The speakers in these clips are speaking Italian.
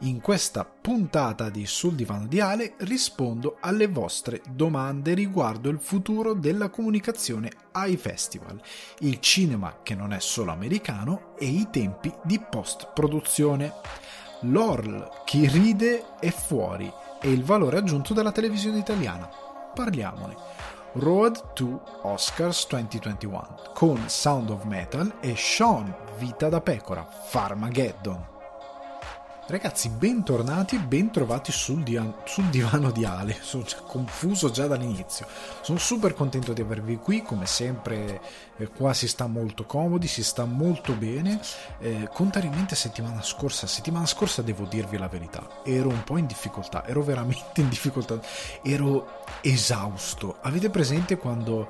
In questa puntata di Sul Divano di Ale rispondo alle vostre domande riguardo il futuro della comunicazione ai festival, il cinema che non è solo americano e i tempi di post-produzione. L'ORL, chi ride è fuori e il valore aggiunto della televisione italiana. Parliamone. Road to Oscars 2021 con Sound of Metal e Sean Vita da Pecora, Farmageddon. Ragazzi, bentornati, bentrovati sul, dia- sul divano di Ale. Sono già confuso già dall'inizio. Sono super contento di avervi qui, come sempre. Eh, qua si sta molto comodi, si sta molto bene. Eh, contrariamente settimana scorsa, settimana scorsa devo dirvi la verità, ero un po' in difficoltà, ero veramente in difficoltà, ero esausto. Avete presente quando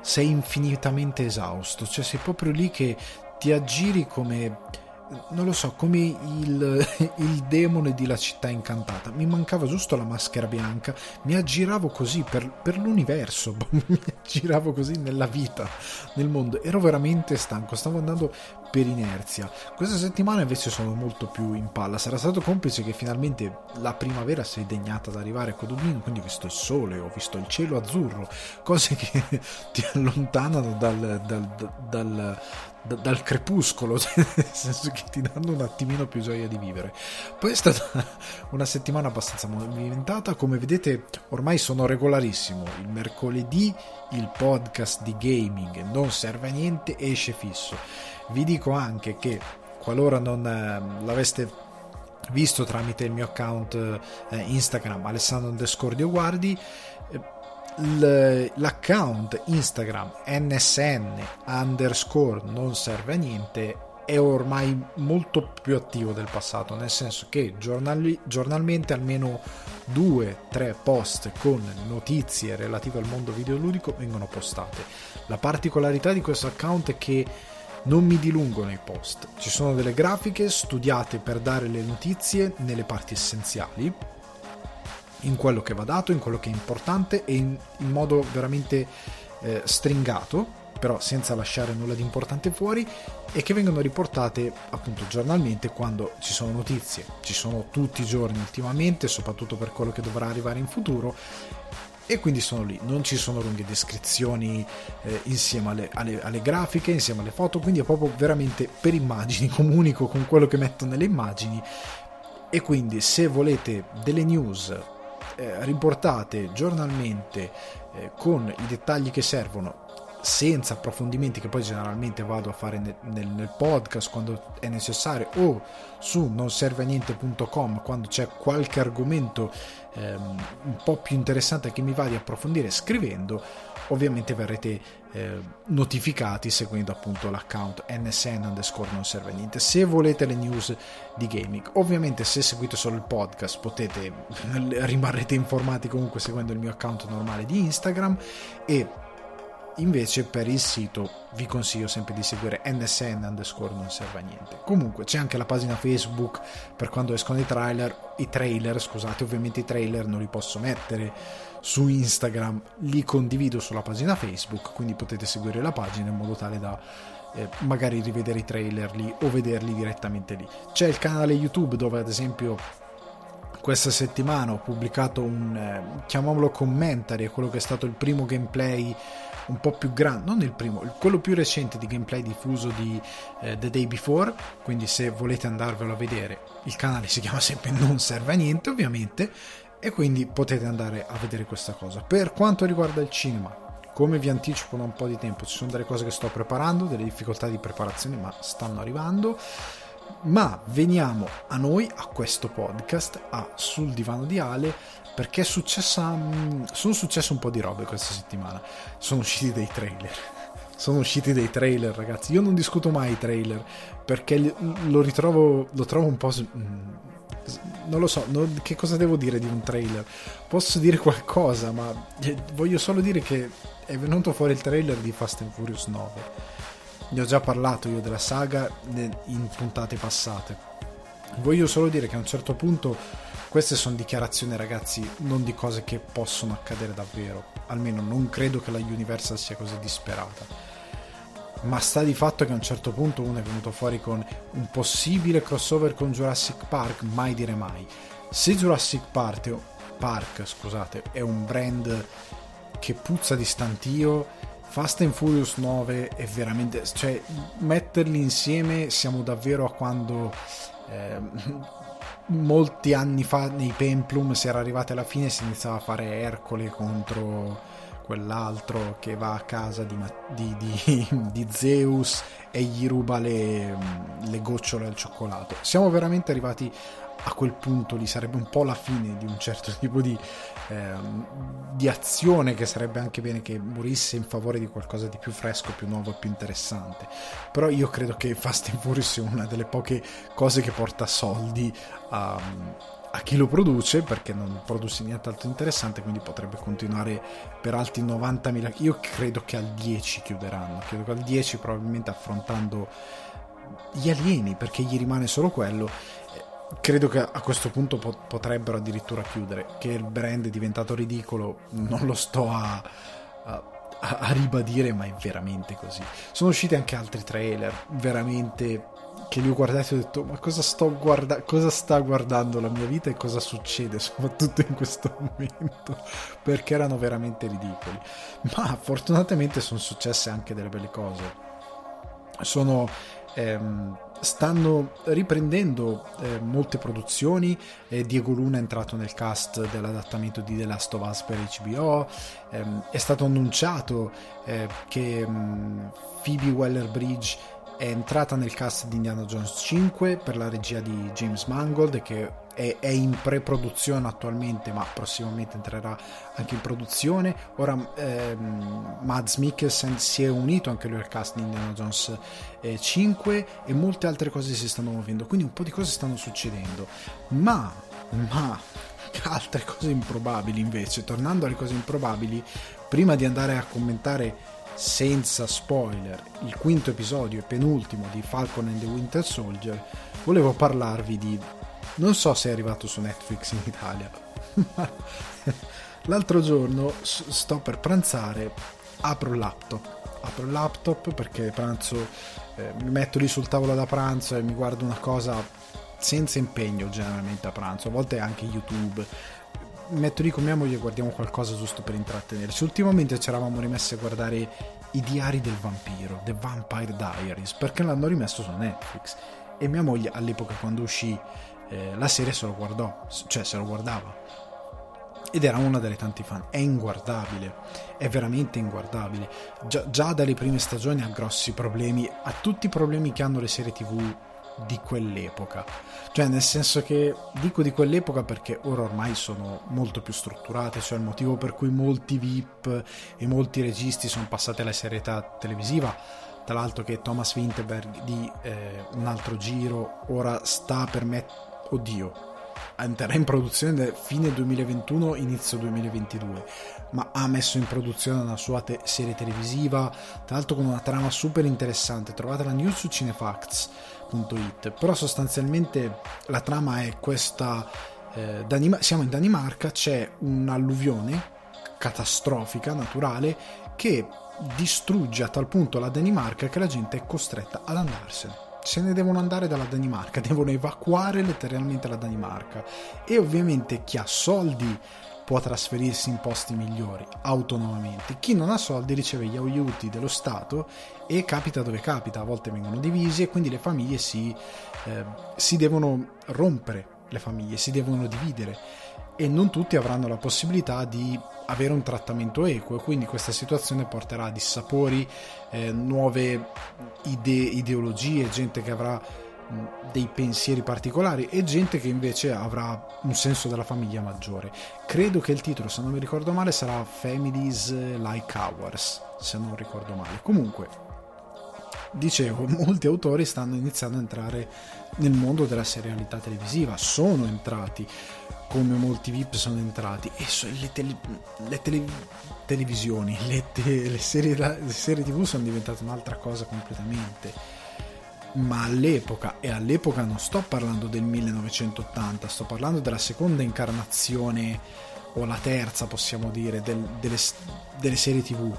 sei infinitamente esausto? Cioè, sei proprio lì che ti aggiri come non lo so, come il, il, demone di La città incantata. Mi mancava giusto la maschera bianca, mi aggiravo così per, per, l'universo, mi aggiravo così nella vita, nel mondo. Ero veramente stanco, stavo andando per inerzia. Questa settimana invece sono molto più in palla. Sarà stato complice che finalmente la primavera si è degnata ad arrivare a Dublino, quindi ho visto il sole, ho visto il cielo azzurro, cose che ti allontanano dal, dal, dal, dal crepuscolo, cioè nel senso che ti danno un attimino più gioia di vivere. Poi è stata una settimana abbastanza movimentata, come vedete ormai sono regolarissimo, il mercoledì il podcast di gaming non serve a niente, esce fisso. Vi dico anche che qualora non eh, l'aveste visto tramite il mio account eh, Instagram Alessandro underscore Guardi l'account Instagram nsn underscore non serve a niente è ormai molto più attivo del passato, nel senso che giornali, giornalmente almeno due, tre post con notizie relative al mondo videoludico vengono postate. La particolarità di questo account è che non mi dilungo nei post, ci sono delle grafiche studiate per dare le notizie nelle parti essenziali in quello che va dato, in quello che è importante e in, in modo veramente eh, stringato, però senza lasciare nulla di importante fuori e che vengono riportate appunto giornalmente quando ci sono notizie. Ci sono tutti i giorni ultimamente, soprattutto per quello che dovrà arrivare in futuro e quindi sono lì, non ci sono lunghe descrizioni eh, insieme alle, alle, alle, grafiche, insieme alle foto, quindi è proprio veramente per immagini, comunico con quello che metto nelle immagini e quindi se volete delle news eh, riportate giornalmente eh, con i dettagli che servono senza approfondimenti che poi generalmente vado a fare nel, nel, nel podcast quando è necessario o su nonserveaniente.com quando c'è qualche argomento ehm, un po' più interessante che mi va di approfondire scrivendo ovviamente verrete eh, notificati seguendo appunto l'account nsn underscore non serve niente se volete le news di gaming ovviamente se seguite solo il podcast potete rimarrete informati comunque seguendo il mio account normale di instagram e Invece per il sito vi consiglio sempre di seguire nsn underscore non serve a niente. Comunque c'è anche la pagina Facebook per quando escono i trailer, i trailer, scusate, ovviamente i trailer non li posso mettere su Instagram, li condivido sulla pagina Facebook, quindi potete seguire la pagina in modo tale da eh, magari rivedere i trailer lì o vederli direttamente lì. C'è il canale YouTube dove ad esempio questa settimana ho pubblicato un, eh, chiamiamolo commentary, è quello che è stato il primo gameplay un po' più grande, non il primo, quello più recente di gameplay diffuso di eh, The Day Before, quindi se volete andarvelo a vedere, il canale si chiama sempre Non serve a niente ovviamente, e quindi potete andare a vedere questa cosa. Per quanto riguarda il cinema, come vi anticipo da un po' di tempo, ci sono delle cose che sto preparando, delle difficoltà di preparazione, ma stanno arrivando. Ma veniamo a noi, a questo podcast, a Sul divano di Ale, perché è successa, mm, sono successe un po' di robe questa settimana. Sono usciti dei trailer. Sono usciti dei trailer, ragazzi. Io non discuto mai i trailer perché lo ritrovo, lo trovo un po' mm, non lo so, non, che cosa devo dire di un trailer? Posso dire qualcosa, ma eh, voglio solo dire che è venuto fuori il trailer di Fast and Furious 9. Ne ho già parlato io della saga in puntate passate. Voglio solo dire che a un certo punto queste sono dichiarazioni, ragazzi, non di cose che possono accadere davvero. Almeno non credo che la Universal sia così disperata ma sta di fatto che a un certo punto uno è venuto fuori con un possibile crossover con Jurassic Park, mai dire mai. Se Jurassic Park, Park scusate, è un brand che puzza di stantio, Fast and Furious 9 è veramente... cioè metterli insieme siamo davvero a quando... Eh, molti anni fa nei Pemplum si era arrivati alla fine e si iniziava a fare Ercole contro quell'altro che va a casa di, di, di, di Zeus e gli ruba le, le, gocciole al cioccolato. Siamo veramente arrivati a quel punto lì, sarebbe un po' la fine di un certo tipo di, eh, di azione che sarebbe anche bene che morisse in favore di qualcosa di più fresco, più nuovo e più interessante. Però io credo che Fast and Furious sia una delle poche cose che porta soldi a a chi lo produce perché non produce nient'altro interessante quindi potrebbe continuare per altri 90.000 io credo che al 10 chiuderanno credo che al 10 probabilmente affrontando gli alieni perché gli rimane solo quello credo che a questo punto potrebbero addirittura chiudere che il brand è diventato ridicolo non lo sto a, a, a ribadire ma è veramente così. Sono usciti anche altri trailer veramente che li ho guardati e ho detto ma cosa sto guardando cosa sta guardando la mia vita e cosa succede soprattutto in questo momento? Perché erano veramente ridicoli. Ma fortunatamente sono successe anche delle belle cose. Sono ehm, stanno riprendendo eh, molte produzioni eh, Diego Luna è entrato nel cast dell'adattamento di The Last of Us per HBO ehm, è stato annunciato eh, che mh, mm, Phoebe Waller-Bridge è entrata nel cast di Indiana Jones 5 per la regia di James Mangold che è, è, in pre-produzione attualmente ma prossimamente entrerà anche in produzione. Ora ehm, Mads Mikkelsen si è unito anche lui al cast di Indiana Jones eh, 5 e molte altre cose si stanno muovendo quindi un po' di cose stanno succedendo. Ma ma altre cose improbabili invece. Tornando alle cose improbabili prima di andare a commentare senza spoiler, il quinto episodio e penultimo di Falcon and the Winter Soldier, volevo parlarvi di... non so se è arrivato su Netflix in Italia, ma l'altro giorno sto per pranzare, apro il laptop, apro il laptop perché pranzo, eh, mi metto lì sul tavolo da pranzo e mi guardo una cosa senza impegno generalmente a pranzo, a volte anche YouTube metto lì con mia moglie e guardiamo qualcosa giusto per intrattenerci. Ultimamente ci eravamo rimessi a guardare i diari del vampiro, The Vampire Diaries, perché l'hanno rimesso su Netflix. E mia moglie all'epoca quando uscì eh, la serie se lo guardò, cioè se lo guardava. Ed era una delle tanti fan. È inguardabile, è veramente inguardabile. Già, già dalle prime stagioni ha grossi problemi, ha tutti i problemi che hanno le serie tv di quell'epoca. Cioè, nel senso che dico di quell'epoca perché ora ormai sono molto più strutturate, cioè il motivo per cui molti VIP e molti registi sono passati alla serietà televisiva. Tra l'altro che Thomas Winterberg di eh, Un altro giro ora sta per mettere... Oddio, entrerà in produzione fine 2021, inizio 2022, ma ha messo in produzione una sua te- serie televisiva, tra l'altro con una trama super interessante. Trovate la news su Cinefacts It. Però sostanzialmente la trama è questa, eh, Danima- siamo in Danimarca, c'è un'alluvione catastrofica, naturale, che distrugge a tal punto la Danimarca che la gente è costretta ad andarsene. Se ne devono andare dalla Danimarca, devono evacuare letteralmente la Danimarca. E ovviamente chi ha soldi può trasferirsi in posti migliori autonomamente. Chi non ha soldi riceve gli aiuti dello Stato e capita dove capita, a volte vengono divisi e quindi le famiglie si, eh, si devono rompere, le famiglie si devono dividere e non tutti avranno la possibilità di avere un trattamento equo e quindi questa situazione porterà a dissapori, eh, nuove idee, ideologie, gente che avrà dei pensieri particolari e gente che invece avrà un senso della famiglia maggiore. Credo che il titolo, se non mi ricordo male, sarà Families Like Ours, se non ricordo male. Comunque, dicevo, molti autori stanno iniziando a entrare nel mondo della serialità televisiva, sono entrati come molti VIP sono entrati e le, tele, le tele, televisioni, le, te, le, serie, le serie tv sono diventate un'altra cosa completamente. Ma all'epoca, e all'epoca non sto parlando del 1980, sto parlando della seconda incarnazione, o la terza possiamo dire, del, delle, delle, serie tv,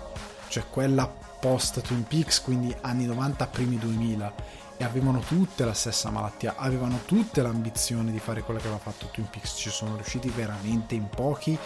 cioè quella post Twin Peaks, quindi anni 90, primi 2000 e avevano tutte la stessa malattia, avevano tutte l'ambizione di fare quello che aveva fatto Twin Peaks, ci sono riusciti veramente in pochi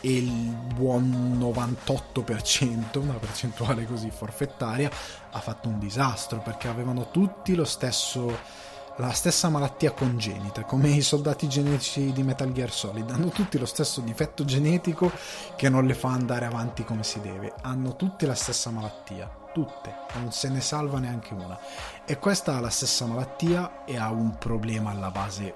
e il buon 98%, una percentuale così forfettaria, ha fatto un disastro perché avevano tutti lo stesso la stessa malattia congenita, come i soldati genetici di Metal Gear Solid, hanno tutti lo stesso difetto genetico che non le fa andare avanti come si deve, hanno tutti la stessa malattia, tutte, non se ne salva neanche una. E questa ha la stessa malattia e ha un problema alla base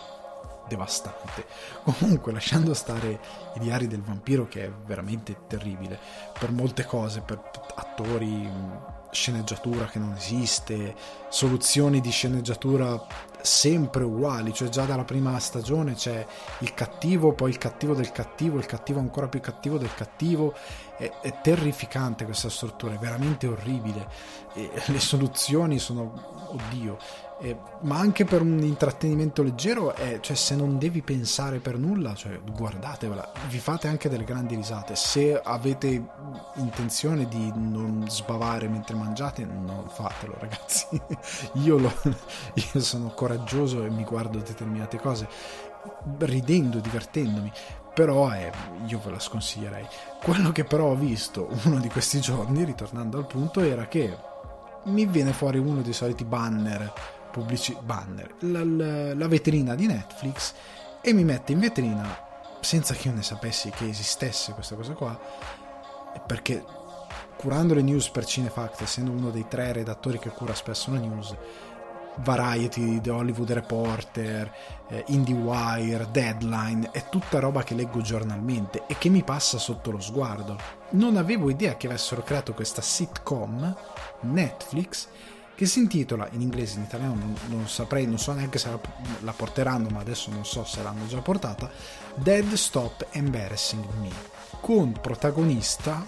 devastante. Comunque, lasciando stare i diari del vampiro, che è veramente terribile per molte cose, per attori, sceneggiatura che non esiste, soluzioni di sceneggiatura sempre uguali, cioè già dalla prima stagione c'è il cattivo, poi il cattivo del cattivo, il cattivo ancora più cattivo del cattivo, è, è terrificante questa struttura, è veramente orribile, e le soluzioni sono, oddio, eh, ma anche per un intrattenimento leggero, è, cioè se non devi pensare per nulla, cioè guardatevela, vi fate anche delle grandi risate, se avete intenzione di non sbavare mentre mangiate, non fatelo ragazzi, io, lo, io sono coraggioso e mi guardo determinate cose ridendo, divertendomi, però eh, io ve la sconsiglierei. Quello che però ho visto uno di questi giorni, ritornando al punto, era che mi viene fuori uno dei soliti banner pubblici banner, la, la, la vetrina di Netflix e mi mette in vetrina senza che io ne sapessi che esistesse questa cosa qua perché curando le news per Cinefact essendo uno dei tre redattori che cura spesso la news Variety, The Hollywood Reporter, eh, IndieWire, Deadline, è tutta roba che leggo giornalmente e che mi passa sotto lo sguardo. Non avevo idea che avessero creato questa sitcom Netflix che si intitola in inglese, in italiano non, non saprei, non so neanche se la, la, porteranno, ma adesso non so se l'hanno già portata, Dead Stop Embarrassing Me, con protagonista,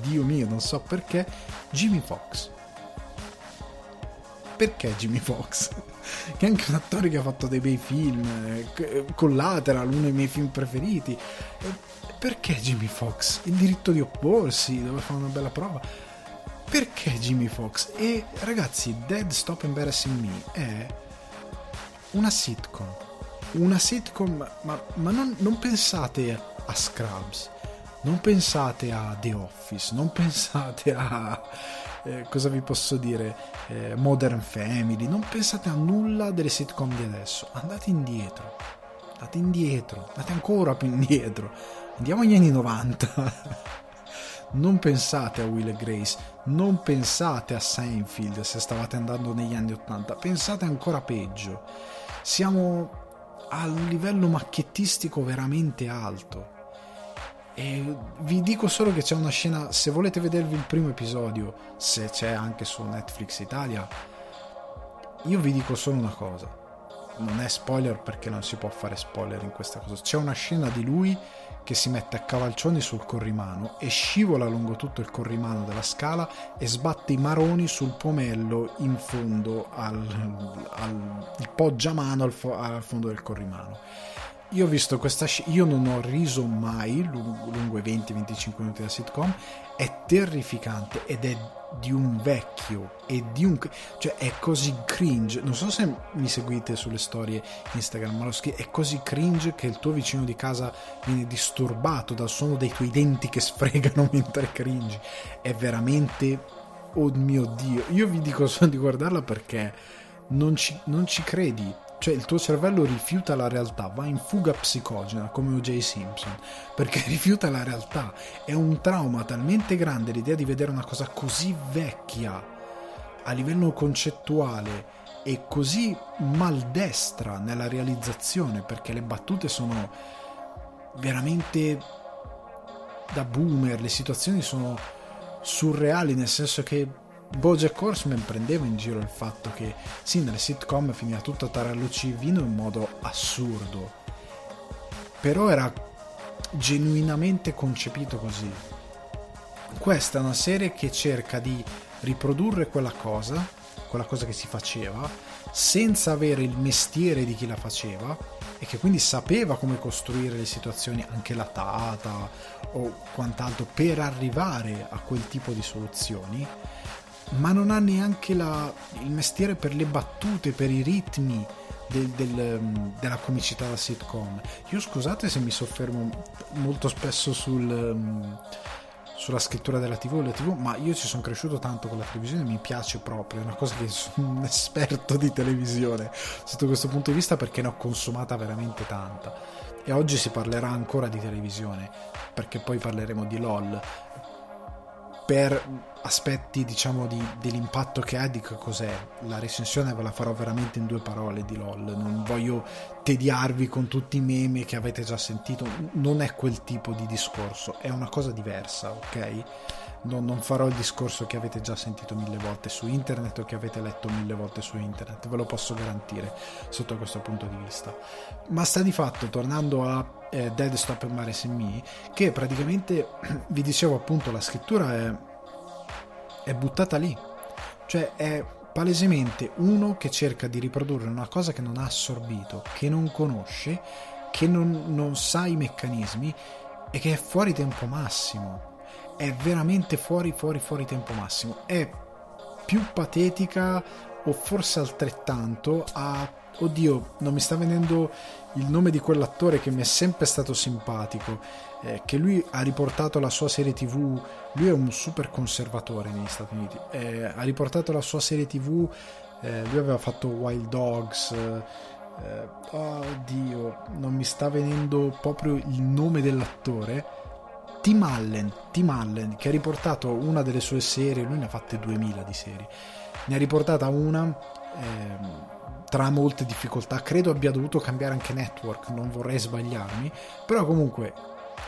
Dio mio, non so perché, Jimmy Fox. Perché Jimmy Fox? che è anche un attore che ha fatto dei bei film, eh, Collateral, uno dei miei film preferiti. Perché Jimmy Fox? Il diritto di opporsi, dove fa una bella prova perché Jimmy Fox? E ragazzi, Dead Stop Embarrassing Me è una sitcom. Una sitcom, ma, ma non, non, pensate a Scrubs, non pensate a The Office, non pensate a... Eh, cosa vi posso dire? Eh, Modern Family, non pensate a nulla delle sitcom di adesso. Andate indietro, andate indietro, andate ancora più indietro. Andiamo agli anni 90. Non pensate a Will e Grace, non pensate a Seinfeld se stavate andando negli anni 80, pensate ancora peggio. Siamo a un livello macchiettistico veramente alto. E vi dico solo che c'è una scena, se volete vedervi il primo episodio, se c'è anche su Netflix Italia, io vi dico solo una cosa. Non è spoiler perché non si può fare spoiler in questa cosa. C'è una scena di lui che si mette a cavalcioni sul corrimano e scivola lungo tutto il corrimano della scala e sbatte i maroni sul pomello in fondo al, al poggiamano al, al fondo del corrimano. Io ho visto questa scena, io non ho riso mai lungo, lungo i 20-25 minuti da sitcom, è terrificante ed è di un vecchio e di un cioè è così cringe. Non so se mi seguite sulle storie Instagram ma lo schifo è così cringe che il tuo vicino di casa viene disturbato dal suono dei tuoi denti che sfregano mentre cringe è veramente oh mio dio. Io vi dico solo di guardarla perché non ci, non ci credi cioè il tuo cervello rifiuta la realtà, va in fuga psicogena come O.J. Simpson, perché rifiuta la realtà. È un trauma talmente grande l'idea di vedere una cosa così vecchia a livello concettuale e così maldestra nella realizzazione, perché le battute sono veramente da boomer, le situazioni sono surreali nel senso che Bojack Horseman prendeva in giro il fatto che sì, nelle sitcom finiva tutto a tarallucci vino in modo assurdo, però era genuinamente concepito così. Questa è una serie che cerca di riprodurre quella cosa, quella cosa che si faceva, senza avere il mestiere di chi la faceva e che quindi sapeva come costruire le situazioni anche la tata o quant'altro per arrivare a quel tipo di soluzioni ma non ha neanche la, il mestiere per le battute, per i ritmi del, del, della comicità da sitcom. Io scusate se mi soffermo molto spesso sul, sulla scrittura della TV e la TV, ma io ci sono cresciuto tanto con la televisione, mi piace proprio, è una cosa che sono un esperto di televisione sotto questo punto di vista perché ne ho consumata veramente tanta. E oggi si parlerà ancora di televisione, perché poi parleremo di LOL, per aspetti diciamo di, dell'impatto che ha di che cos'è. La recensione ve la farò veramente in due parole di LOL. Non voglio tediarvi con tutti i meme che avete già sentito. Non è quel tipo di discorso è una cosa diversa ok non, non, farò il discorso che avete già sentito mille volte su internet o che avete letto mille volte su internet, ve lo posso garantire sotto questo punto di vista. Ma sta di fatto, tornando a eh, Dead Stop and Mares Me, che praticamente vi dicevo appunto la scrittura è, è buttata lì, cioè è palesemente uno che cerca di riprodurre una cosa che non ha assorbito, che non conosce, che non, non sa i meccanismi e che è fuori tempo massimo è veramente fuori, fuori, fuori tempo massimo. È più patetica o forse altrettanto a... Oddio, non mi sta venendo il nome di quell'attore che mi è sempre stato simpatico, eh, che lui ha riportato la sua serie tv, lui è un super conservatore negli Stati Uniti, eh, ha riportato la sua serie tv, eh, lui aveva fatto Wild Dogs, eh, oddio, non mi sta venendo proprio il nome dell'attore, Tim Allen, Tim Allen, che ha riportato una delle sue serie, lui ne ha fatte 2000 di serie, ne ha riportata una eh, tra molte difficoltà, credo abbia dovuto cambiare anche network, non vorrei sbagliarmi, però comunque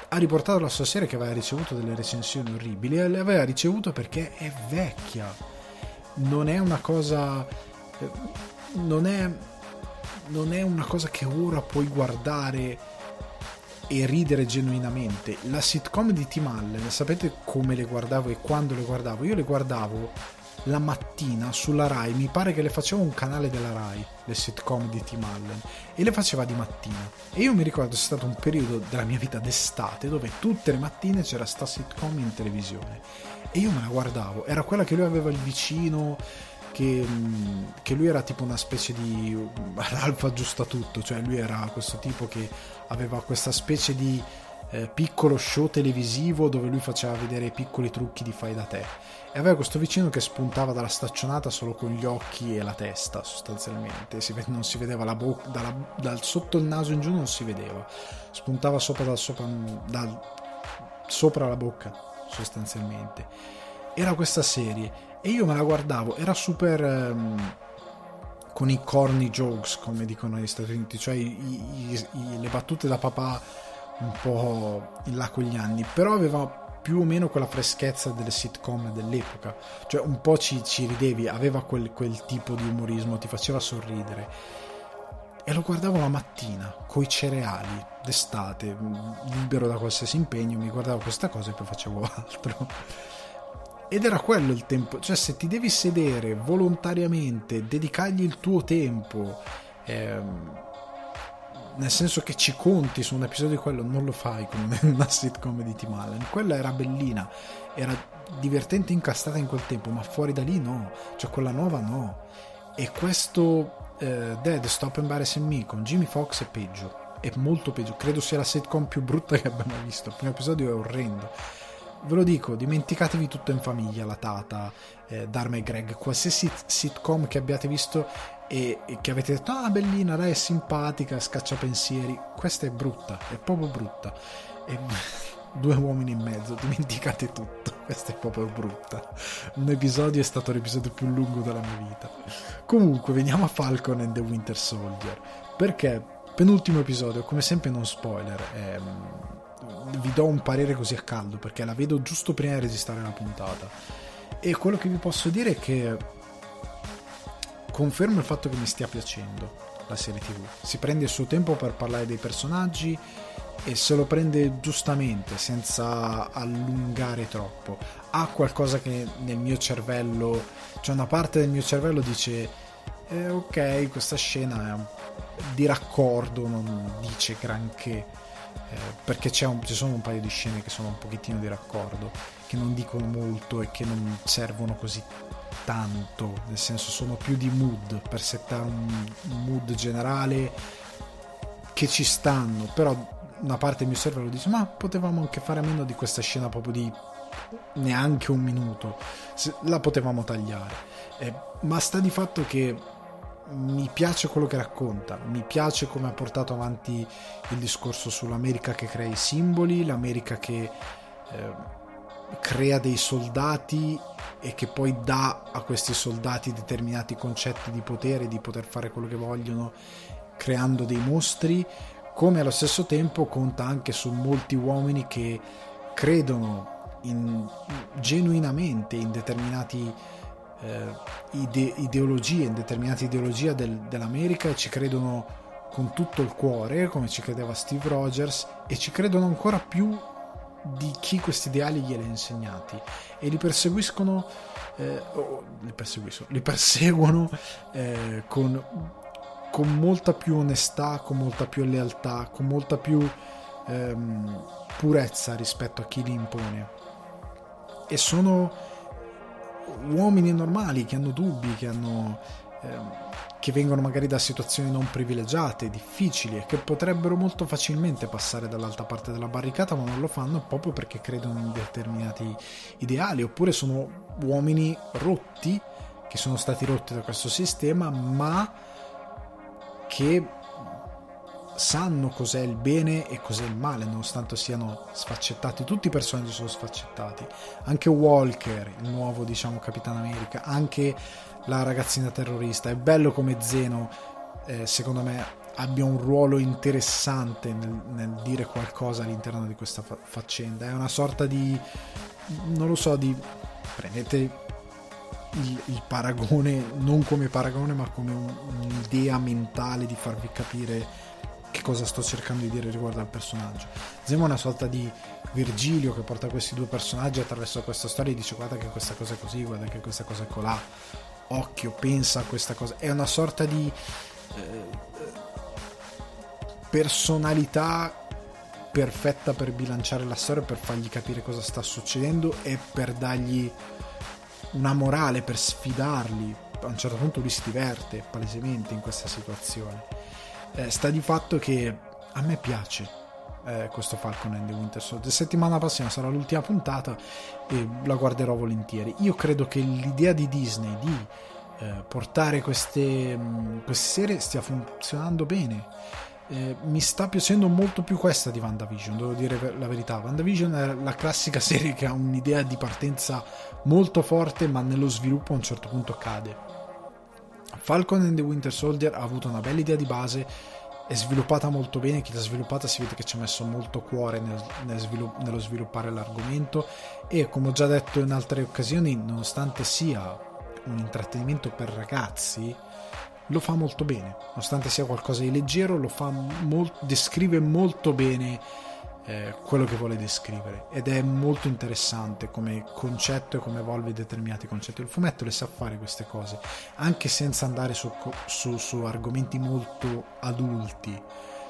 ha riportato la sua serie che aveva ricevuto delle recensioni orribili e le aveva ricevute perché è vecchia, non è una cosa... Eh, non è, non è una cosa che ora puoi guardare e ridere genuinamente. La sitcom di Tim Allen, sapete come le guardavo e quando le guardavo? Io le guardavo la mattina sulla Rai, mi pare che le faceva un canale della Rai, le sitcom di Tim Allen, e le faceva di mattina. E io mi ricordo c'è stato un periodo della mia vita d'estate dove tutte le mattine c'era sta sitcom in televisione. E io me la guardavo, era quella che lui aveva il vicino che, mm, che, lui era tipo una specie di Ralph aggiusta tutto, cioè lui era questo tipo che aveva questa specie di eh, piccolo show televisivo dove lui faceva vedere i piccoli trucchi di fai da te. E aveva questo vicino che spuntava dalla staccionata solo con gli occhi e la testa sostanzialmente. Si, non si vedeva la bocca dalla, dal sotto il naso in giù non si vedeva. Spuntava sopra, dal sopra, dal, sopra la bocca sostanzialmente. Era questa serie. E io me la guardavo, era super um, con i corny jokes, come dicono negli Stati Uniti, cioè i, i, i, le battute da papà un po' in là con gli anni, però aveva più o meno quella freschezza delle sitcom dell'epoca, cioè un po' ci, ci ridevi, aveva quel, quel tipo di umorismo, ti faceva sorridere. E lo guardavo la mattina, coi cereali, d'estate, libero da qualsiasi impegno, mi guardavo questa cosa e poi facevo altro. Ed era quello il tempo, cioè se ti devi sedere volontariamente, dedicargli il tuo tempo, ehm, nel senso che ci conti su un episodio di quello, non lo fai come una sitcom di Tim Allen. Quella era bellina, era divertente incastrata in quel tempo, ma fuori da lì no, cioè quella nuova no. E questo eh, Dead Stop Embarrassing Me con Jimmy Fox è peggio, è molto peggio, credo sia la sitcom più brutta che abbiamo visto. Il primo episodio è orrendo ve lo dico, dimenticatevi tutto in famiglia, la Tata, eh, Dharma e Greg, qualsiasi sitcom che abbiate visto e, e, che avete detto, ah bellina, lei è simpatica, scaccia pensieri, questa è brutta, è proprio brutta. E, due uomini in mezzo, dimenticate tutto, questa è proprio brutta. Un episodio è stato l'episodio più lungo della mia vita. Comunque, veniamo a Falcon and the Winter Soldier, perché penultimo episodio, come sempre non spoiler, ehm, vi do un parere così a caldo perché la vedo giusto prima di registrare la puntata. E quello che vi posso dire è che confermo il fatto che mi stia piacendo la serie tv. Si prende il suo tempo per parlare dei personaggi e se lo prende giustamente, senza allungare troppo. Ha qualcosa che nel mio cervello, cioè una parte del mio cervello dice, eh, ok, questa scena di raccordo, non dice granché. Eh, perché un, ci sono un paio di scene che sono un pochettino di raccordo, che non dicono molto e che non servono così tanto, nel senso sono più di mood per settare un, mood generale che ci stanno, però una parte del mio cervello dice ma potevamo anche fare a meno di questa scena proprio di neanche un minuto, la potevamo tagliare, eh, ma sta di fatto che mi piace quello che racconta, mi piace come ha portato avanti il discorso sull'America che crea i simboli, l'America che eh, crea dei soldati e che poi dà a questi soldati determinati concetti di potere, di poter fare quello che vogliono, creando dei mostri, come allo stesso tempo conta anche su molti uomini che credono in, genuinamente in determinati ide- ideologie, in determinate ideologie del, dell'America e ci credono con tutto il cuore, come ci credeva Steve Rogers, e ci credono ancora più di chi questi ideali glieli ha insegnati e li perseguiscono, eh, oh, li, perseguiscono li perseguono eh, con, con, molta più onestà, con molta più lealtà, con molta più ehm, purezza rispetto a chi li impone. E sono uomini normali che hanno dubbi, che, hanno, ehm, che vengono magari da situazioni non privilegiate, difficili e che potrebbero molto facilmente passare dall'altra parte della barricata, ma non lo fanno proprio perché credono in determinati ideali, oppure sono uomini rotti, che sono stati rotti da questo sistema, ma che sanno cos'è il bene e cos'è il male, nonostante siano sfaccettati. Tutti i personaggi sono sfaccettati. Anche Walker, il nuovo, diciamo, Capitano America, anche la ragazzina terrorista. È bello come Zeno, eh, secondo me, abbia un ruolo interessante nel, nel, dire qualcosa all'interno di questa fa- faccenda. È una sorta di. non lo so, di. prendete il, il, paragone non come paragone ma come un, un'idea mentale di farvi capire che cosa sto cercando di dire riguardo al personaggio. Zemo è una sorta di Virgilio che porta questi due personaggi attraverso questa storia e dice guarda che questa cosa è così, guarda che questa cosa è colà, occhio, pensa a questa cosa. È una sorta di eh, personalità perfetta per bilanciare la storia, per fargli capire cosa sta succedendo e per dargli una morale, per sfidarli. A un certo punto lui si diverte palesemente in questa situazione eh, sta di fatto che a me piace eh, questo Falcon and the Winter Soldier. Settimana prossima sarà l'ultima puntata e la guarderò volentieri. Io credo che l'idea di Disney di eh, portare queste, mh, mm, queste, serie stia funzionando bene. Eh, mi sta piacendo molto più questa di WandaVision, devo dire la verità. WandaVision è la classica serie che ha un'idea di partenza molto forte, ma nello sviluppo a un certo punto cade Falcon and the Winter Soldier ha avuto una bella idea di base, è sviluppata molto bene, chi l'ha sviluppata si vede che ci ha messo molto cuore nel, nel svilupp- nello sviluppare l'argomento e come ho già detto in altre occasioni, nonostante sia un intrattenimento per ragazzi, lo fa molto bene, nonostante sia qualcosa di leggero, lo fa molto, descrive molto bene eh, quello che vuole descrivere ed è molto interessante come concetto e come evolve determinati concetti. Il fumetto le sa fare queste cose anche senza andare su, su, su argomenti molto adulti,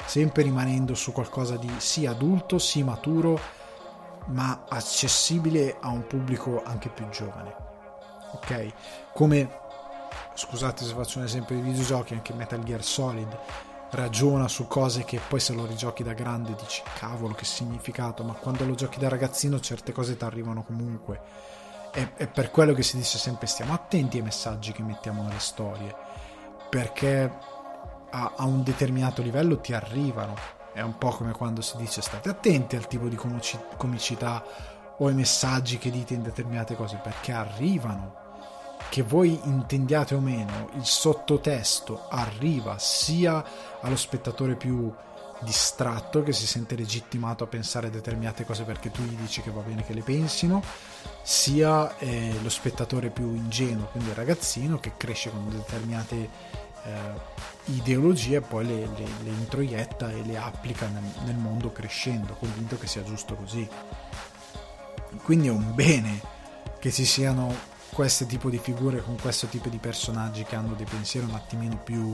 sempre rimanendo su qualcosa di sì adulto, sì maturo, ma accessibile a un pubblico anche più giovane. Ok? Come scusate se faccio un esempio di videogiochi, anche Metal Gear Solid ragiona su cose che poi se lo rigiochi da grande dici cavolo che significato, ma quando lo giochi da ragazzino certe cose ti arrivano comunque. È, è per quello che si dice sempre stiamo attenti ai messaggi che mettiamo nelle storie, perché a, a un determinato livello ti arrivano. È un po' come quando si dice state attenti al tipo di comicità o ai messaggi che dite in determinate cose, perché arrivano che voi intendiate o meno, il sottotesto arriva sia allo spettatore più distratto, che si sente legittimato a pensare determinate cose perché tu gli dici che va bene che le pensino, sia eh, lo spettatore più ingenuo, quindi il ragazzino che cresce con determinate eh, ideologie e poi le, le, le, introietta e le applica nel, nel mondo crescendo, convinto che sia giusto così. Quindi è un bene che ci siano questo tipo di figure con questo tipo di personaggi che hanno dei pensieri un attimino più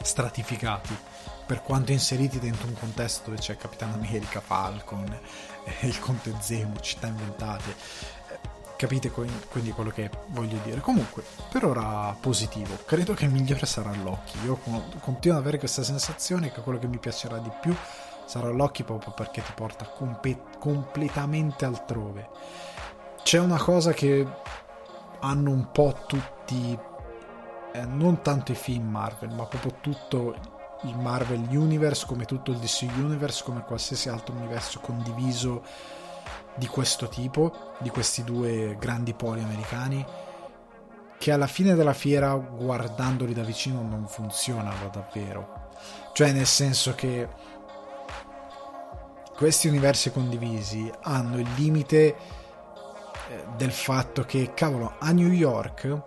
stratificati per quanto inseriti dentro un contesto dove c'è Capitan America, Falcon, il Conte Zemo, città inventate. Eh, capite quindi quello che voglio dire? Comunque, per ora positivo. Credo che il migliore sarà Loki. Io continuo ad avere questa sensazione che quello che mi piacerà di più sarà Loki proprio perché ti porta comp- completamente altrove. C'è una cosa che hanno un po' tutti, eh, non tanto i film Marvel, ma proprio tutto il Marvel Universe, come tutto il DC Universe, come qualsiasi altro universo condiviso di questo tipo, di questi due grandi poli americani, che alla fine della fiera, guardandoli da vicino, non funzionano davvero. Cioè, nel senso che questi universi condivisi hanno il limite del fatto che, cavolo, a New York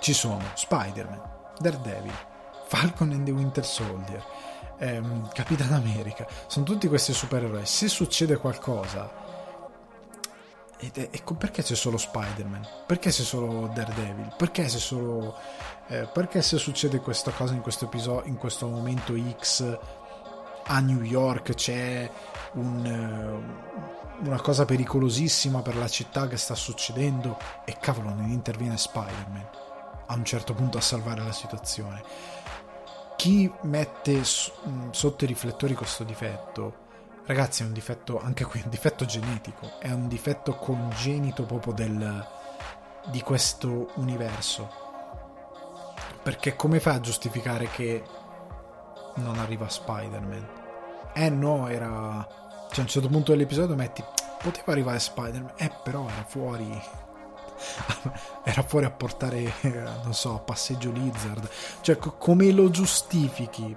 ci sono Spider-Man, Daredevil, Falcon and the Winter Soldier, ehm, Capitan America, sono tutti questi supereroi. Se succede qualcosa, ed è, ecco perché c'è solo Spider-Man? Perché c'è solo Daredevil? Perché c'è solo. Eh, perché se succede questa cosa in questo episodio, in questo momento X a New York c'è un, eh, una cosa pericolosissima per la città che sta succedendo e cavolo non interviene Spider-Man a un certo punto a salvare la situazione chi mette mm, sotto i riflettori questo difetto, ragazzi, è un difetto, anche qui, un difetto genetico, è un difetto congenito proprio del, di questo universo. Perché come fa a giustificare che non arriva Spider-Man? Eh no, era... Cioè a un certo punto dell'episodio metti... Poteva arrivare Spider-Man, eh però era fuori era fuori a portare, non so, a passeggio Lizard. Cioè, come lo giustifichi?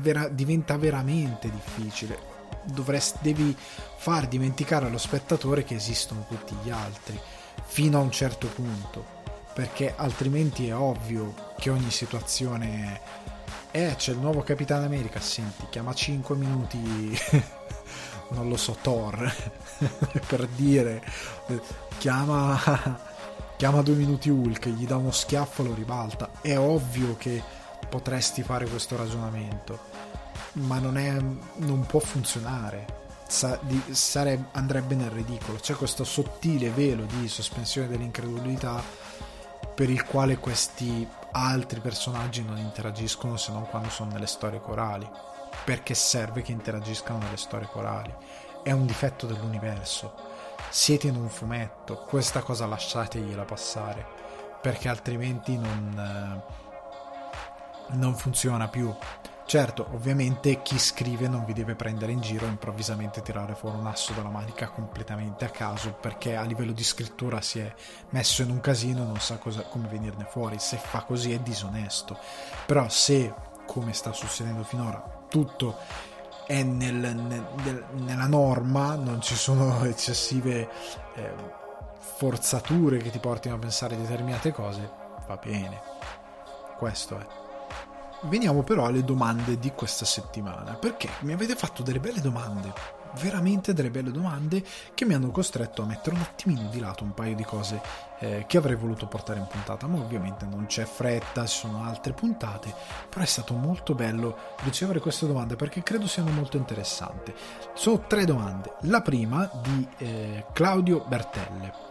Vera, diventa veramente difficile. Dovresti, devi far dimenticare allo spettatore che esistono tutti gli altri, fino a un certo punto. Perché altrimenti è ovvio che ogni situazione è... Eh, c'è il nuovo Capitano America, senti, chiama 5 minuti non lo so, Thor, per dire, chiama, chiama due minuti Hulk, gli dà uno schiaffo lo ribalta. È ovvio che potresti fare questo ragionamento, ma non, è, non può funzionare. Sa, di, sare, andrebbe nel ridicolo. C'è questo sottile velo di sospensione dell'incredulità per il quale questi altri personaggi non interagiscono se non quando sono nelle storie corali perché serve che interagiscano nelle storie corali. È un difetto dell'universo. Siete in un fumetto, questa cosa lasciategliela passare, perché altrimenti non, eh, non funziona più. Certo, ovviamente chi scrive non vi deve prendere in giro e improvvisamente tirare fuori un asso dalla manica completamente a caso perché a livello di scrittura si è messo in un casino e non sa cosa, come venirne fuori. Se fa così è disonesto. Però se, come sta succedendo finora, tutto è nel, nel, nella norma, non ci sono eccessive eh, forzature che ti portino a pensare determinate cose, va bene. Questo è. Veniamo però alle domande di questa settimana, perché mi avete fatto delle belle domande veramente delle belle domande che mi hanno costretto a mettere un attimino di lato un paio di cose eh, che avrei voluto portare in puntata, ma ovviamente non c'è fretta, ci sono altre puntate, però è stato molto bello ricevere queste domande perché credo siano molto interessanti. Sono tre domande. La prima di eh, Claudio Bertelle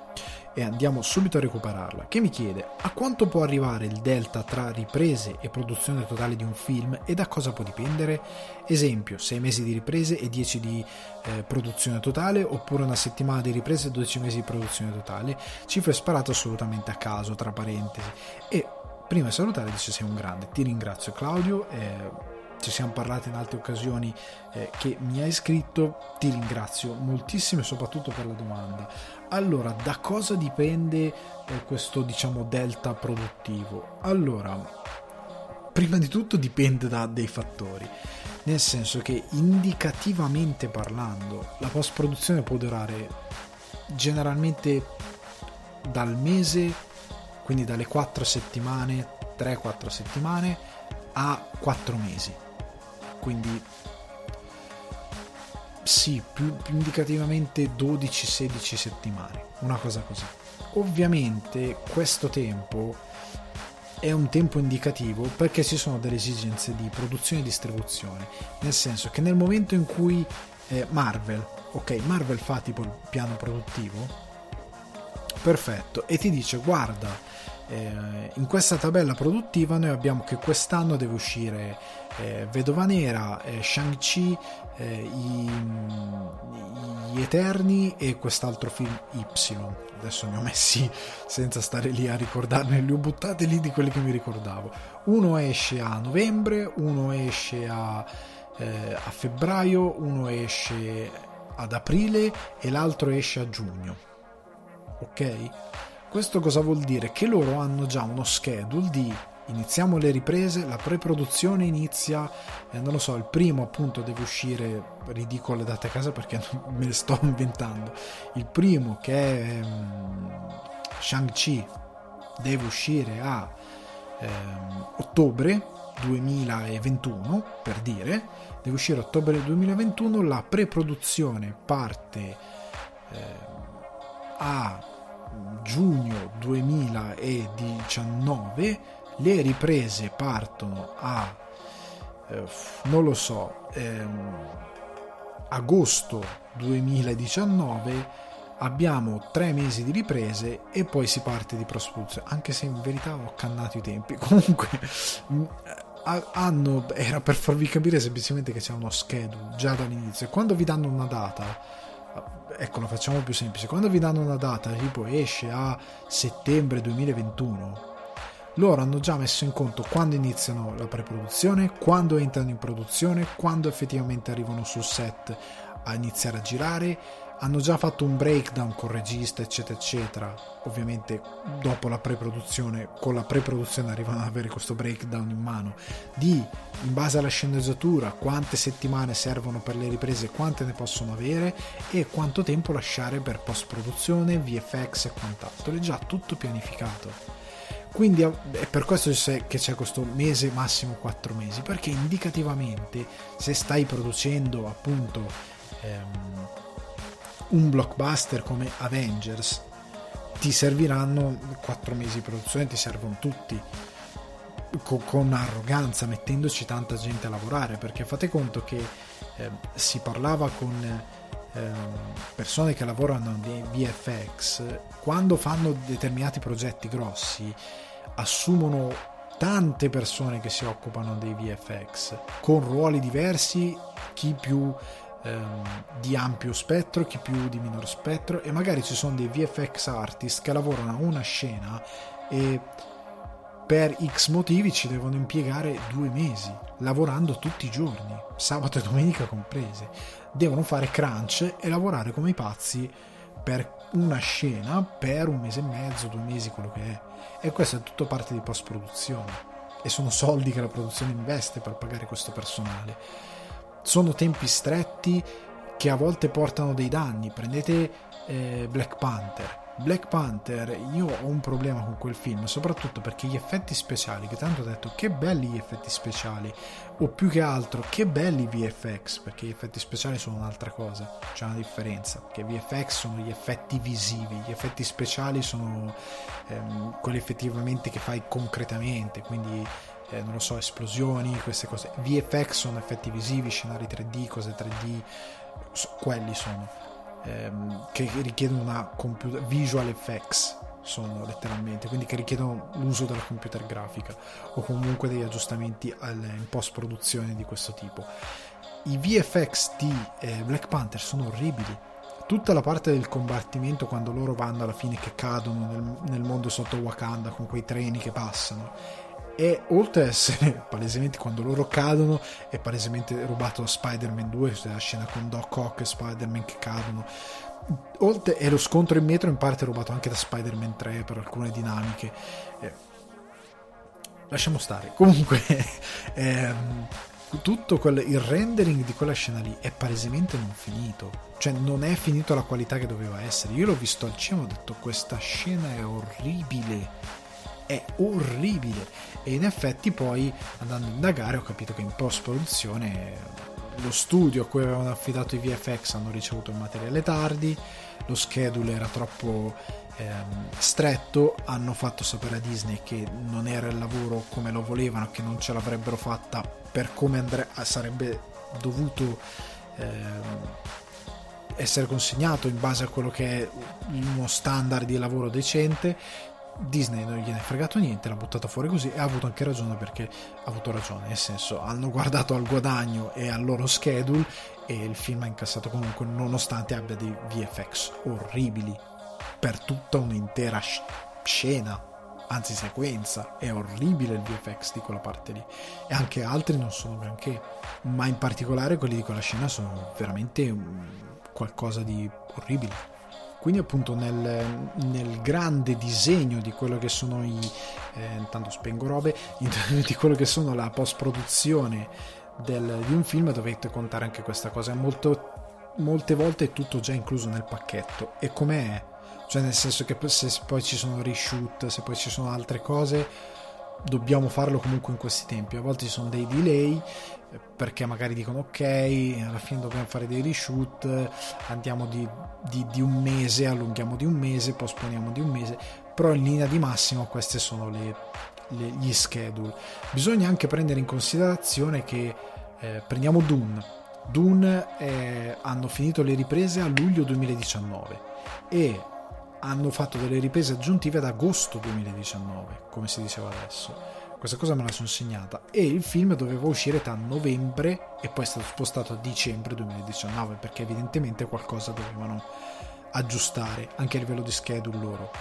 e andiamo subito a recuperarla, che mi chiede a quanto può arrivare il delta tra riprese e produzione totale di un film e da cosa può dipendere? Esempio, 6 mesi di riprese e 10 di eh, produzione totale, oppure una settimana di riprese e 12 mesi di produzione totale, cifre sparate assolutamente a caso, tra parentesi. E prima di salutare dice sei un grande, ti ringrazio Claudio. Eh, ci siamo parlati in altre occasioni eh, che mi hai scritto, ti ringrazio moltissimo e soprattutto per la domanda. Allora, da cosa dipende eh, questo diciamo delta produttivo? Allora, prima di tutto dipende da dei fattori, nel senso che indicativamente parlando la post produzione può durare generalmente dal mese, quindi dalle 4 settimane, 3-4 settimane a 4 mesi. Quindi sì, più, più indicativamente 12-16 settimane, una cosa così. Ovviamente questo tempo è un tempo indicativo perché ci sono delle esigenze di produzione e distribuzione, nel senso che nel momento in cui eh, Marvel, ok, Marvel fa tipo il piano produttivo, perfetto, e ti dice guarda, eh, in questa tabella produttiva noi abbiamo che quest'anno deve uscire eh, Vedova Nera, eh, Shang-Chi, eh, i, gli Eterni e quest'altro film Y. Adesso ne ho messi senza stare lì a ricordarmi, li ho buttati lì di quelli che mi ricordavo. Uno esce a novembre, uno esce a, eh, a febbraio, uno esce ad aprile e l'altro esce a giugno. Ok? Questo cosa vuol dire? Che loro hanno già uno schedule di iniziamo le riprese, la pre-produzione inizia, eh, non lo so, il primo appunto deve uscire, ridicole date a casa perché me le sto inventando, il primo che è um, Shang-Chi deve uscire a um, ottobre 2021, per dire, deve uscire a ottobre 2021, la pre-produzione parte eh, a giugno 2019, le riprese partono a, eh, non lo so, ehm, agosto 2019, abbiamo tre mesi di riprese e poi si parte di post-produzione, anche se in verità ho cannato i tempi. Comunque mm, hanno, era per farvi capire semplicemente che c'è uno schedule già dall'inizio. Quando vi danno una data ecco lo facciamo più semplice quando vi danno una data tipo esce a settembre 2021 loro hanno già messo in conto quando iniziano la pre-produzione, quando entrano in produzione, quando effettivamente arrivano sul set a iniziare a girare, hanno già fatto un breakdown con regista eccetera eccetera. Ovviamente dopo la pre-produzione con la pre-produzione arrivano ad avere questo breakdown in mano di in base alla sceneggiatura quante settimane servono per le riprese quante ne possono avere e quanto tempo lasciare per post-produzione VFX e quant'altro. È già tutto pianificato quindi è per questo che c'è questo mese massimo 4 mesi perché indicativamente se stai producendo appunto ehm, un blockbuster come Avengers ti serviranno 4 mesi di produzione, ti servono tutti con, con arroganza, mettendoci tanta gente a lavorare, perché fate conto che eh, si parlava con eh, persone che lavorano di VFX, quando fanno determinati progetti grossi, assumono tante persone che si occupano dei VFX, con ruoli diversi, chi più ehm, di ampio spettro, chi più di minor spettro e magari ci sono dei VFX artist che lavorano a una scena e per X motivi ci devono impiegare due mesi, lavorando tutti i giorni, sabato e domenica comprese. Devono fare crunch e lavorare come i pazzi per una scena per un mese e mezzo, due mesi, quello che è. E questo è tutto parte di post produzione. E sono soldi che la produzione investe per pagare questo personale sono tempi stretti che a volte portano dei danni. Prendete eh, Black Panther. Black Panther, io ho un problema con quel film, soprattutto perché gli effetti speciali, che tanto ho detto che belli gli effetti speciali, o più che altro che belli VFX, perché gli effetti speciali sono un'altra cosa, c'è una differenza, che VFX sono gli effetti visivi, gli effetti speciali sono ehm, quelli effettivamente che fai concretamente, quindi eh, non lo so, esplosioni, queste cose. VFX sono effetti visivi, scenari 3D, cose 3D, quelli sono, ehm, che richiedono una computer, visual effects sono letteralmente, quindi che richiedono l'uso della computer grafica o comunque degli aggiustamenti in post produzione di questo tipo. I VFX di Black Panther sono orribili. Tutta la parte del combattimento quando loro vanno alla fine che cadono nel, nel mondo sotto Wakanda con quei treni che passano e oltre ad essere palesemente quando loro cadono è palesemente rubato da Spider-Man 2 cioè la scena con Doc Ock e Spider-Man che cadono oltre e lo scontro in metro in parte rubato anche da Spider-Man 3 per alcune dinamiche eh, lasciamo stare. Comunque, ehm, tutto quel, il rendering di quella scena lì è palesemente non finito. Cioè, non è finito alla qualità che doveva essere. Io l'ho visto al cinema ho detto: questa scena è orribile. È orribile. E in effetti, poi andando a indagare, ho capito che in post-produzione lo studio a cui avevano affidato i VFX hanno ricevuto il materiale tardi, lo schedule era troppo ehm, stretto, hanno fatto sapere a Disney che non era il lavoro come lo volevano, che non ce l'avrebbero fatta per come andre- sarebbe dovuto ehm, essere consegnato in base a quello che è uno standard di lavoro decente Disney non gliene è fregato niente, l'ha buttata fuori così e ha avuto anche ragione perché ha avuto ragione, nel senso hanno guardato al guadagno e al loro schedule e il film ha incassato comunque nonostante abbia dei VFX orribili per tutta un'intera scena, anzi sequenza, è orribile il VFX di quella parte lì. E anche altri non sono granché, ma in particolare quelli di quella scena sono veramente qualcosa di orribile quindi appunto nel, nel, grande disegno di quello che sono i eh, intanto spengo robe di quello che sono la post produzione di un film dovete contare anche questa cosa. Molto, molte volte è tutto già incluso nel pacchetto. E com'è? Cioè nel senso che se poi ci sono reshoot se poi ci sono altre cose dobbiamo farlo comunque in questi tempi. A volte ci sono dei delay perché magari dicono ok, alla fine dobbiamo fare dei reshoot, andiamo di, di, di, un mese, allunghiamo di un mese, posponiamo di un mese, però in linea di massimo questi sono le, le, gli schedule. Bisogna anche prendere in considerazione che eh, prendiamo Dune. Dune eh, hanno finito le riprese a luglio 2019 e hanno fatto delle riprese aggiuntive ad agosto 2019, come si diceva adesso questa cosa me la sono segnata. E il film doveva uscire tra novembre e poi è stato spostato a dicembre 2019 perché evidentemente qualcosa dovevano aggiustare anche a livello di schedule loro.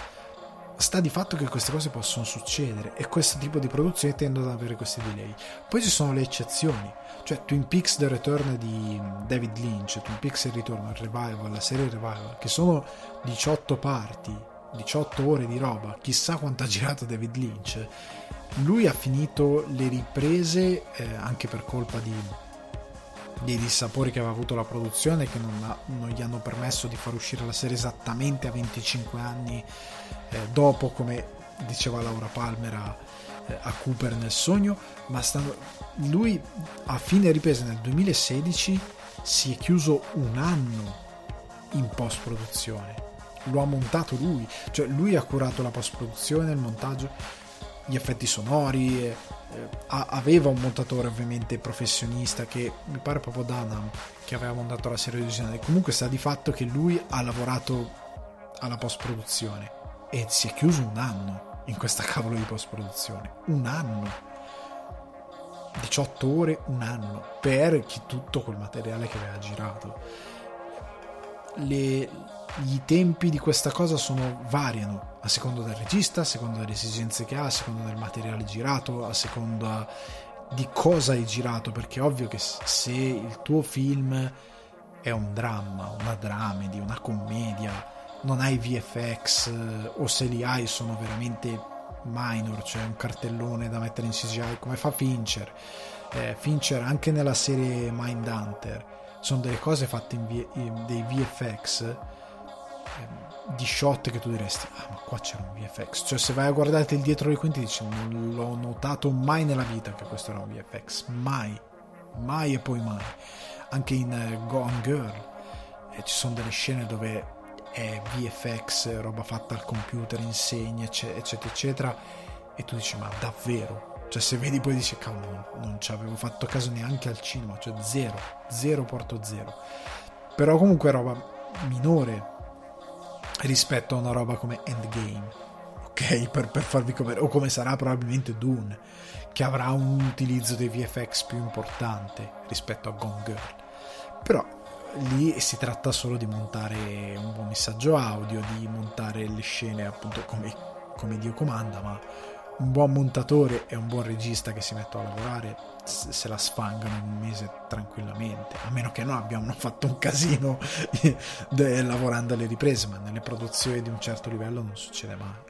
Sta di fatto che queste cose possono succedere e questo tipo di produzioni tendono ad avere questi delay. Poi ci sono le eccezioni cioè Twin Peaks The Return di David Lynch Twin Peaks Il Ritorno, il Revival, la serie Revival che sono 18 parti 18 ore di roba chissà quanto ha girato David Lynch lui ha finito le riprese eh, anche per colpa di, dei dissapori che aveva avuto la produzione che non, ha, non, gli hanno permesso di far uscire la serie esattamente a 25 anni eh, dopo come diceva Laura Palmer a, eh, a Cooper nel sogno. Ma stanno, lui a fine riprese nel 2016 si è chiuso un anno in post produzione lo ha montato lui. Cioè lui ha curato la post produzione il montaggio gli effetti sonori, eh, aveva un montatore ovviamente professionista che mi pare proprio Danam che aveva montato la serie originale. Comunque sta di fatto che lui ha lavorato alla post produzione e si è chiuso un anno in questa cavolo di post produzione. Un anno. 18 ore, un anno per tutto quel materiale che aveva girato. Le, i tempi di questa cosa sono, variano a seconda del regista, a seconda delle esigenze che ha, a seconda del materiale girato, a seconda di cosa hai girato, perché è ovvio che se il tuo film è un dramma, una dramedy, una commedia, non hai VFX o se li hai sono veramente minor, cioè un cartellone da mettere in CGI come fa Fincher. Eh, Fincher anche nella serie Mindhunter sono delle cose fatte in, v- in dei VFX di shot che tu diresti ah ma qua c'era un VFX cioè se vai a guardarti il dietro le quinte dici non l'ho notato mai nella vita che questo era un VFX mai. Mai e poi mai. Anche in uh, Gone Girl. Eh, ci sono delle scene dove è VFX roba fatta al computer insegna eccetera eccetera e tu dici ma davvero? Cioè se vedi poi dici cavolo non ci avevo fatto caso neanche al cinema. Cioè zero. Zero porto zero. Però comunque roba minore rispetto a una roba come Endgame, ok? Per, per farvi capire, o come sarà probabilmente Dune, che avrà un utilizzo dei VFX più importante rispetto a Gone Girl. Però lì si tratta solo di montare un buon messaggio audio, di montare le scene appunto come, come Dio comanda, ma un buon montatore e un buon regista che si mettono a lavorare se la sfangano in un mese tranquillamente a meno che non abbiamo fatto un casino lavorando alle riprese ma nelle produzioni di un certo livello non succede mai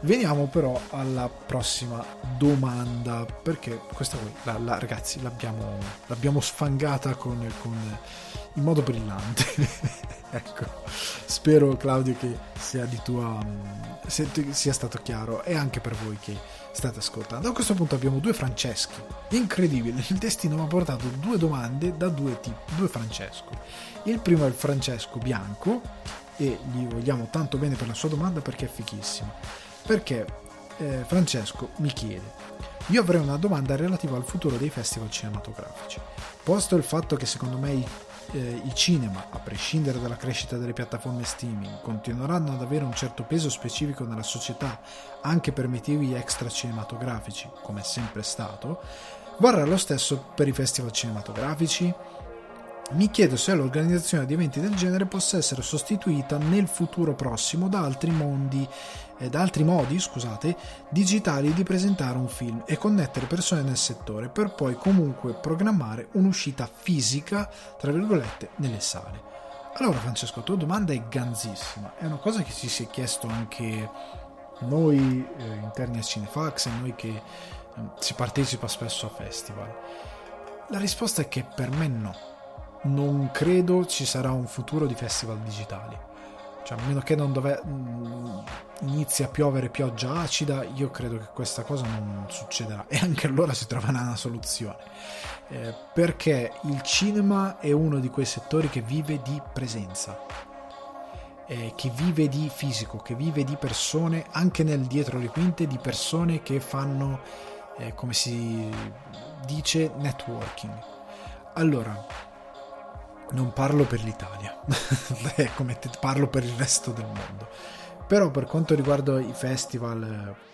Veniamo però alla prossima domanda, perché questa qui, la, la, ragazzi, l'abbiamo, l'abbiamo sfangata con, con, in modo brillante. ecco, spero Claudio che sia, tua, sia stato chiaro e anche per voi che state ascoltando. A questo punto abbiamo due Franceschi, incredibile, il destino mi ha portato due domande da due, tipi, due Francesco. Il primo è il Francesco Bianco e gli vogliamo tanto bene per la sua domanda perché è fichissima perché eh, Francesco mi chiede, io avrei una domanda relativa al futuro dei festival cinematografici. Posto il fatto che secondo me i, eh, i cinema, a prescindere dalla crescita delle piattaforme streaming, continueranno ad avere un certo peso specifico nella società anche per motivi extra cinematografici, come è sempre stato, varrà lo stesso per i festival cinematografici? Mi chiedo se l'organizzazione di eventi del genere possa essere sostituita nel futuro prossimo da altri mondi da altri modi, scusate, digitali di presentare un film e connettere persone nel settore per poi comunque programmare un'uscita fisica, tra virgolette, nelle sale. Allora Francesco, tua domanda è ganzissima, è una cosa che ci si è chiesto anche noi eh, interni a Cinefax e noi che eh, si partecipa spesso a festival. La risposta è che per me no, non credo ci sarà un futuro di festival digitali cioè, a meno che non dove, mm, inizi a piovere pioggia acida, io credo che questa cosa non succederà e anche allora si troverà una soluzione. Eh, perché il cinema è uno di quei settori che vive di presenza, eh, che vive di fisico, che vive di persone, anche nel dietro le quinte, di persone che fanno, eh, come si dice, networking. Allora, non parlo per l'Italia, come parlo per il resto del mondo. Però per quanto riguarda i festival eh,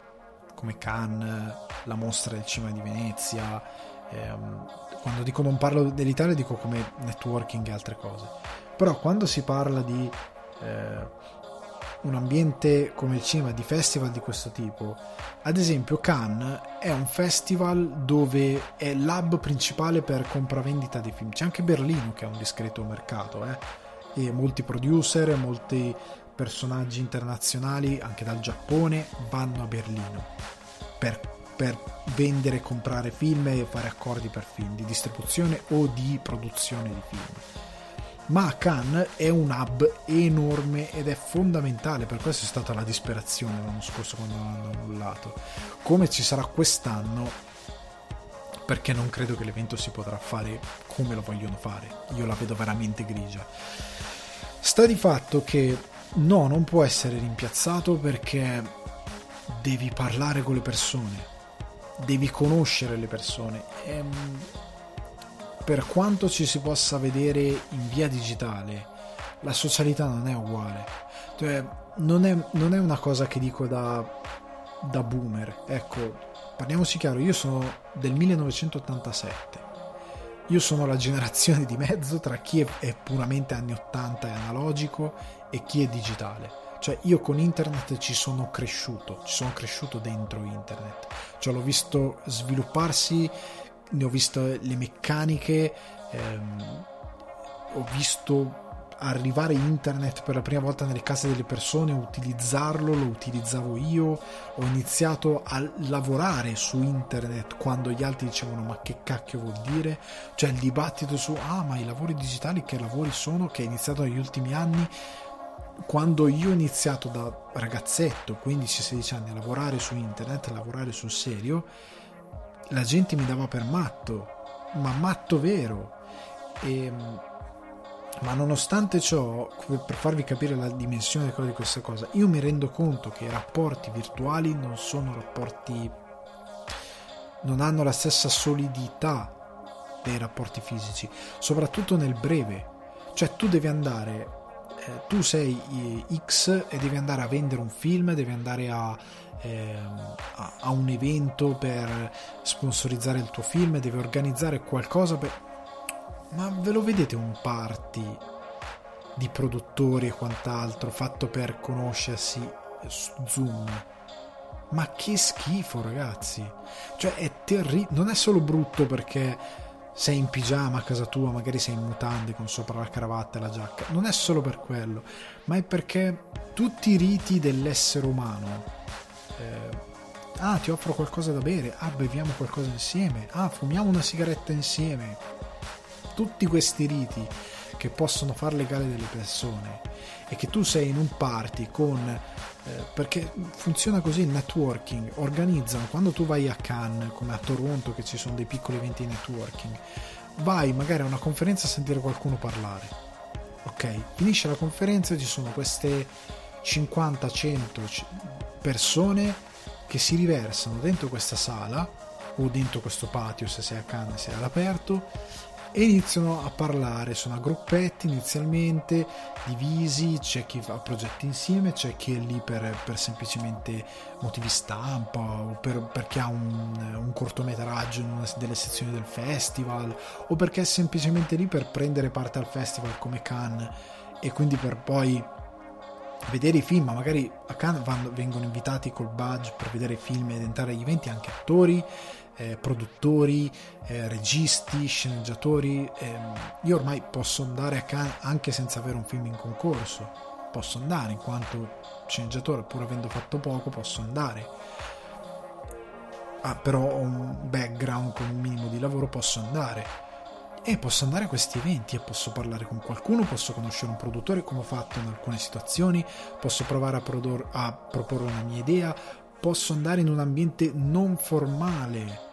come Cannes, la mostra del cinema di Venezia, ehm, quando dico non parlo dell'Italia dico come networking e altre cose. Però quando si parla di eh, un ambiente come il cinema, di festival di questo tipo, ad esempio Cannes è un festival dove è l'hub principale per compravendita dei film. C'è anche Berlino che ha un discreto mercato, eh? e molti producer, molti personaggi internazionali, anche dal Giappone, vanno a Berlino per, per vendere e comprare film e fare accordi per film di distribuzione o di produzione di film ma Cannes è un hub enorme ed è fondamentale, per questo è stata la disperazione l'anno scorso quando l'hanno annullato. Come ci sarà quest'anno, perché non credo che l'evento si potrà fare come lo vogliono fare, io la vedo veramente grigia. Sta di fatto che no, non può essere rimpiazzato perché devi parlare con le persone, devi conoscere le persone. Ehm, per quanto ci si possa vedere in via digitale, la socialità non è uguale. Cioè, non è, non è una cosa che dico da, da boomer. Ecco, parliamoci chiaro, io sono del 1987. Io sono la generazione di mezzo tra chi è puramente anni 80 e analogico e chi è digitale. Cioè io con internet ci sono cresciuto, ci sono cresciuto dentro internet. Cioè l'ho visto svilupparsi ne ho visto le meccaniche, ehm, ho visto arrivare internet per la prima volta nelle case delle persone, utilizzarlo, lo utilizzavo io, ho iniziato a lavorare su internet quando gli altri dicevano ma che cacchio vuol dire? Cioè il dibattito su ah ma i lavori digitali che lavori sono che è iniziato negli ultimi anni quando io ho iniziato da ragazzetto, 15-16 anni a lavorare su internet, a lavorare sul serio, la gente mi dava per matto, ma matto vero. E, ehm, ma nonostante ciò, per farvi capire la dimensione di questa cosa, io mi rendo conto che i rapporti virtuali non sono rapporti. non hanno la stessa solidità dei rapporti fisici, soprattutto nel breve. Cioè, tu devi andare. Eh, tu sei eh, X e devi andare a vendere un film, devi andare a eh, a, a, un evento per sponsorizzare il tuo film, deve organizzare qualcosa per... Ma ve lo vedete un party di produttori e quant'altro fatto per conoscersi su Zoom? Ma che schifo ragazzi! Cioè è terribile, non è solo brutto perché sei in pigiama a casa tua, magari sei in mutande con sopra la cravatta e la giacca, non è solo per quello, ma è perché tutti i riti dell'essere umano eh, ah ti offro qualcosa da bere, ah beviamo qualcosa insieme, ah fumiamo una sigaretta insieme. Tutti questi riti che possono far legale delle persone e che tu sei in un party con eh, perché funziona così il networking organizzano quando tu vai a Cannes come a Toronto che ci sono dei piccoli eventi di networking vai magari a una conferenza a sentire qualcuno parlare ok? Finisce la conferenza e ci sono queste 50-100 persone che si riversano dentro questa sala o dentro questo patio se sei a Cannes sei all'aperto e iniziano a parlare, sono a gruppetti inizialmente, divisi, c'è chi fa progetti insieme, c'è chi è lì per, per semplicemente motivi stampa o per, perché ha un, un, cortometraggio in una delle sezioni del festival o perché è semplicemente lì per prendere parte al festival come Cannes e quindi per poi vedere i film, ma magari a Cannes vanno, vengono invitati col badge per vedere i film ed entrare agli eventi anche attori eh, produttori, eh, registi, sceneggiatori. Ehm, io ormai posso andare a Cannes anche senza avere un film in concorso, posso andare in quanto sceneggiatore, pur avendo fatto poco, posso andare. Ah, però ho un background con un minimo di lavoro, posso andare. E posso andare a questi eventi e posso parlare con qualcuno, posso conoscere un produttore come ho fatto in alcune situazioni, posso provare a, prodor- a proporre una mia idea, posso andare in un ambiente non formale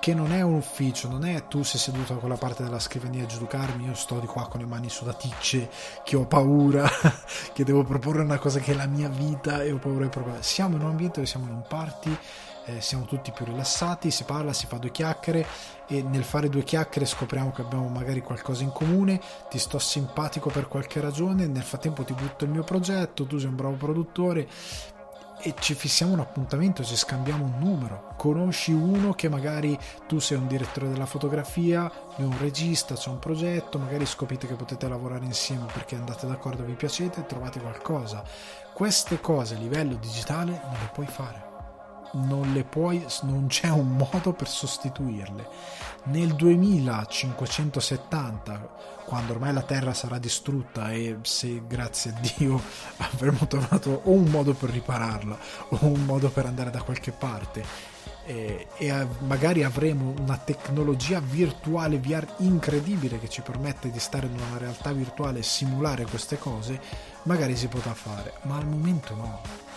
che non è un ufficio, non è tu sei seduto da quella parte della scrivania a giudicarmi, io sto di qua con le mani sudaticce, che ho paura, che devo proporre una cosa che è la mia vita e ho paura di proporre. Siamo in un ambiente dove siamo in un party, eh, siamo tutti più rilassati, si parla, si fa due chiacchiere e nel fare due chiacchiere scopriamo che abbiamo magari qualcosa in comune, ti sto simpatico per qualche ragione, nel frattempo ti butto il mio progetto, tu sei un bravo produttore e ci fissiamo un appuntamento, ci scambiamo un numero. Conosci uno che magari tu sei un direttore della fotografia, lui un regista, c'è un progetto, magari scoprite che potete lavorare insieme perché andate d'accordo, vi piacete e trovate qualcosa. Queste cose a livello digitale non le puoi fare non le puoi, non c'è un modo per sostituirle. Nel 2570, quando ormai la Terra sarà distrutta e se grazie a Dio avremo trovato o un modo per ripararla o un modo per andare da qualche parte e, magari avremo una tecnologia virtuale VR incredibile che ci permette di stare in una realtà virtuale e simulare queste cose, magari si potrà fare, ma al momento no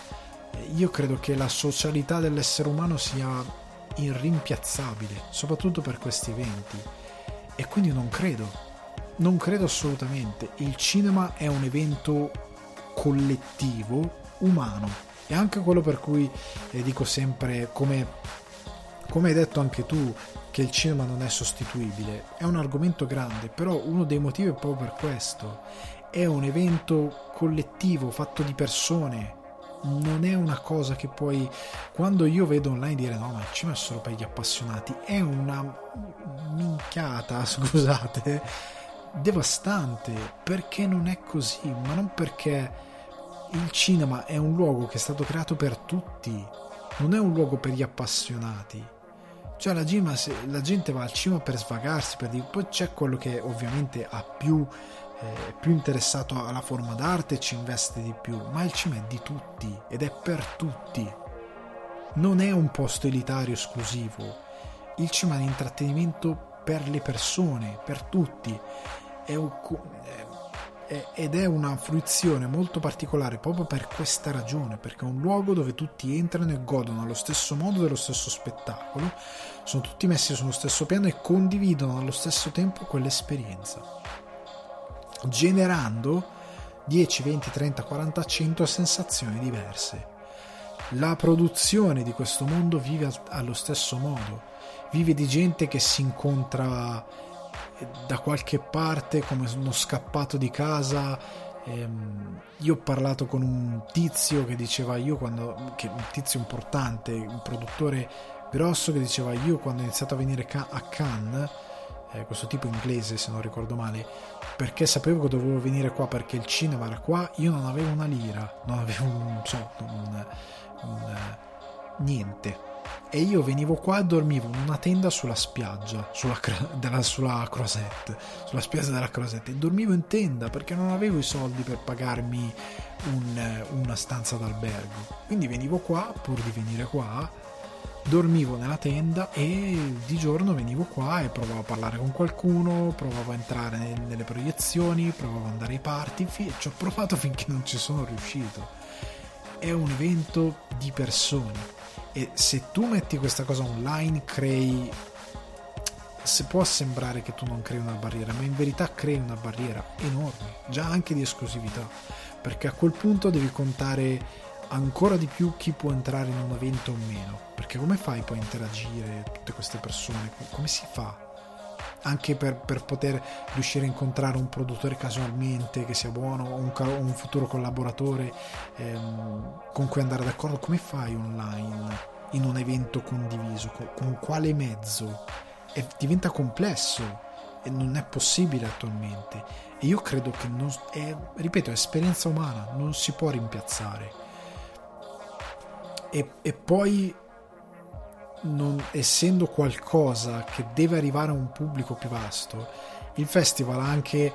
io credo che la socialità dell'essere umano sia irrimpiazzabile, soprattutto per questi eventi. E quindi non credo, non credo assolutamente. Il cinema è un evento collettivo, umano. E anche quello per cui eh, dico sempre, come, come hai detto anche tu, che il cinema non è sostituibile. È un argomento grande, però uno dei motivi è proprio per questo. È un evento collettivo, fatto di persone, non è una cosa che poi quando io vedo online dire no ma il cinema è solo per gli appassionati è una minchiata scusate devastante. Perché non è così? Ma non perché il cinema è un luogo che è stato creato per tutti non è un luogo per gli appassionati. Cioè la, gima, la gente va al cinema per svagarsi per dire, poi c'è quello che ovviamente ha più è più interessato alla forma d'arte ci investe di più, ma il cinema è di tutti ed è per tutti. Non è un posto elitario esclusivo. Il cinema è un intrattenimento per le persone, per tutti. È un, è, ed è una fruizione molto particolare proprio per questa ragione, perché è un luogo dove tutti entrano e godono allo stesso modo dello stesso spettacolo, sono tutti messi sullo stesso piano e condividono allo stesso tempo quell'esperienza generando 10, 20, 30, 40, 100 sensazioni diverse. La produzione di questo mondo vive allo stesso modo, vive di gente che si incontra eh, da qualche parte come uno scappato di casa. Ehm, io ho parlato con un tizio che diceva io quando, che un tizio importante, un produttore grosso che diceva io quando ho iniziato a venire a Cannes eh, questo tipo inglese se non ricordo male, perché sapevo che dovevo venire qua perché il cinema era qua, io non avevo una lira, non avevo un, so, un, un, niente. e io venivo qua e dormivo in una tenda sulla spiaggia, sulla, della, sulla Crosette, sulla spiaggia della Crosette, e dormivo in tenda perché non avevo i soldi per pagarmi un, una stanza d'albergo. Quindi venivo qua, pur di venire qua, dormivo nella tenda e di giorno venivo qua e provavo a parlare con qualcuno, provavo a entrare nelle proiezioni, provavo ad andare ai party e ci ho provato finché non ci sono riuscito. È un evento di persone e se tu metti questa cosa online crei se può sembrare che tu non crei una barriera ma in verità crei una barriera enorme già anche di esclusività perché a quel punto devi contare ancora di più chi può entrare in un evento o meno. Perché come fai poi a interagire tutte queste persone? Come si fa? Anche per, per, poter riuscire a incontrare un produttore casualmente che sia buono o un, un, futuro collaboratore ehm, con cui andare d'accordo. Come fai online in un evento condiviso? Con, con quale mezzo? E diventa complesso e non è possibile attualmente. E io credo che non, è, ripeto è esperienza umana non si può rimpiazzare e, e poi non, essendo qualcosa che deve arrivare a un pubblico più vasto, il festival ha anche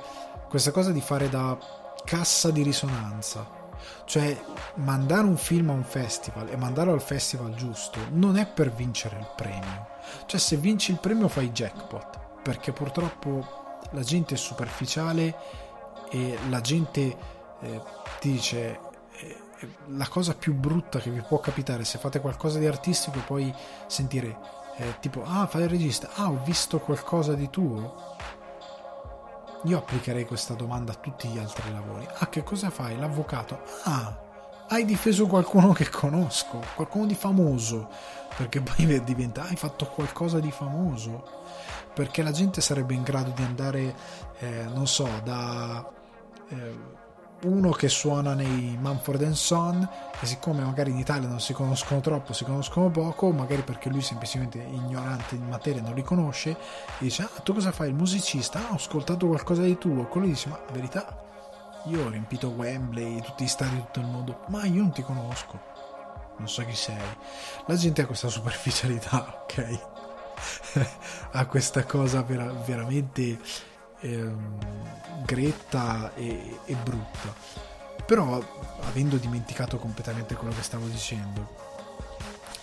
questa cosa di fare da cassa di risonanza. Cioè, mandare un film a un festival e mandarlo al festival giusto non è per vincere il premio. Cioè, se vinci il premio fai jackpot. Perché purtroppo la gente è superficiale e la gente eh, ti dice la cosa più brutta che vi può capitare se fate qualcosa di artistico poi sentire eh, tipo ah fai il regista ah ho visto qualcosa di tuo. Io applicherei questa domanda a tutti gli altri lavori. Ah che cosa fai? L'avvocato. Ah hai difeso qualcuno che conosco qualcuno di famoso. Perché poi diventa hai fatto qualcosa di famoso? Perché la gente sarebbe in grado di andare eh, non so da eh, uno che suona nei Manford Son e siccome magari in Italia non si conoscono troppo, si conoscono poco, magari perché lui semplicemente ignorante in materia non li conosce, dice ah tu cosa fai il musicista? Ah, ho ascoltato qualcosa di tuo, e quello dice ma verità io ho riempito Wembley, tutti gli stadi di tutto il mondo, ma io non ti conosco, non so chi sei. La gente ha questa superficialità, ok? ha questa cosa vera- veramente ehm, gretta e, e brutta. Però, avendo dimenticato completamente quello che stavo dicendo,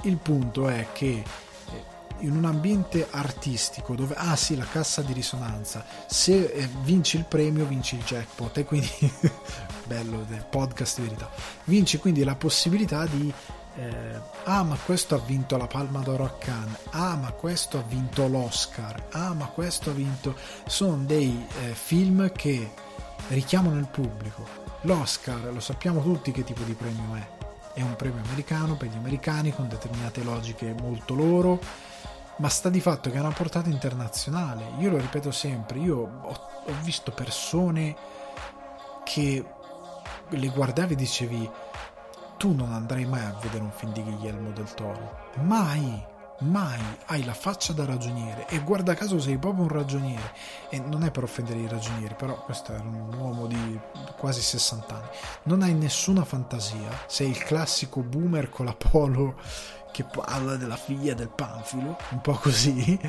il punto è che eh, in un ambiente artistico dove ah sì la cassa di risonanza se eh, vinci il premio vinci il jackpot e quindi bello del podcast di verità vinci quindi la possibilità di eh, ah ma questo ha vinto la Palma d'Oro a Cannes, ah ma questo ha vinto l'Oscar, ah ma questo ha vinto... Sono dei eh, film che richiamano il pubblico. L'Oscar lo sappiamo tutti che tipo di premio è. È un premio americano per gli americani con determinate logiche molto loro, ma sta di fatto che è una portata internazionale. Io lo ripeto sempre, io ho, ho visto persone che le guardavi e dicevi tu non andrai mai a vedere un film di Guillermo del Toro. Mai! Mai. Hai la faccia da ragioniere. E guarda caso sei proprio un ragioniere. E non è per offendere i ragionieri però questo è un uomo di quasi 60 anni. Non hai nessuna fantasia. Sei il classico boomer con la polo che parla della figlia del panfilo un po' così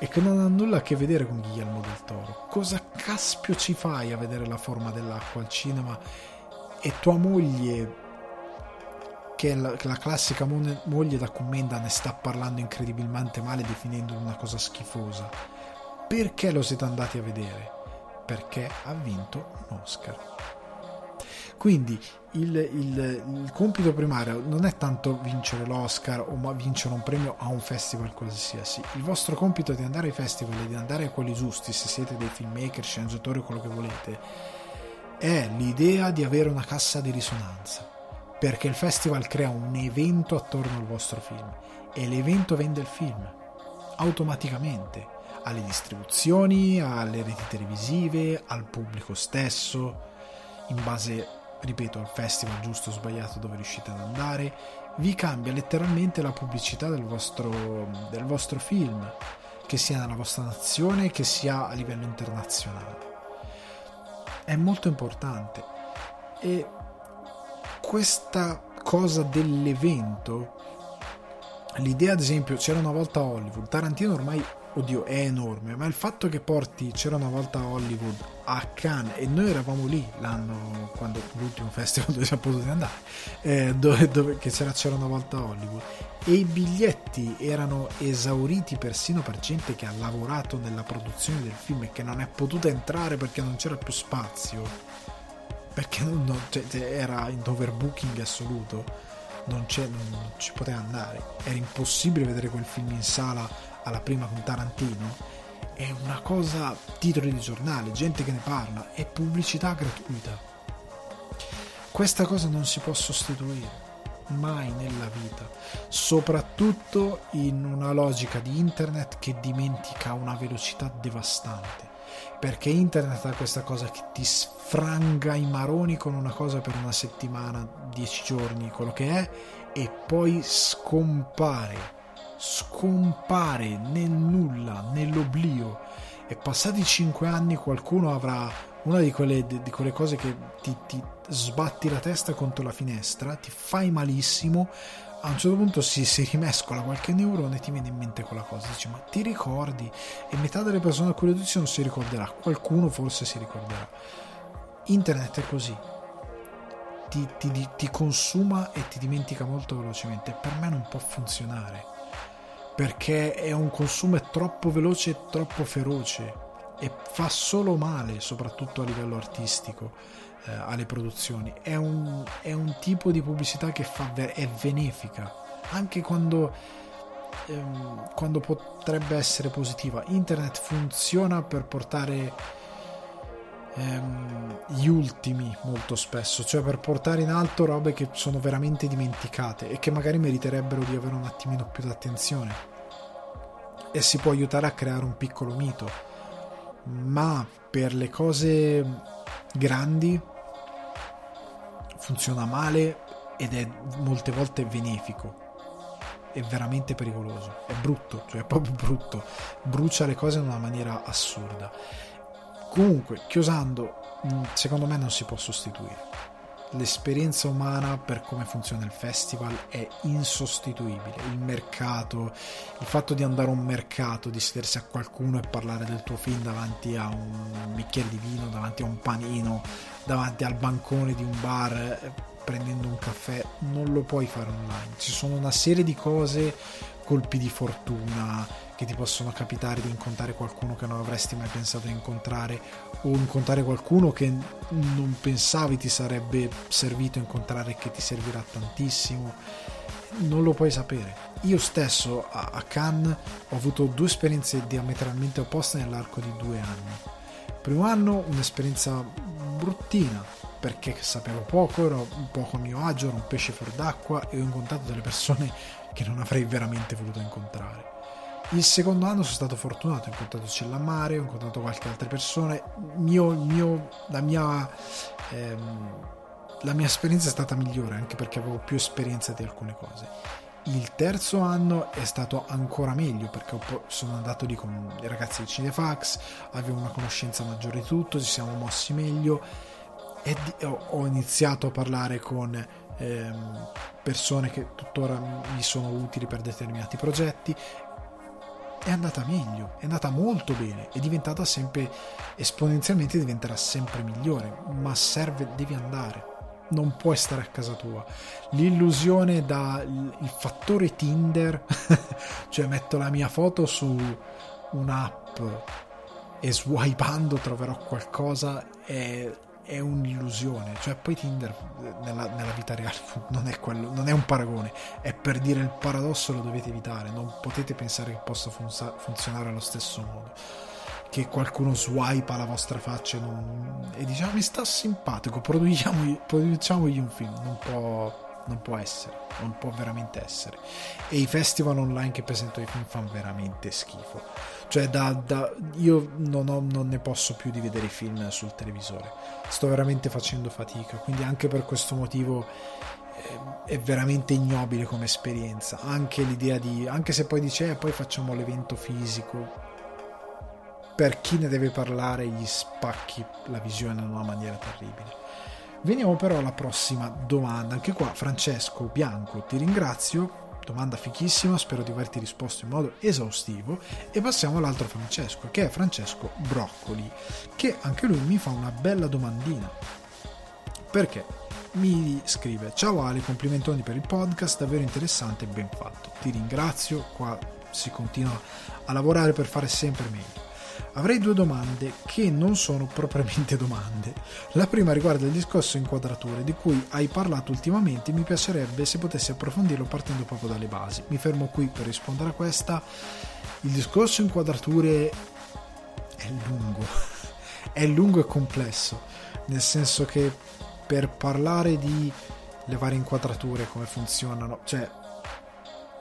e che non ha nulla a che vedere con Guillermo del Toro. Cosa caspio ci fai a vedere la forma dell'acqua al cinema e tua moglie che la, la classica moglie da commenda ne sta parlando incredibilmente male definendo una cosa schifosa. Perché lo siete andati a vedere? Perché ha vinto un Oscar. Quindi il, il, il, compito primario non è tanto vincere l'Oscar o vincere un premio a un festival qualsiasi. Il vostro compito è di andare ai festival e di andare a quelli giusti, se siete dei filmmaker, sceneggiatori o quello che volete, è l'idea di avere una cassa di risonanza perché il festival crea un evento attorno al vostro film e l'evento vende il film automaticamente alle distribuzioni, alle reti televisive, al pubblico stesso, in base, ripeto, al festival giusto o sbagliato dove riuscite ad andare, vi cambia letteralmente la pubblicità del vostro, del vostro film, che sia nella vostra nazione, che sia a livello internazionale. È molto importante e questa cosa dell'evento l'idea ad esempio c'era una volta Hollywood Tarantino ormai oddio è enorme ma il fatto che porti c'era una volta Hollywood a Cannes e noi eravamo lì l'anno quando l'ultimo festival dove siamo potuti andare eh, dove, dove, che c'era, c'era una volta Hollywood e i biglietti erano esauriti persino per gente che ha lavorato nella produzione del film e che non è potuta entrare perché non c'era più spazio perché non, non, cioè, era in overbooking assoluto. Non, non ci poteva andare. Era impossibile vedere quel film in sala alla prima con Tarantino. È una cosa titoli di giornale gente che ne parla è pubblicità gratuita. Questa cosa non si può sostituire mai nella vita soprattutto in una logica di internet che dimentica una velocità devastante perché internet ha questa cosa che ti sfranga i maroni con una cosa per una settimana, dieci giorni, quello che è, e poi scompare, scompare nel nulla, nell'oblio. E passati cinque anni qualcuno avrà una di quelle, di quelle cose che ti, ti sbatti la testa contro la finestra, ti fai malissimo, a un certo punto si, si, rimescola qualche neurone e ti viene in mente quella cosa. Dici, ma ti ricordi? E metà delle persone a cui lo dici non si ricorderà, qualcuno forse si ricorderà. Internet è così. Ti, ti, ti consuma e ti dimentica molto velocemente. Per me non può funzionare. Perché è un consumo troppo veloce e troppo feroce. E fa solo male, soprattutto a livello artistico eh, alle produzioni. È un, è un, tipo di pubblicità che fa, è benefica, anche quando, ehm, quando potrebbe essere positiva. Internet funziona per portare ehm, gli ultimi molto spesso, cioè per portare in alto robe che sono veramente dimenticate e che magari meriterebbero di avere un attimino più d'attenzione. E si può aiutare a creare un piccolo mito, ma per le cose grandi funziona male ed è molte volte benefico. È veramente pericoloso, è brutto, cioè è proprio brutto, brucia le cose in una maniera assurda. Comunque, chiusando, mm, secondo me non si può sostituire l'esperienza umana per come funziona il festival è insostituibile. Il mercato, il fatto di andare a un mercato, di sedersi a qualcuno e parlare del tuo film davanti a un bicchiere di vino, davanti a un panino, davanti al bancone di un bar eh, prendendo un caffè, non lo puoi fare online. Ci sono una serie di cose, colpi di fortuna, che ti possono capitare di incontrare qualcuno che non avresti mai pensato di incontrare o incontrare qualcuno che non pensavi ti sarebbe servito incontrare e che ti servirà tantissimo non lo puoi sapere io stesso a Cannes ho avuto due esperienze diametralmente opposte nell'arco di due anni primo anno un'esperienza bruttina perché sapevo poco, ero un poco a mio agio, ero un pesce fuor d'acqua e ho incontrato delle persone che non avrei veramente voluto incontrare. Il secondo anno sono stato fortunato, ho incontrato Cellamare, ho incontrato qualche altra persona, mio, mio, la, mia, ehm, la mia esperienza è stata migliore anche perché avevo più esperienza di alcune cose. Il terzo anno è stato ancora meglio perché sono andato lì con i ragazzi del Cinefax, avevo una conoscenza maggiore di tutto, ci siamo mossi meglio e ho iniziato a parlare con ehm, persone che tuttora mi sono utili per determinati progetti è andata meglio, è andata molto bene, è diventata sempre esponenzialmente diventerà sempre migliore, ma serve, devi andare. Non puoi stare a casa tua. L'illusione da il fattore Tinder, cioè metto la mia foto su un'app e swipando troverò qualcosa, è è un'illusione, cioè poi Tinder nella, nella vita reale non è, quello, non è un paragone, è per dire il paradosso lo dovete evitare, non potete pensare che possa fun- funzionare allo stesso modo, che qualcuno swipa la vostra faccia non, e dice ah, mi sta simpatico, produciamogli, produciamogli un film, non può, non può essere, non può veramente essere. E i festival online che presentano i film fanno veramente schifo cioè, da, da, io non, ho, non, ne posso più di vedere i film sul televisore. Sto veramente facendo fatica. Quindi, anche per questo motivo, eh, è veramente ignobile come esperienza. Anche l'idea di. Anche se poi dice, eh, poi facciamo l'evento fisico. Per chi ne deve parlare, gli spacchi la visione in una maniera terribile. Veniamo però alla prossima domanda. Anche qua, Francesco Bianco, ti ringrazio domanda fichissima, spero di averti risposto in modo esaustivo e passiamo all'altro Francesco, che è Francesco Broccoli, che anche lui mi fa una bella domandina. Perché? Mi scrive: Ciao Ale, complimentoni per il podcast, davvero interessante e ben fatto. Ti ringrazio, qua si continua a lavorare per fare sempre meglio. Avrei due domande che non sono propriamente domande. La prima riguarda il discorso inquadrature di cui hai parlato ultimamente. Mi piacerebbe se potessi approfondirlo partendo proprio dalle basi. Mi fermo qui per rispondere a questa. Il discorso inquadrature è lungo, è lungo e complesso, nel senso che per parlare di le varie inquadrature, come funzionano, cioè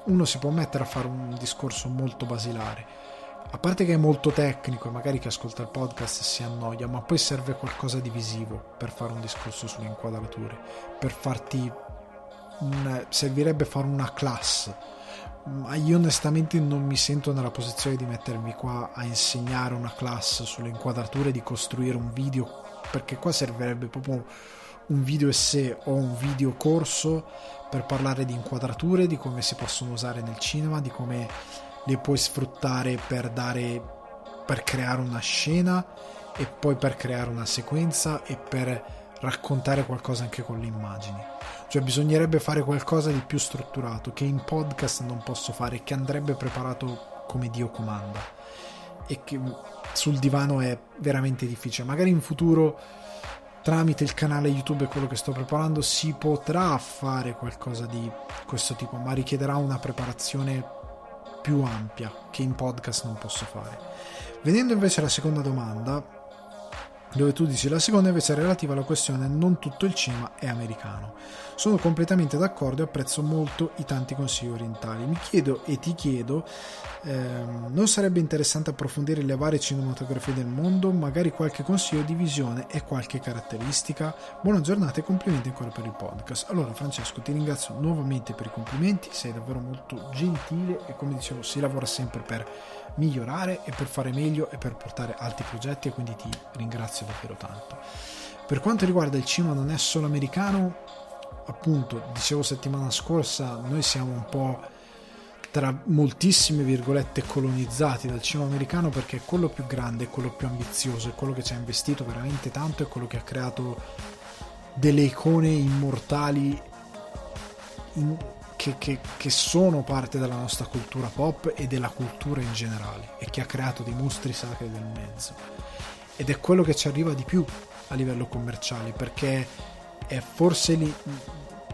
uno si può mettere a fare un discorso molto basilare a parte che è molto tecnico e magari chi ascolta il podcast si annoia, ma poi serve qualcosa di visivo per fare un discorso sulle inquadrature, per farti un, servirebbe fare una class. Ma io onestamente non mi sento nella posizione di mettermi qua a insegnare una class sulle inquadrature, di costruire un video, perché qua servirebbe proprio un video essè o un video corso per parlare di inquadrature, di come si possono usare nel cinema, di come le puoi sfruttare per dare per creare una scena e poi per creare una sequenza e per raccontare qualcosa anche con le immagini. Cioè bisognerebbe fare qualcosa di più strutturato che in podcast non posso fare, che andrebbe preparato come Dio comanda e che sul divano è veramente difficile. Magari in futuro tramite il canale YouTube e quello che sto preparando si potrà fare qualcosa di questo tipo, ma richiederà una preparazione più ampia che in podcast non posso fare. Venendo invece alla seconda domanda, dove tu dici la seconda invece è relativa alla questione non tutto il cinema è americano. Sono completamente d'accordo e apprezzo molto i tanti consigli orientali. Mi chiedo e ti chiedo, ehm, non sarebbe interessante approfondire le varie cinematografie del mondo, magari qualche consiglio di visione e qualche caratteristica? Buona giornata e complimenti ancora per il podcast. Allora Francesco ti ringrazio nuovamente per i complimenti, sei davvero molto gentile e come dicevo si lavora sempre per migliorare e per fare meglio e per portare altri progetti e quindi ti ringrazio davvero tanto. Per quanto riguarda il cinema non è solo americano, appunto, dicevo settimana scorsa, noi siamo un po' tra moltissime virgolette colonizzati dal cinema americano perché è quello più grande, è quello più ambizioso, è quello che ci ha investito veramente tanto, è quello che ha creato delle icone immortali in, che, che, che, sono parte della nostra cultura pop e della cultura in generale e che ha creato dei mostri sacri del mezzo. Ed è quello che ci arriva di più a livello commerciale perché è forse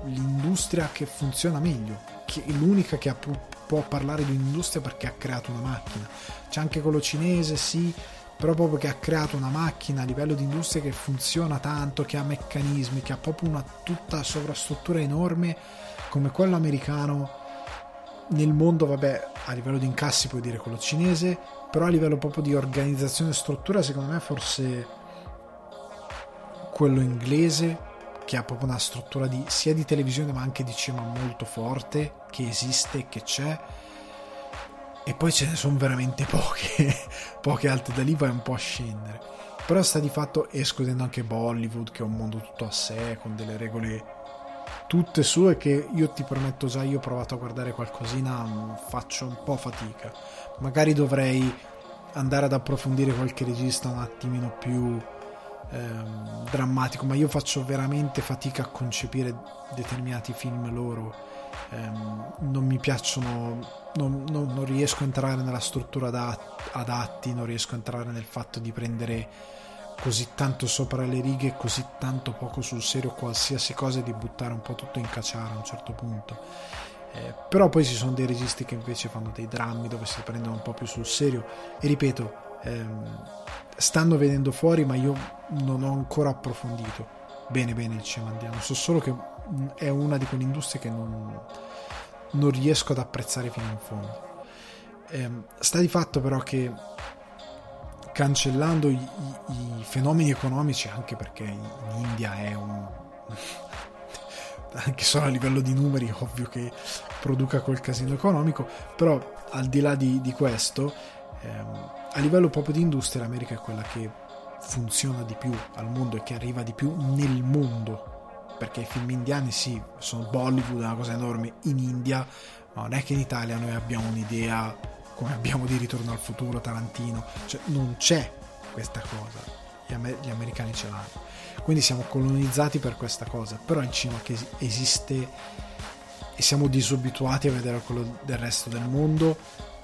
l'industria che funziona meglio che è l'unica che può parlare di un'industria perché ha creato una macchina. C'è anche quello cinese sì però proprio che ha creato una macchina a livello di industria che funziona tanto che ha meccanismi che ha proprio una tutta sovrastruttura enorme come quello americano nel mondo, vabbè, a livello di incassi puoi dire quello cinese, però a livello proprio di organizzazione e struttura, secondo me forse quello inglese, che ha proprio una struttura di, sia di televisione ma anche di cinema molto forte, che esiste, che c'è, e poi ce ne sono veramente poche, poche altre, da lì vai un po' a scendere. Però sta di fatto, escludendo anche Bollywood, che è un mondo tutto a sé, con delle regole tutte sue che io ti prometto già io ho provato a guardare qualcosina mm, faccio un po' fatica. Magari dovrei andare ad approfondire qualche regista un attimino più ehm, drammatico ma io faccio veramente fatica a concepire determinati film loro. Ehm, non mi piacciono non, non, non, riesco a entrare nella struttura ad atti non riesco a entrare nel fatto di prendere così tanto sopra le righe, così tanto poco sul serio qualsiasi cosa e di buttare un po' tutto in cacciara a un certo punto. Eh, però poi ci sono dei registi che invece fanno dei drammi dove si prendono un po' più sul serio e ripeto, ehm, stanno venendo fuori ma io non ho ancora approfondito bene bene il indiano, so solo che mm, è una di quelle industrie che non, non riesco ad apprezzare fino in fondo. Eh, sta di fatto però che cancellando i, i, i, fenomeni economici anche perché in India è un anche solo a livello di numeri ovvio che produca quel casino economico però al di là di, di questo ehm, a livello proprio di industria l'America è quella che funziona di più al mondo e che arriva di più nel mondo perché i film indiani sì sono Bollywood una cosa enorme in India Ma non è che in Italia noi abbiamo un'idea come abbiamo di Ritorno al futuro, Tarantino, cioè non c'è questa cosa, gli, amer- gli americani ce l'hanno. Quindi siamo colonizzati per questa cosa, però il cinema che esiste e siamo disabituati a vedere quello del resto del mondo,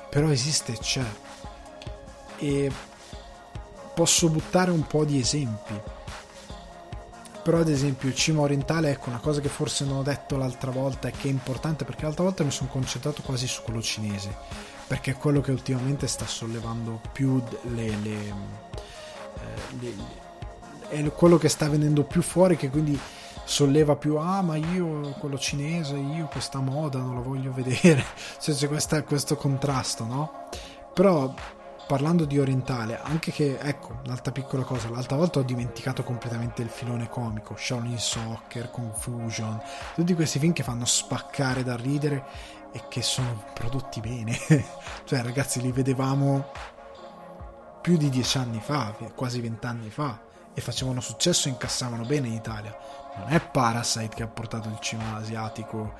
però esiste e c'è. E posso buttare un po' di esempi. Però ad esempio il cinema orientale, ecco una cosa che forse non ho detto l'altra volta e che è importante perché l'altra volta mi sono concentrato quasi su quello cinese, perché è quello che ultimamente sta sollevando più le, le, eh, le, le è quello che sta venendo più fuori che quindi solleva più ah ma io quello cinese io questa moda non la voglio vedere. Cioè c'è questa, questo contrasto no? Però parlando di orientale, anche che, ecco, un'altra piccola cosa, l'altra volta ho dimenticato completamente il filone comico, Shaolin Soccer, Confusion, tutti questi film che fanno spaccare da ridere e che sono prodotti bene. cioè, ragazzi, li vedevamo più di dieci anni fa, quasi vent'anni fa, e facevano successo e incassavano bene in Italia. Non è Parasite che ha portato il cinema asiatico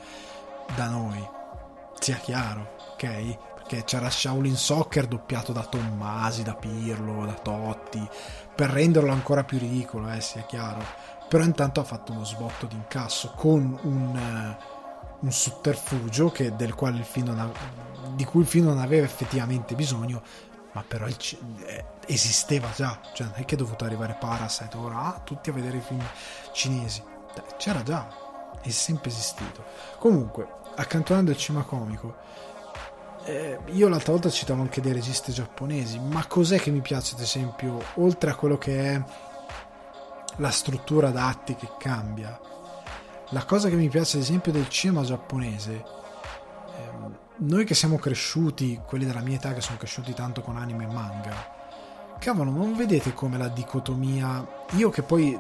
da noi, sia chiaro, ok? perché c'era Shaolin Soccer doppiato da Tommasi, da Pirlo, da Totti, per renderlo ancora più ridicolo, eh, sia chiaro. Però intanto ha fatto uno sbotto di incasso con un, uh, un sotterfugio che, del quale il film ave, di cui il film non aveva effettivamente bisogno, ma però il, eh, esisteva già, cioè non è che è dovuto arrivare Parasite ora ah, tutti a vedere i film cinesi, c'era già, è sempre esistito. Comunque, accantonando il cinema comico, eh, io l'altra volta citavo anche dei registi giapponesi, ma cos'è che mi piace ad esempio, oltre a quello che è la struttura d'atti che cambia? La cosa che mi piace ad esempio del cinema giapponese, ehm, noi che siamo cresciuti, quelli della mia età che sono cresciuti tanto con anime e manga, cavolo, non vedete come la dicotomia, io che poi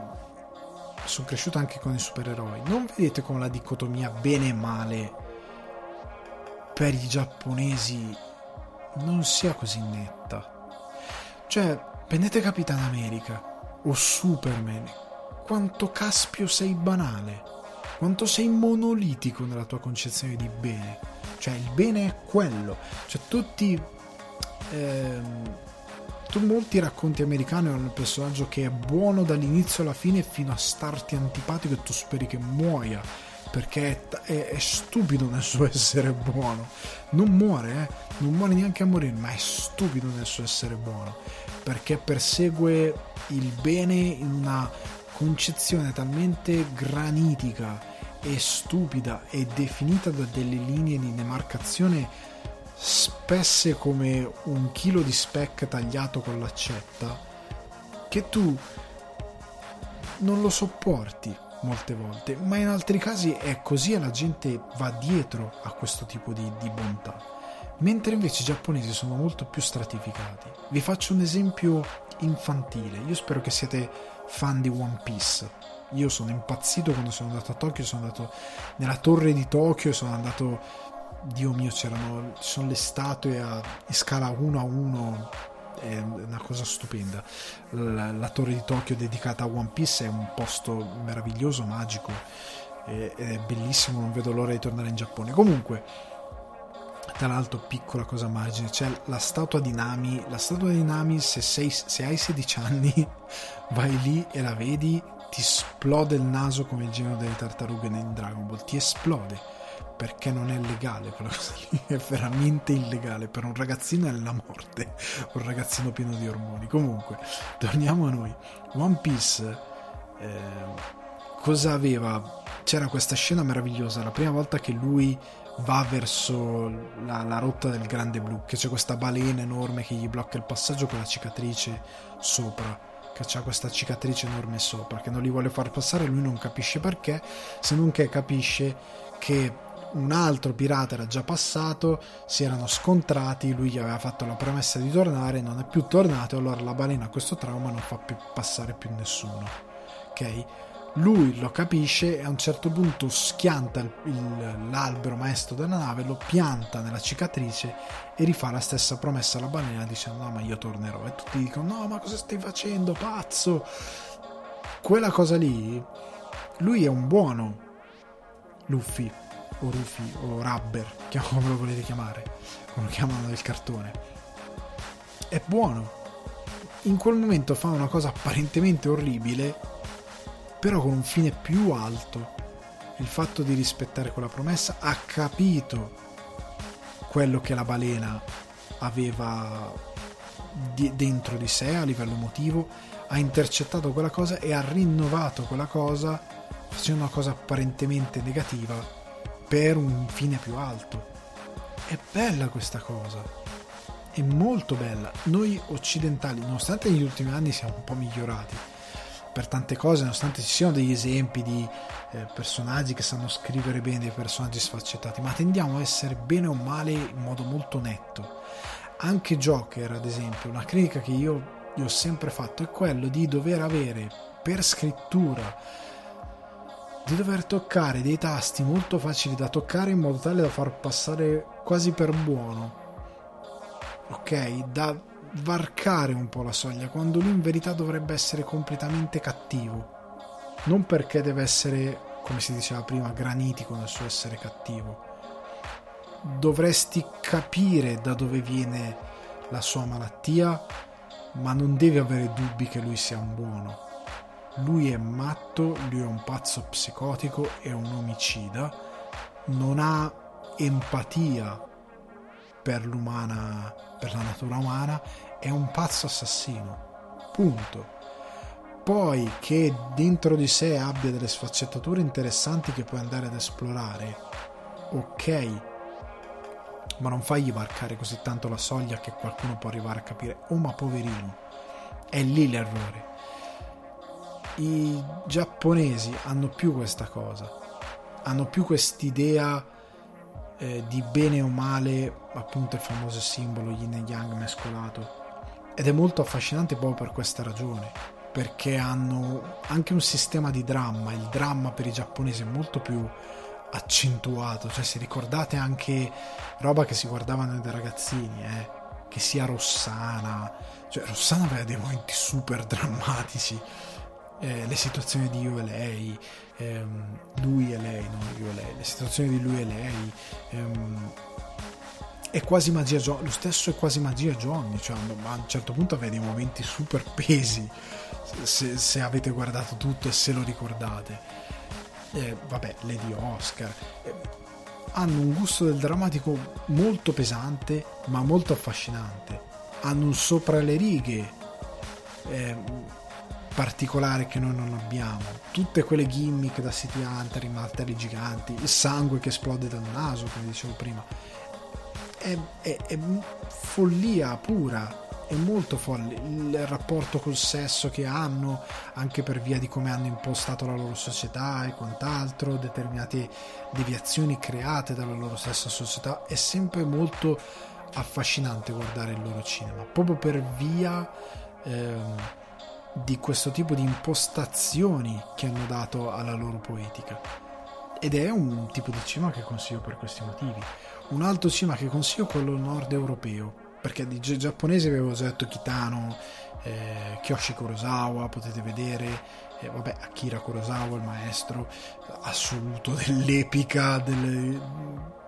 sono cresciuto anche con i supereroi, non vedete come la dicotomia bene e male per i giapponesi non sia così netta. Cioè, prendete Capitan America o Superman, quanto caspio sei banale, quanto sei monolitico nella tua concezione di bene. Cioè, il bene è quello. Cioè, tutti... Ehm, tu molti racconti americani hanno il personaggio che è buono dall'inizio alla fine fino a starti antipatico e tu speri che muoia perché è, è, stupido nel suo essere buono. Non muore, eh? non muore neanche a morire, ma è stupido nel suo essere buono perché persegue il bene in una concezione talmente granitica e stupida e definita da delle linee di demarcazione spesse come un chilo di speck tagliato con l'accetta che tu non lo sopporti molte volte, ma in altri casi è così e la gente va dietro a questo tipo di, di bontà. Mentre invece i giapponesi sono molto più stratificati. Vi faccio un esempio infantile. Io spero che siete fan di One Piece. Io sono impazzito quando sono andato a Tokyo, sono andato nella torre di Tokyo, sono andato Dio mio, c'erano sono le statue a scala 1 a 1 è una cosa stupenda. La, la, torre di Tokyo dedicata a One Piece è un posto meraviglioso, magico ed è bellissimo, non vedo l'ora di tornare in Giappone. Comunque, tra l'altro, piccola cosa a margine, c'è la statua di Nami. La statua di Nami, se, sei, se hai 16 anni, vai lì e la vedi, ti esplode il naso come il genio delle tartarughe in Dragon Ball, ti esplode perché non è legale quella cosa lì, è veramente illegale, per un ragazzino è la morte, un ragazzino pieno di ormoni. Comunque, torniamo a noi. One Piece, eh, cosa aveva? C'era questa scena meravigliosa, la prima volta che lui va verso la, la rotta del grande blu, che c'è questa balena enorme che gli blocca il passaggio con la cicatrice sopra che ha questa cicatrice enorme sopra che non li vuole far passare lui non capisce perché se non che capisce che un altro pirata era già passato, si erano scontrati, lui gli aveva fatto la promessa di tornare, non è più tornato, allora la balena ha questo trauma non fa più passare più nessuno. Ok? Lui lo capisce e a un certo punto schianta il, il, l'albero maestro della nave, lo pianta nella cicatrice e rifà la stessa promessa alla balena dicendo no ma io tornerò e tutti dicono no ma cosa stai facendo pazzo quella cosa lì lui è un buono Luffy o Rufy o Rubber, come lo volete chiamare, come lo chiamano nel cartone. È buono. In quel momento fa una cosa apparentemente orribile, però con un fine più alto. Il fatto di rispettare quella promessa ha capito quello che la balena aveva di, dentro di sé a livello emotivo, ha intercettato quella cosa e ha rinnovato quella cosa facendo una cosa apparentemente negativa per un fine più alto. È bella questa cosa, è molto bella. Noi occidentali, nonostante negli ultimi anni siamo un po' migliorati per tante cose, nonostante ci siano degli esempi di eh, personaggi che sanno scrivere bene, dei personaggi sfaccettati, ma tendiamo a essere bene o male in modo molto netto. Anche Joker, ad esempio, una critica che io, io ho sempre fatto è quello di dover avere per scrittura di dover toccare dei tasti molto facili da toccare in modo tale da far passare quasi per buono. Ok? Da varcare un po' la soglia, quando lui in verità dovrebbe essere completamente cattivo. Non perché deve essere, come si diceva prima, granitico nel suo essere cattivo. Dovresti capire da dove viene la sua malattia, ma non devi avere dubbi che lui sia un buono lui è matto, lui è un pazzo psicotico, è un omicida, non ha empatia per l'umana, per la natura umana, è un pazzo assassino. Punto. Poi che dentro di sé abbia delle sfaccettature interessanti che puoi andare ad esplorare, ok, ma non fagli varcare così tanto la soglia che qualcuno può arrivare a capire, oh ma poverino, è lì l'errore i giapponesi hanno più questa cosa, hanno più quest'idea eh, di bene o male, appunto il famoso simbolo yin e yang mescolato. Ed è molto affascinante proprio per questa ragione, perché hanno anche un sistema di dramma, il dramma per i giapponesi è molto più accentuato, cioè se ricordate anche roba che si guardavano da ragazzini, eh, che sia Rossana, cioè Rossana aveva dei momenti super drammatici eh, le situazioni di io e lei, ehm, lui e lei, non io e lei, le situazioni di lui e lei. Ehm, è quasi magia Johnny, lo stesso è quasi magia Johnny, cioè a un certo punto avete momenti super pesi se, se avete guardato tutto e se lo ricordate. Eh, vabbè, Lady Oscar. Eh, hanno un gusto del drammatico molto pesante ma molto affascinante. Hanno un sopra le righe. Eh, particolare che noi non abbiamo. Tutte quelle gimmick da City Hunter, i martelli giganti, il sangue che esplode dal naso, come dicevo prima. È, è, è follia pura, è molto folle il rapporto col sesso che hanno, anche per via di come hanno impostato la loro società e quant'altro, determinate deviazioni create dalla loro stessa società. È sempre molto affascinante guardare il loro cinema, proprio per via. Ehm, di questo tipo di impostazioni che hanno dato alla loro poetica. Ed è un tipo di cinema che consiglio per questi motivi. Un altro cinema che consiglio quello nord europeo, perché di giapponese avevo già detto Kitano, eh, Kyoshi Kurosawa, potete vedere, eh, vabbè, Akira Kurosawa, il maestro assoluto dell'epica, delle,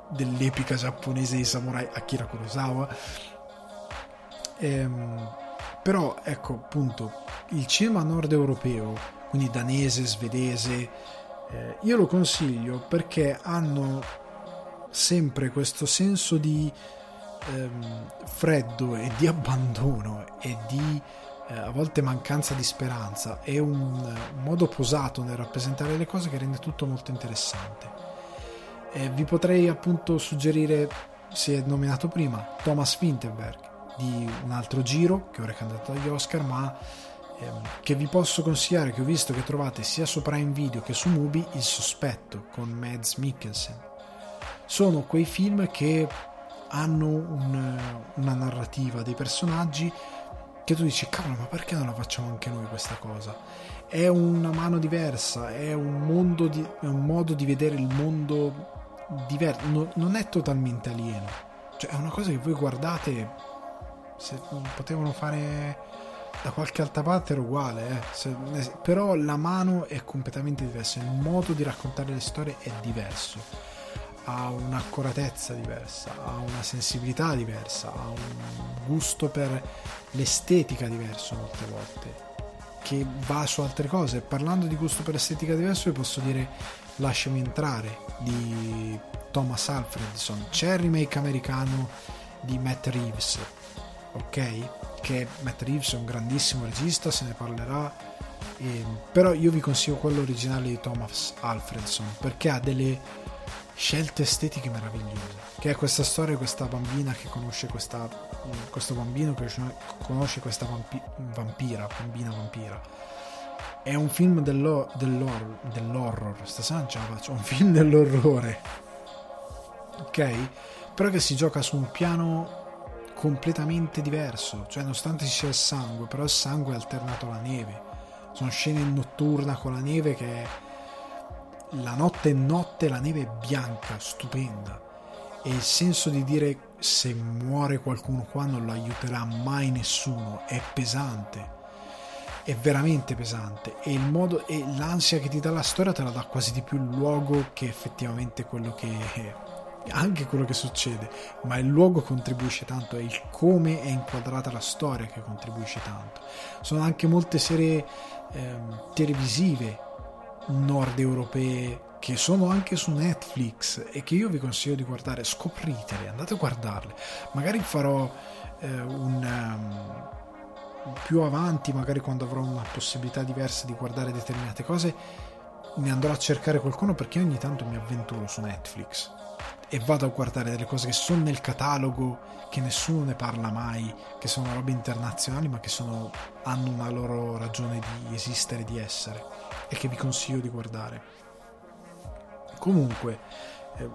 dell'epica giapponese di samurai Akira Kurosawa. Ehm, però ecco appunto il cinema nord europeo quindi danese, svedese eh, io lo consiglio perché hanno sempre questo senso di ehm, freddo e di abbandono e di eh, a volte mancanza di speranza è un, un modo posato nel rappresentare le cose che rende tutto molto interessante eh, vi potrei appunto suggerire si è nominato prima Thomas Winterberg di un altro giro che ora è candidato agli Oscar, ma ehm, che vi posso consigliare, che ho visto che trovate sia su Prime Video che su Mubi, Il sospetto con Mads Mikkelsen. Sono quei film che hanno un, una narrativa dei personaggi che tu dici cavolo ma perché non la facciamo anche noi questa cosa è una mano diversa è un, di, è un modo di vedere il mondo diverso no, non è totalmente alieno cioè è una cosa che voi guardate se potevano fare da qualche altra parte era uguale, eh. se, però la mano è completamente diversa, il modo di raccontare le storie è diverso. Ha un'accuratezza diversa, ha una sensibilità diversa, ha un gusto per l'estetica diverso molte volte, che va su altre cose. Parlando di gusto per l'estetica diverso, vi posso dire Lasciami entrare di Thomas Alfredson. C'è il remake americano di Matt Reeves, ok? Che Matt Reeves è un grandissimo regista, se ne parlerà. E, però io vi consiglio quello originale di Thomas Alfredson perché ha delle scelte estetiche meravigliose. Che è questa storia di questa bambina che conosce questa, questo bambino che conosce questa vampi, vampira, bambina vampira. È un film dello, dell'horror, dell'horror, stasera non ce la faccio, un film dell'orrore. Ok? Però che si gioca su un piano completamente diverso, cioè nonostante ci sia il sangue, però il sangue è alternato alla neve. Sono scene notturna con la neve che la notte è notte, la neve è bianca, stupenda. E il senso di dire se muore qualcuno qua non lo aiuterà mai nessuno è pesante. È veramente pesante. E modo e l'ansia che ti dà la storia te la dà quasi di più il luogo che effettivamente quello che è. Anche quello che succede, ma il luogo contribuisce tanto, è il come è inquadrata la storia che contribuisce tanto. Sono anche molte serie ehm, televisive nord europee che sono anche su Netflix e che io vi consiglio di guardare, scopritele, andate a guardarle. Magari farò eh, un um, più avanti, magari quando avrò una possibilità diversa di guardare determinate cose, ne andrò a cercare qualcuno perché ogni tanto mi avventuro su Netflix e vado a guardare delle cose che sono nel catalogo, che nessuno ne parla mai, che sono robe internazionali ma che sono, hanno una loro ragione di esistere, di essere e che vi consiglio di guardare. Comunque, eh,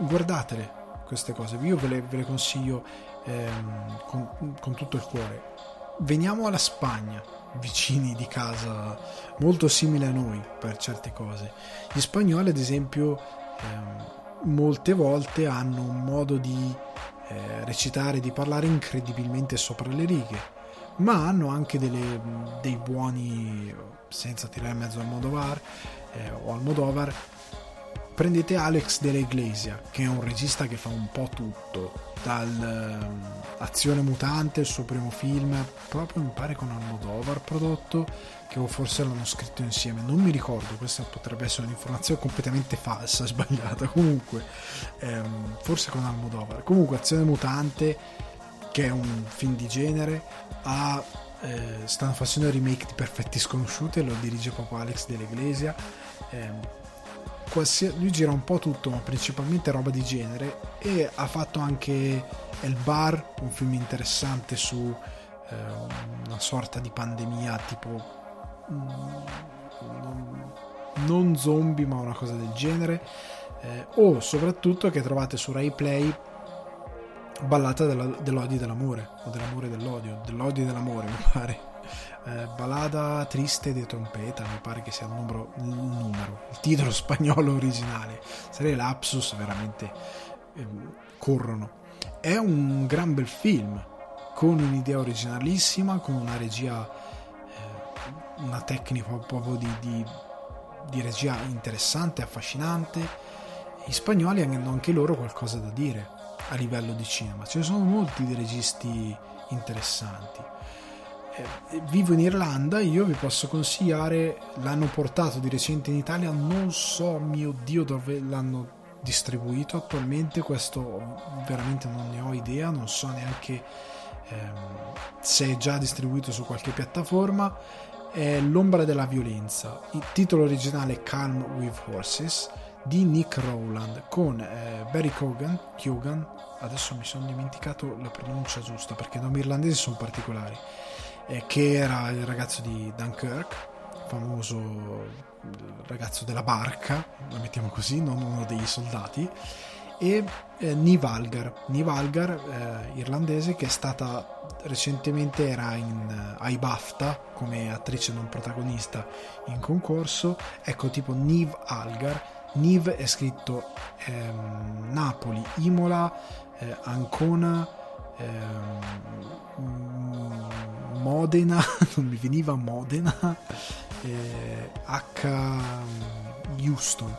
guardatele queste cose, io ve le, ve le consiglio ehm, con, con tutto il cuore. Veniamo alla Spagna, vicini di casa, molto simile a noi per certe cose. Gli spagnoli, ad esempio, ehm, molte volte hanno un modo di eh, recitare, di parlare incredibilmente sopra le righe ma hanno anche delle, dei buoni, senza tirare in mezzo al Modovar eh, o al Modovar, prendete Alex della Iglesia, che è un regista che fa un po' tutto, dall'azione ehm, mutante, il suo primo film, proprio mi pare con Almodovar prodotto, che forse l'hanno scritto insieme, non mi ricordo, questa potrebbe essere un'informazione completamente falsa, sbagliata, comunque, ehm, forse con Almodovar, comunque azione mutante, che è un film di genere, ha, eh, stanno facendo il remake di Perfetti Sconosciuti, lo dirige proprio Alex dell'Iglesia. Eh, lui gira un po' tutto, ma principalmente roba di genere. E ha fatto anche El Bar, un film interessante su eh, una sorta di pandemia tipo. Mm, non zombie, ma una cosa del genere. Eh, o soprattutto che trovate su Rai Play ballata della, dell'odio e dell'amore o dell'amore e dell'odio dell'odio e dell'amore mi pare. Eh, ballada triste di trompeta mi pare che sia il numero, il numero il titolo spagnolo originale. Le lapsus veramente eh, corrono. È un gran bel film con un'idea originalissima con una regia eh, una tecnica proprio di, di, di regia interessante affascinante. Gli spagnoli hanno anche loro qualcosa da dire a livello di cinema. Ce ne sono molti di registi interessanti. Eh, vivo in Irlanda, io vi posso consigliare, l'hanno portato di recente in Italia, non so mio Dio dove l'hanno distribuito attualmente, questo veramente non ne ho idea, non so neanche ehm, se è già distribuito su qualche piattaforma. È L'ombra della violenza, il titolo originale è Calm with Horses di Nick Rowland con eh, Barry Cogan, Kogan, adesso mi sono dimenticato la pronuncia giusta perché i nomi irlandesi sono particolari, eh, che era il ragazzo di Dunkirk, famoso ragazzo della barca, la mettiamo così, non uno degli soldati, e eh, Nivalgar, Nivalgar eh, irlandese che è stata recentemente era in, uh, ai BAFTA come attrice non protagonista in concorso, ecco tipo Niv Algar. Niv è scritto ehm, Napoli, Imola, eh, Ancona, ehm, Modena, non mi veniva Modena, eh, H Houston.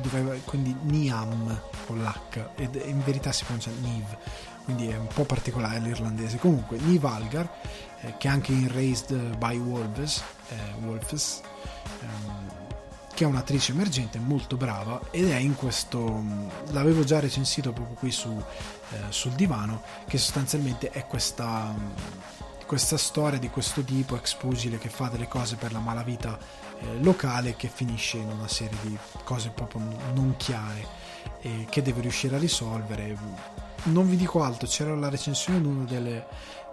doveva, quindi Niam con l'H, ed in verità si pronuncia Niv, quindi è un po' particolare l'irlandese. Comunque, Niv Algar, eh, che anche in Raised by Wolves, eh, Wolves ehm, che è un'attrice emergente molto brava ed è in questo l'avevo già recensito proprio qui su, eh, sul divano che sostanzialmente è questa questa storia di questo tipo ex pugile che fa delle cose per la malavita eh, locale che finisce in una serie di cose proprio non chiare e che deve riuscire a risolvere. Non vi dico altro c'era la recensione di uno delle,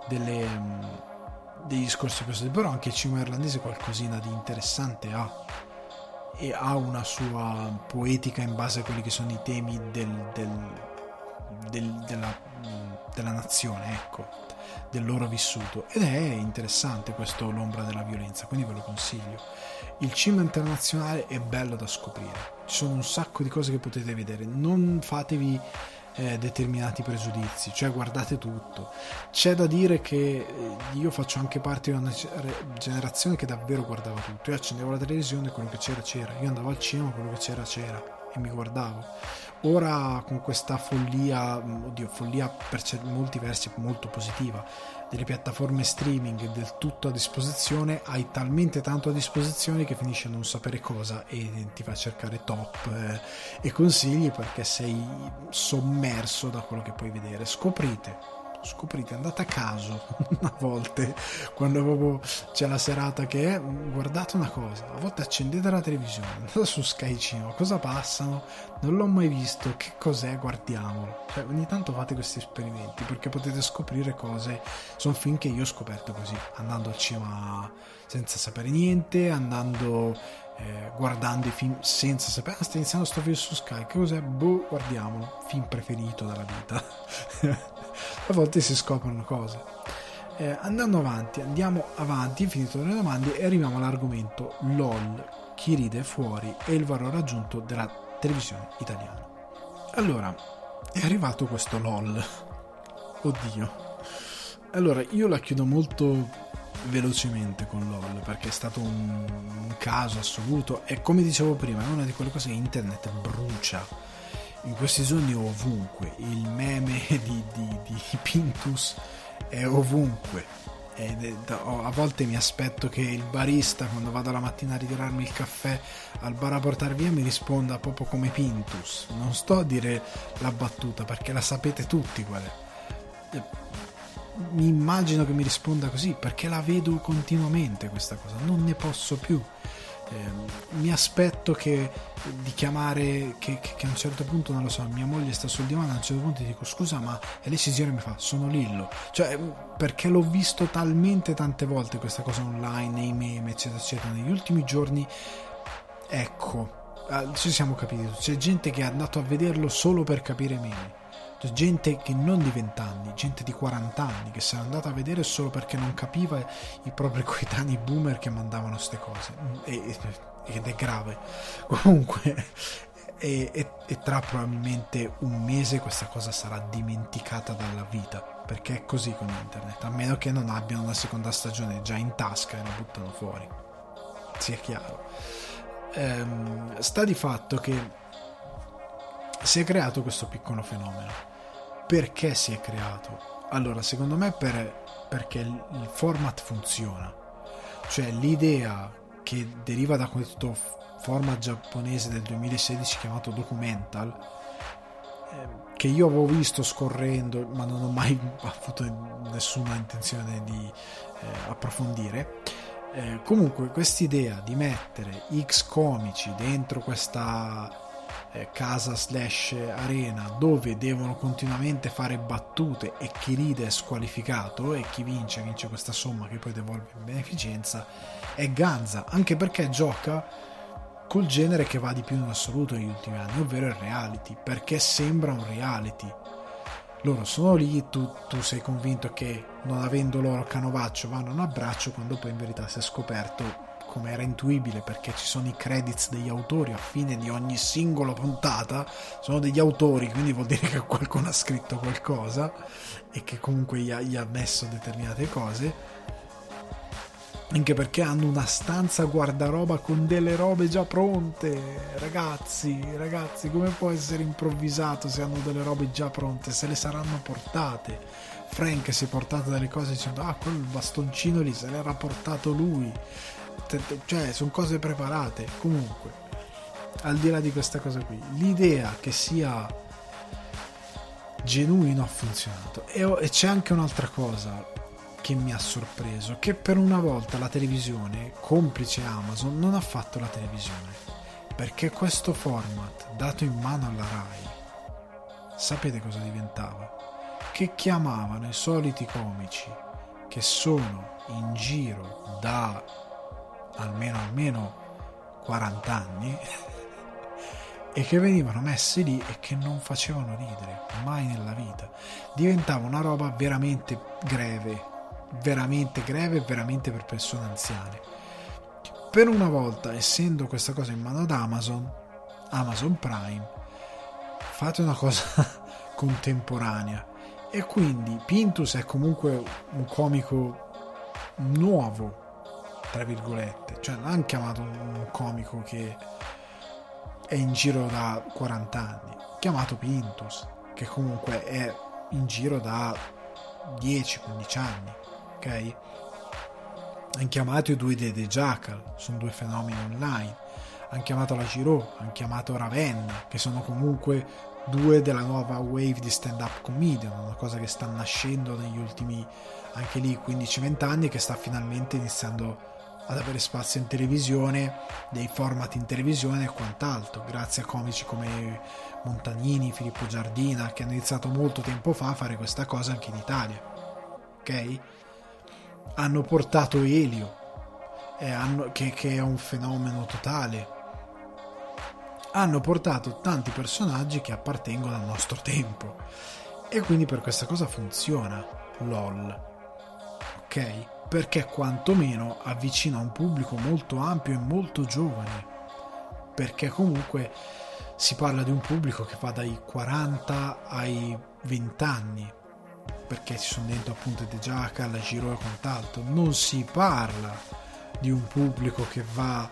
delle degli discorsi episodi però anche il cinema irlandese qualcosina di interessante ha e ha una sua poetica in base a quelli che sono i temi del, del, del, della, della, nazione, ecco, del loro vissuto. Ed è interessante questo L'ombra della violenza, quindi ve lo consiglio. Il cinema internazionale è bello da scoprire, ci sono un sacco di cose che potete vedere, non fatevi eh, determinati pregiudizi, cioè guardate tutto. C'è da dire che eh, io faccio anche parte di una generazione che davvero guardava tutto. Io accendevo la televisione, quello che c'era c'era, io andavo al cinema, quello che c'era c'era e mi guardavo. Ora con questa follia, mm, oddio, follia per molti versi molto positiva, delle piattaforme streaming del tutto a disposizione, hai talmente tanto a disposizione che finisci a non sapere cosa e ti fa cercare top eh, e consigli perché sei sommerso da quello che puoi vedere. Scoprite scoprite, andate a caso a volte quando proprio c'è la serata che è guardate una cosa, a volte accendete la televisione, andate su Sky Cinema, cosa passano? Non l'ho mai visto, che cos'è? Guardiamolo. Cioè, ogni tanto fate questi esperimenti perché potete scoprire cose, sono film che io ho scoperto così, andando al cinema senza sapere niente, andando eh, guardando i film senza sapere, ah, sta iniziando sto film su Sky, che cos'è? Boh, guardiamolo, film preferito della vita. a volte si scoprono cose. Eh, andando avanti, andiamo avanti, finito le domande, e arriviamo all'argomento LOL, chi ride fuori e il valore aggiunto della televisione italiana. Allora, è arrivato questo LOL. Oddio. Allora, io la chiudo molto velocemente con LOL perché è stato un, un caso assoluto e come dicevo prima è una di quelle cose che internet brucia in questi giorni ovunque, il meme di, di, di Pintus è ovunque. a volte mi aspetto che il barista, quando vado la mattina a ritirarmi il caffè al bar a portare via, mi risponda proprio come Pintus. Non sto a dire la battuta perché la sapete tutti qual è. Mi immagino che mi risponda così perché la vedo continuamente questa cosa, non ne posso più eh, mi aspetto che di chiamare che, che, a un certo punto non lo so mia moglie sta sul divano a un certo punto dico scusa ma e lei si gira e mi fa sono Lillo. Cioè perché l'ho visto talmente tante volte questa cosa online nei meme eccetera eccetera negli ultimi giorni ecco ah, ci siamo capiti. C'è gente che è andato a vederlo solo per capire meme gente che non di 20 anni, gente di 40 anni che si è andata a vedere solo perché non capiva i propri coetanei boomer che mandavano queste cose. E, ed è grave. Comunque e, e, e, tra probabilmente un mese questa cosa sarà dimenticata dalla vita perché è così con internet a meno che non abbiano una seconda stagione già in tasca e la buttano fuori. Sia chiaro. Ehm, sta di fatto che si è creato questo piccolo fenomeno perché si è creato? Allora, secondo me per, perché il, format funziona. Cioè l'idea che deriva da questo format giapponese del 2016 chiamato Documental, eh, che io avevo visto scorrendo, ma non ho mai avuto nessuna intenzione di eh, approfondire. Eh, comunque, quest'idea di mettere X comici dentro questa eh, casa slash arena dove devono continuamente fare battute e chi ride è squalificato e chi vince vince questa somma che poi devolve in beneficenza è Ganza. Anche perché gioca col genere che va di più in assoluto negli ultimi anni ovvero il reality perché sembra un reality. Loro sono lì, tu, tu, sei convinto che non avendo loro canovaccio vanno a un abbraccio, quando poi in verità si è scoperto come era intuibile perché ci sono i credits degli autori a fine di ogni singola puntata, sono degli autori, quindi vuol dire che qualcuno ha scritto qualcosa e che comunque gli ha, gli ha messo determinate cose. anche perché hanno una stanza guardaroba con delle robe già pronte. Ragazzi, ragazzi, come può essere improvvisato se hanno delle robe già pronte? Se le saranno portate. Frank si è portato delle cose dicendo ah quel bastoncino lì se l'era portato lui cioè sono cose preparate. Comunque al di là di questa cosa qui l'idea che sia genuino ha funzionato. E, e c'è anche un'altra cosa che mi ha sorpreso che per una volta la televisione complice Amazon non ha fatto la televisione. Perché questo format dato in mano alla RAI sapete cosa diventava? che chiamavano i soliti comici che sono in giro da almeno almeno 40 anni e che venivano messi lì e che non facevano ridere mai nella vita. Diventava una roba veramente greve veramente greve veramente per persone anziane. Per una volta essendo questa cosa in mano ad Amazon Amazon Prime fate una cosa contemporanea. E quindi Pintus è comunque un comico nuovo, tra virgolette, cioè non hanno chiamato un comico che è in giro da 40 anni, chiamato Pintus, che comunque è in giro da 10-15 anni, ok? Hanno chiamato i due dei The Jackal, sono due fenomeni online. Hanno chiamato la Giro, hanno chiamato Ravenna, che sono comunque due della nuova wave di stand-up comedian, una cosa che sta nascendo negli ultimi anche lì 15-20 anni che sta finalmente iniziando ad avere spazio in televisione, dei format in televisione e quant'altro, grazie a comici come Montanini, Filippo Giardina, che hanno iniziato molto tempo fa a fare questa cosa anche in Italia. Ok? Hanno portato Elio, hanno, che, che è un fenomeno totale hanno portato tanti personaggi che appartengono al nostro tempo e quindi per questa cosa funziona LOL ok? Perché quantomeno avvicina un pubblico molto ampio e molto giovane. Perché comunque si parla di un pubblico che va dai 40 ai 20 anni perché ci sono dentro appunto The Jackal, Giro e quant'altro. Non si parla di un pubblico che va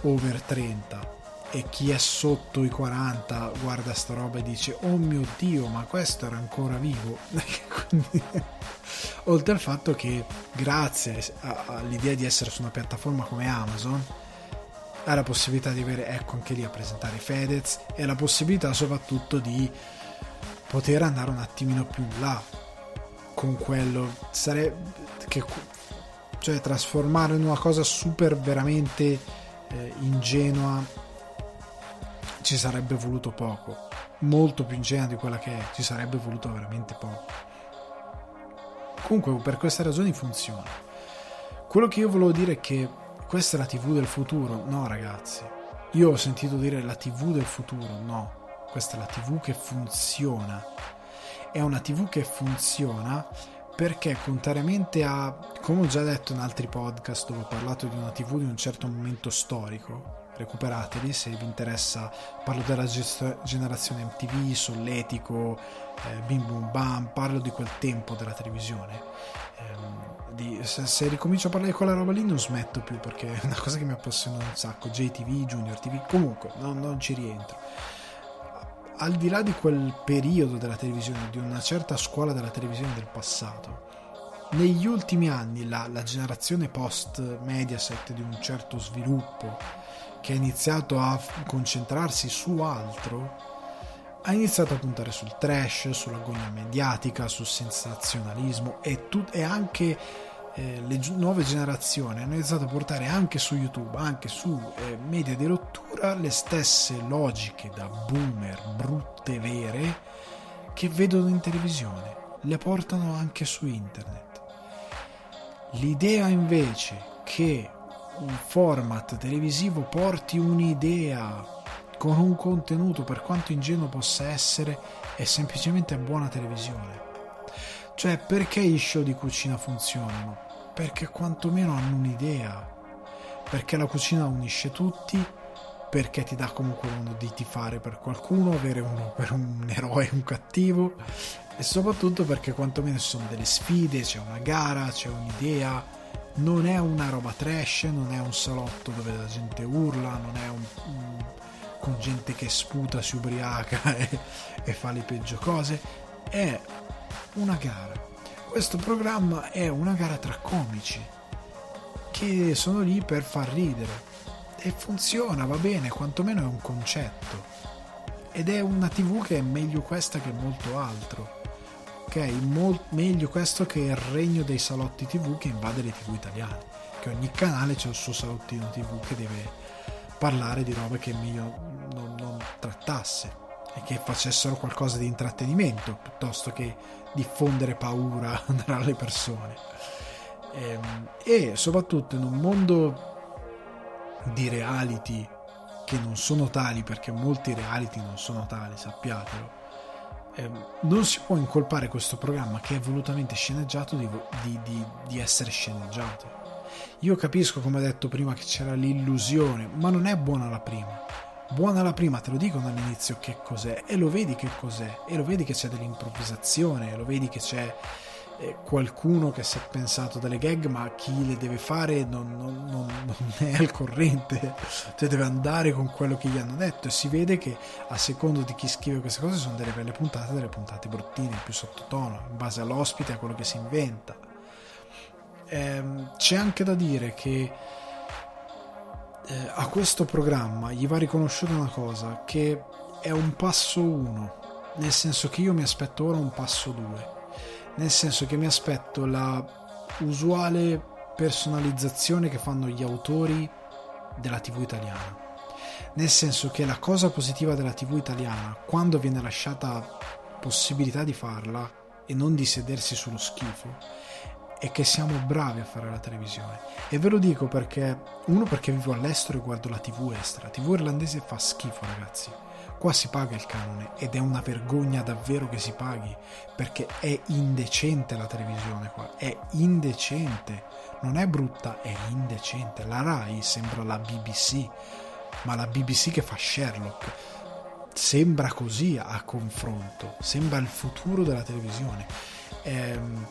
over 30 e chi è sotto i 40 guarda sta roba e dice oh mio dio ma questo era ancora vivo Quindi, oltre al fatto che grazie all'idea di essere su una piattaforma come Amazon ha la possibilità di avere ecco anche lì a presentare Fedez e la possibilità soprattutto di poter andare un attimino più in là con quello sarebbe che cioè trasformare in una cosa super veramente eh, ingenua ci sarebbe voluto poco, molto più ingenua di quella che è, ci sarebbe voluto veramente poco. Comunque per queste ragioni funziona. Quello che io volevo dire è che questa è la TV del futuro, no ragazzi. Io ho sentito dire la TV del futuro, no. Questa è la TV che funziona. È una TV che funziona perché contrariamente a, come ho già detto in altri podcast dove ho parlato di una TV di un certo momento storico, recuperateli se vi interessa parlo della generazione MTV Solletico eh, Bim Bum Bam parlo di quel tempo della televisione. Eh, di, se, se, ricomincio a parlare di quella roba lì non smetto più perché è una cosa che mi appassiona un sacco. JTV, Junior TV comunque no, non ci rientro. Al di là di quel periodo della televisione di una certa scuola della televisione del passato negli ultimi anni la, la generazione post Mediaset di un certo sviluppo che ha iniziato a concentrarsi su altro, ha iniziato a puntare sul trash, sull'agonia mediatica, sul sensazionalismo e, tu- e anche eh, le gi- nuove generazioni hanno iniziato a portare anche su YouTube, anche su eh, media di rottura, le stesse logiche da boomer brutte vere che vedono in televisione, le portano anche su internet. L'idea invece che un format televisivo porti un'idea con un contenuto, per quanto ingenuo possa essere, è semplicemente buona televisione. Cioè, perché i show di cucina funzionano? Perché quantomeno hanno un'idea. Perché la cucina unisce tutti, perché ti dà comunque modo di tifare per qualcuno, avere uno per un eroe un cattivo, e soprattutto perché quantomeno ci sono delle sfide, c'è una gara, c'è un'idea non è una roba trash, non è un salotto dove la gente urla, non è un, un con gente che sputa, si ubriaca e, e fa le peggio cose, è una gara. Questo programma è una gara tra comici che sono lì per far ridere e funziona, va bene, quantomeno è un concetto. Ed è una TV che è meglio questa che molto altro. Ok, Mol- meglio questo che il regno dei salotti TV che invade le TV italiane. Che ogni canale c'è il suo salottino TV che deve parlare di robe che meglio non, non trattasse e che facessero qualcosa di intrattenimento piuttosto che diffondere paura tra le persone. E, ehm, e soprattutto in un mondo di reality che non sono tali perché molti reality non sono tali, sappiatelo. Eh, non si può incolpare questo programma che è volutamente sceneggiato di, di, di, di essere sceneggiato. Io capisco, come ho detto prima, che c'era l'illusione, ma non è buona la prima. Buona la prima, te lo dicono all'inizio che cos'è, e lo vedi che cos'è, e lo vedi che c'è dell'improvvisazione, lo vedi che c'è qualcuno che si è pensato delle gag ma chi le deve fare non, non, non, non, è al corrente cioè deve andare con quello che gli hanno detto e si vede che a secondo di chi scrive queste cose sono delle belle puntate delle puntate bruttine più sottotono in base all'ospite a quello che si inventa ehm, c'è anche da dire che eh, a questo programma gli va riconosciuta una cosa che è un passo uno nel senso che io mi aspetto ora un passo due nel senso che mi aspetto la usuale personalizzazione che fanno gli autori della TV italiana. Nel senso che la cosa positiva della TV italiana, quando viene lasciata possibilità di farla e non di sedersi sullo schifo, è che siamo bravi a fare la televisione. E ve lo dico perché, uno perché vivo all'estero e guardo la TV estera. La TV irlandese fa schifo, ragazzi Qua si paga il canone ed è una vergogna davvero che si paghi perché è indecente la televisione qua, è indecente, non è brutta, è indecente. La RAI sembra la BBC, ma la BBC che fa Sherlock sembra così a confronto, sembra il futuro della televisione. Ehm,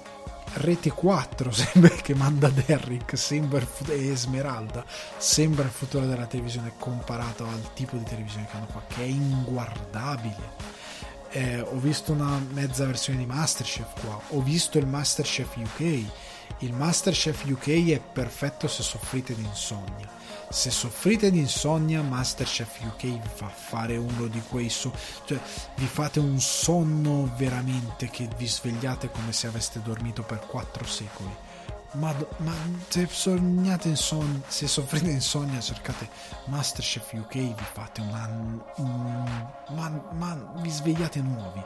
Rete 4 sembra che manda Derrick sembra e Esmeralda sembra il futuro della televisione comparato al tipo di televisione che hanno qua che è inguardabile. Eh, ho visto una mezza versione di Masterchef qua ho visto il Masterchef UK il Masterchef UK è perfetto se soffrite di insonnia se soffrite di insonnia Masterchef UK vi fa fare uno di quei so- cioè vi fate un sonno veramente che vi svegliate come se aveste dormito per quattro secoli. Ma, ma se sognate insonnia se soffrite insonnia cercate Masterchef UK vi fate una un, ma, ma vi svegliate nuovi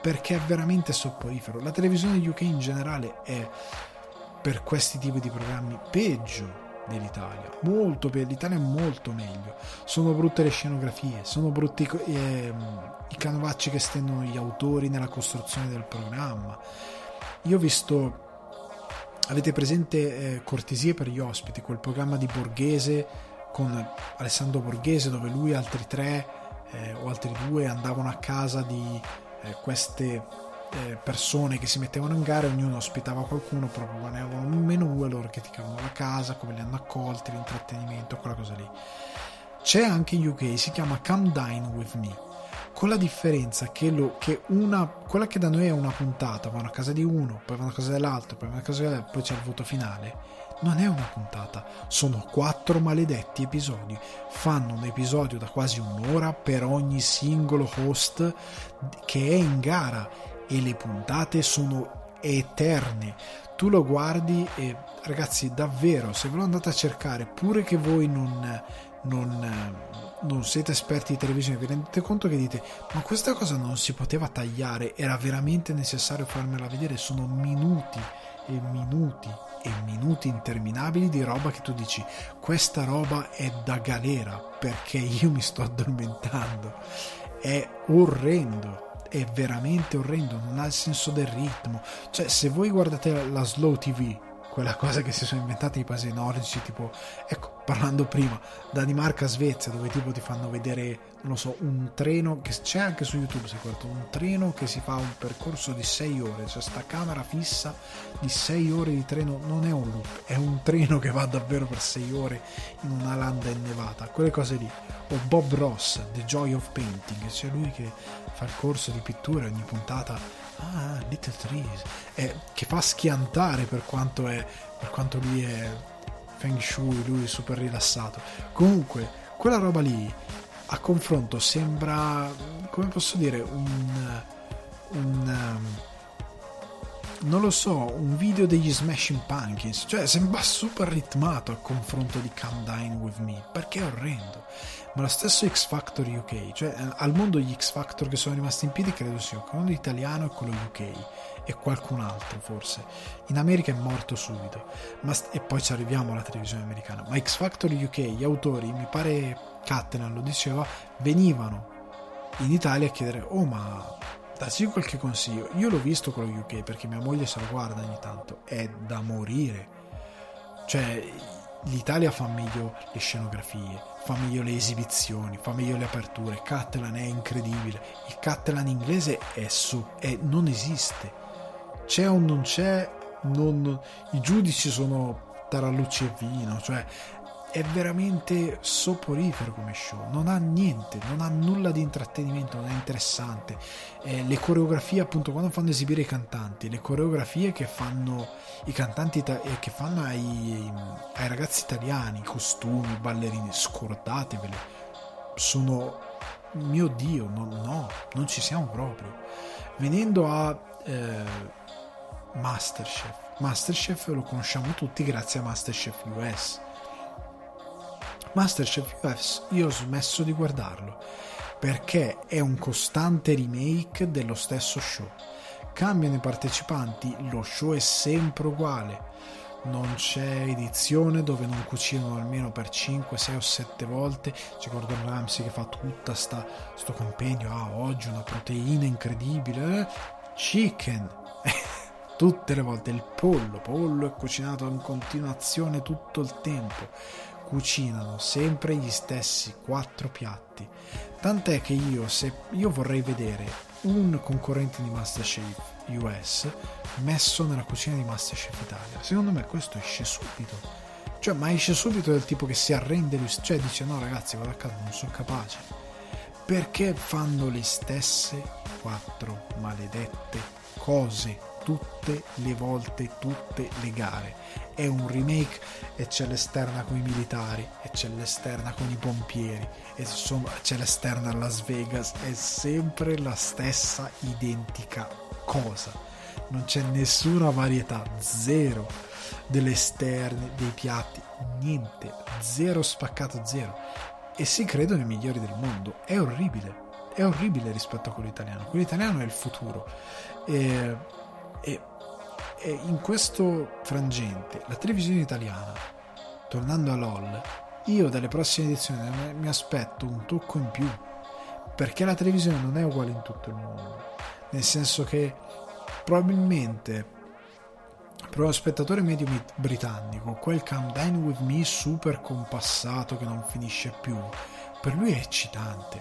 perché è veramente sopporifero. La televisione UK in generale è per questi tipi di programmi peggio dell'Italia. Molto per l'Italia è molto meglio. Sono brutte le scenografie, sono brutti eh, i canovacci che stendono gli autori nella costruzione del programma. Io ho visto. Avete presente eh, Cortesie per gli ospiti, quel programma di Borghese con Alessandro Borghese dove lui e altri tre eh, o altri due andavano a casa di eh, queste eh, persone che si mettevano in gara ognuno ospitava qualcuno, proponevano un menù e loro criticavano la casa, come li hanno accolti, l'intrattenimento, quella cosa lì. C'è anche in UK, si chiama Come Dine With Me, con la differenza che, lo, che una, quella che da noi è una puntata, vanno a casa di uno, poi vanno a casa dell'altro, poi vanno a casa dell'altro, poi c'è il voto finale, non è una puntata, sono quattro maledetti episodi. Fanno un episodio da quasi un'ora per ogni singolo host che è in gara e le puntate sono eterne. Tu lo guardi e ragazzi, davvero, se ve lo andate a cercare, pure che voi non, non, non siete esperti di televisione, vi rendete conto che dite, ma questa cosa non si poteva tagliare, era veramente necessario farmela vedere, sono minuti e minuti e minuti interminabili di roba che tu dici questa roba è da galera perché io mi sto addormentando è orrendo è veramente orrendo, non ha il senso del ritmo. Cioè, se voi guardate la slow TV, quella cosa che si sono inventati i paesi nordici, tipo, ecco, parlando prima, Danimarca, Svezia, dove tipo ti fanno vedere, non lo so, un treno, che c'è anche su YouTube, se guardo, un treno che si fa un percorso di 6 ore, cioè sta camera fissa di 6 ore di treno, non è un loop, è un treno che va davvero per 6 ore in una landa innevata, quelle cose lì. O Bob Ross, The Joy of Painting, c'è lui che fa il corso di pittura ogni puntata ah, Little Trees, eh, che fa schiantare per quanto, è, per quanto lui è Feng Shui, lui è super rilassato. Comunque, quella roba lì a confronto sembra, come posso dire, un... un um, non lo so, un video degli Smashing Pumpkins, cioè sembra super ritmato a confronto di Come Dine With Me, perché è orrendo. Ma lo stesso X Factor UK, cioè eh, al mondo gli X Factor che sono rimasti in piedi credo sia quello italiano e quello UK e qualcun altro forse. In America è morto subito, ma, e poi ci arriviamo alla televisione americana, ma X Factor UK, gli autori, mi pare Cattenan lo diceva, venivano in Italia a chiedere, oh ma dacci qualche consiglio, io l'ho visto quello UK perché mia moglie se lo guarda ogni tanto, è da morire. Cioè, l'Italia fa meglio le scenografie, fa meglio le esibizioni, fa meglio le aperture. Catalan è incredibile. Il Catalan inglese è su, è, non esiste. C'è o non c'è, non, i giudici sono tarallucci e vino, cioè è veramente soporifero come show, non ha niente, non ha nulla di intrattenimento, non è interessante. Eh, le coreografie, appunto, quando fanno esibire i cantanti, le coreografie che fanno i cantanti ita- eh, che fanno ai, ai ragazzi italiani, i costumi, i ballerini, scordatevele, sono mio dio, no, no, non ci siamo proprio. Venendo a eh, Masterchef, Masterchef lo conosciamo tutti grazie a Masterchef US Masterchef US io ho smesso di guardarlo perché è un costante remake dello stesso show. Cambiano i partecipanti, lo show è sempre uguale. Non c'è edizione dove non cucinano almeno per 5, 6 o 7 volte. C'è Gordon Ramsay che fa tutta sta, sto compendio. Ah, oggi una proteina incredibile. Eh? Chicken. Tutte le volte il pollo. Pollo è cucinato in continuazione tutto il tempo cucinano sempre gli stessi quattro piatti. Tant'è che io, se io vorrei vedere un concorrente di Masterchef US messo nella cucina di Masterchef Italia, secondo me questo esce subito. Cioè, ma esce subito del tipo che si arrende lui, cioè dice no ragazzi, vado a casa, non sono capace. Perché fanno le stesse quattro maledette cose tutte le volte, tutte le gare. È un remake e c'è l'esterna con i militari e c'è l'esterna con i pompieri e insomma c'è l'esterna a Las Vegas. È sempre la stessa identica cosa. Non c'è nessuna varietà zero delle esterne dei piatti niente. Zero spaccato zero. E si credono i migliori del mondo. È orribile. È orribile rispetto a quello italiano. Quello italiano è il futuro. E, e e in questo frangente, la televisione italiana, tornando a LOL, io dalle prossime edizioni mi aspetto un tocco in più, perché la televisione non è uguale in tutto il mondo, nel senso che probabilmente per uno spettatore medio britannico quel Come Dine With Me super compassato che non finisce più, per lui è eccitante,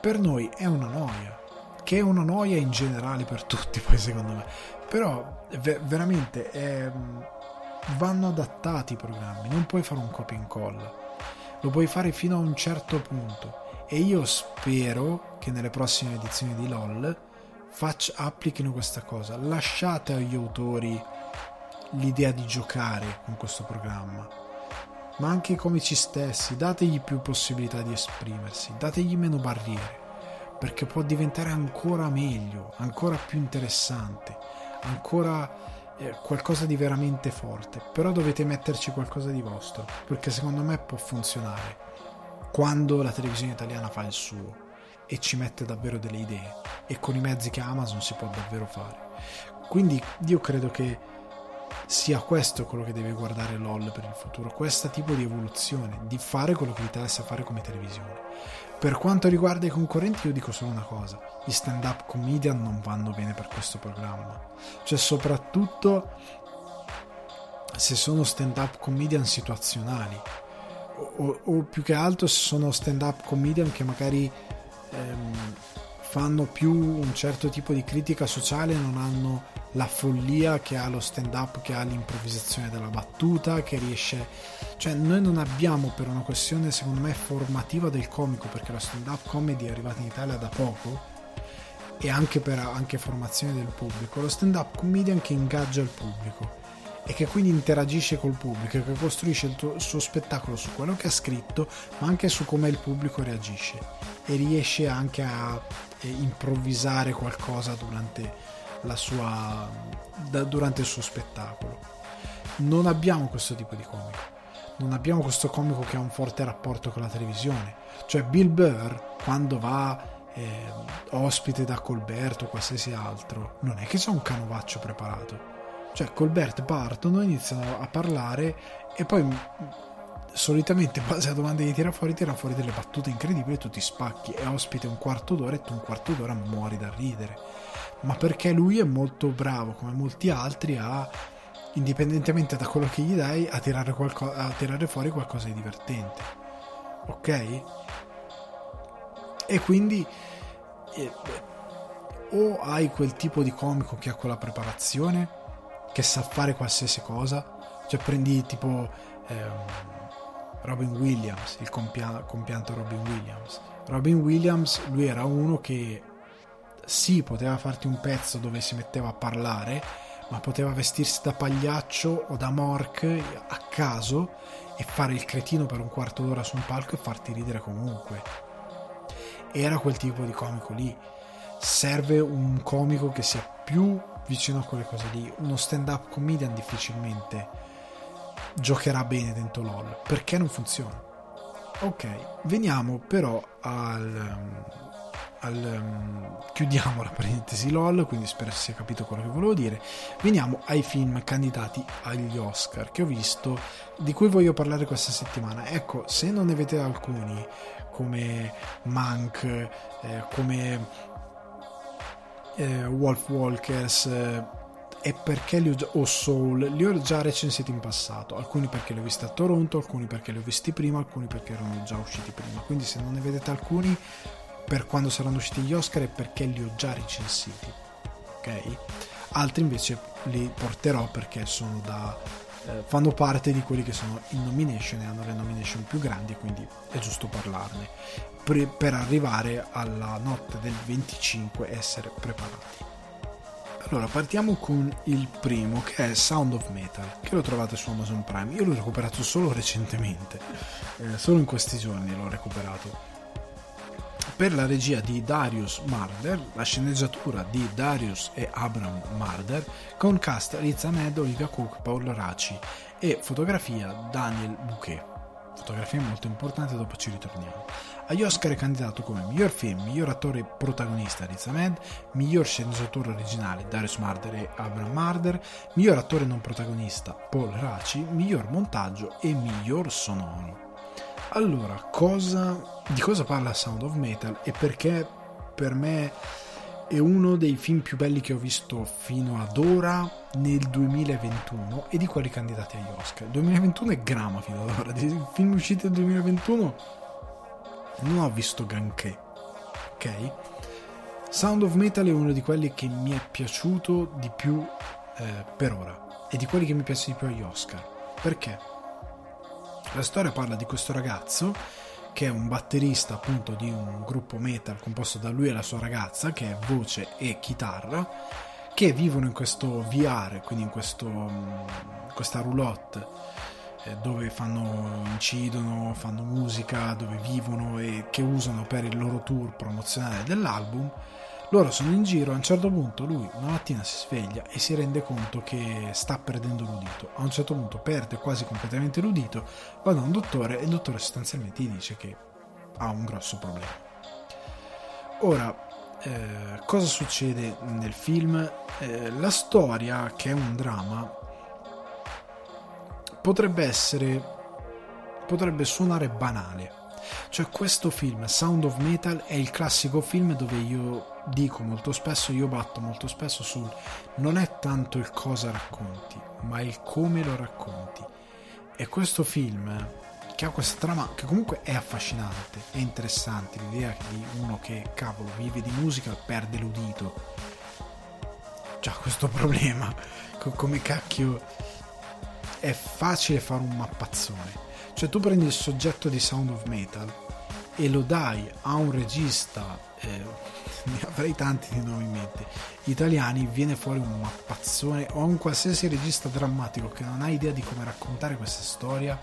per noi è una noia, che è una noia in generale per tutti poi secondo me, però veramente è, vanno adattati i programmi, non puoi fare un copia e incolla, lo puoi fare fino a un certo punto. E io spero che nelle prossime edizioni di LOL faccia, applichino questa cosa, lasciate agli autori l'idea di giocare con questo programma, ma anche ai comici stessi, dategli più possibilità di esprimersi, dategli meno barriere, perché può diventare ancora meglio, ancora più interessante ancora eh, qualcosa di veramente forte, però dovete metterci qualcosa di vostro, perché secondo me può funzionare quando la televisione italiana fa il suo e ci mette davvero delle idee e con i mezzi che Amazon si può davvero fare. Quindi io credo che sia questo quello che deve guardare LOL per il futuro, questo tipo di evoluzione, di fare quello che l'Italia sa fare come televisione. Per quanto riguarda i concorrenti io dico solo una cosa, gli stand-up comedian non vanno bene per questo programma. Cioè soprattutto se sono stand-up comedian situazionali o, o, più che altro se sono stand-up comedian che magari ehm, fanno più un certo tipo di critica sociale, non hanno la follia che ha lo stand-up, che ha l'improvvisazione della battuta, che riesce... Cioè noi non abbiamo per una questione secondo me formativa del comico, perché la stand-up comedy è arrivata in Italia da poco, e anche per anche formazione del pubblico, lo stand-up comedian che ingaggia il pubblico e che quindi interagisce col pubblico e che costruisce il, tuo, il suo spettacolo su quello che ha scritto, ma anche su come il pubblico reagisce e riesce anche a improvvisare qualcosa durante, sua, durante il suo spettacolo. Non abbiamo questo tipo di comico. Non abbiamo questo comico che ha un forte rapporto con la televisione. Cioè Bill Burr, quando va eh, ospite da Colbert o qualsiasi altro, non è che c'è un canovaccio preparato. Cioè Colbert partono, iniziano a parlare e poi solitamente in base a domande di tira fuori tira fuori delle battute incredibili e tu ti spacchi è ospite un quarto d'ora e tu un quarto d'ora muori da ridere ma perché lui è molto bravo come molti altri a indipendentemente da quello che gli dai a tirare, qualco- a tirare fuori qualcosa di divertente ok e quindi eh, o hai quel tipo di comico che ha quella preparazione che sa fare qualsiasi cosa cioè prendi tipo ehm, Robin Williams, il compia- compianto Robin Williams. Robin Williams, lui era uno che sì, poteva farti un pezzo dove si metteva a parlare, ma poteva vestirsi da pagliaccio o da mork a caso e fare il cretino per un quarto d'ora su un palco e farti ridere comunque. Era quel tipo di comico lì. Serve un comico che sia più vicino a quelle cose lì. Uno stand-up comedian difficilmente giocherà bene dentro LOL. Perché non funziona? Ok, veniamo però al, al um, chiudiamo la parentesi LOL, quindi spero si sia capito quello che volevo dire. Veniamo ai film candidati agli Oscar che ho visto, di cui voglio parlare questa settimana. Ecco, se non ne avete alcuni, come Mank, eh, come eh, Wolf Walkers, eh, e perché li ho già, o Soul li ho già recensiti in passato alcuni perché li ho visti a Toronto alcuni perché li ho visti prima alcuni perché erano già usciti prima quindi se non ne vedete alcuni per quando saranno usciti gli Oscar è perché li ho già recensiti ok altri invece li porterò perché sono da eh, fanno parte di quelli che sono in nomination e hanno le nomination più grandi quindi è giusto parlarne per, per arrivare alla notte del 25 essere preparati allora, partiamo con il primo che è Sound of Metal, che lo trovate su Amazon Prime. Io l'ho recuperato solo recentemente, eh, solo in questi giorni l'ho recuperato. Per la regia di Darius Marder, la sceneggiatura di Darius e Abram Marder, con cast Riz Ahmed, Olivia Cook, Paolo Raci e fotografia Daniel Bouquet. Fotografia molto importante, dopo ci ritorniamo. Agli Oscar è candidato come miglior film, miglior attore protagonista Riz Ahmed, miglior sceneggiatura originale Darius Marder e Abraham Marder, miglior attore non protagonista Paul Raci, miglior montaggio e miglior sonoro. Allora, cosa, di cosa parla Sound of Metal e perché per me è uno dei film più belli che ho visto fino ad ora nel 2021 e di quelli candidati agli Oscar. 2021 è grama fino ad ora, di film usciti nel 2021 non ho visto granché, ok? Sound of Metal è uno di quelli che mi è piaciuto di più eh, per ora e di quelli che mi piace di più agli Oscar. Perché? La storia parla di questo ragazzo che è un batterista appunto di un gruppo metal composto da lui e la sua ragazza che è voce e chitarra che vivono in questo VR, quindi in questo, mm, questa roulotte eh, dove fanno, incidono, fanno musica, dove vivono e che usano per il loro tour promozionale dell'album. Loro sono in giro, a un certo punto lui una mattina si sveglia e si rende conto che sta perdendo l'udito. A un certo punto perde quasi completamente l'udito, va da un dottore e il dottore sostanzialmente gli dice che ha un grosso problema. Ora, eh, cosa succede nel film? Eh, la storia, che è un dramma, potrebbe essere potrebbe suonare banale Cioè questo film, Sound of Metal, è il classico film dove io dico molto spesso, io batto molto spesso sul non è tanto il cosa racconti, ma il come lo racconti. E questo film che ha questa trama che comunque è affascinante, è interessante, l'idea di uno che cavolo vive di musica perde l'udito. C'ha questo problema, come cacchio è facile fare un mappazzone. Cioè tu prendi il soggetto di Sound of Metal e lo dai a un regista, eh, ne avrei tanti di nomi in mente, italiani, viene fuori un mappazzone o un qualsiasi regista drammatico che non ha idea di come raccontare questa storia,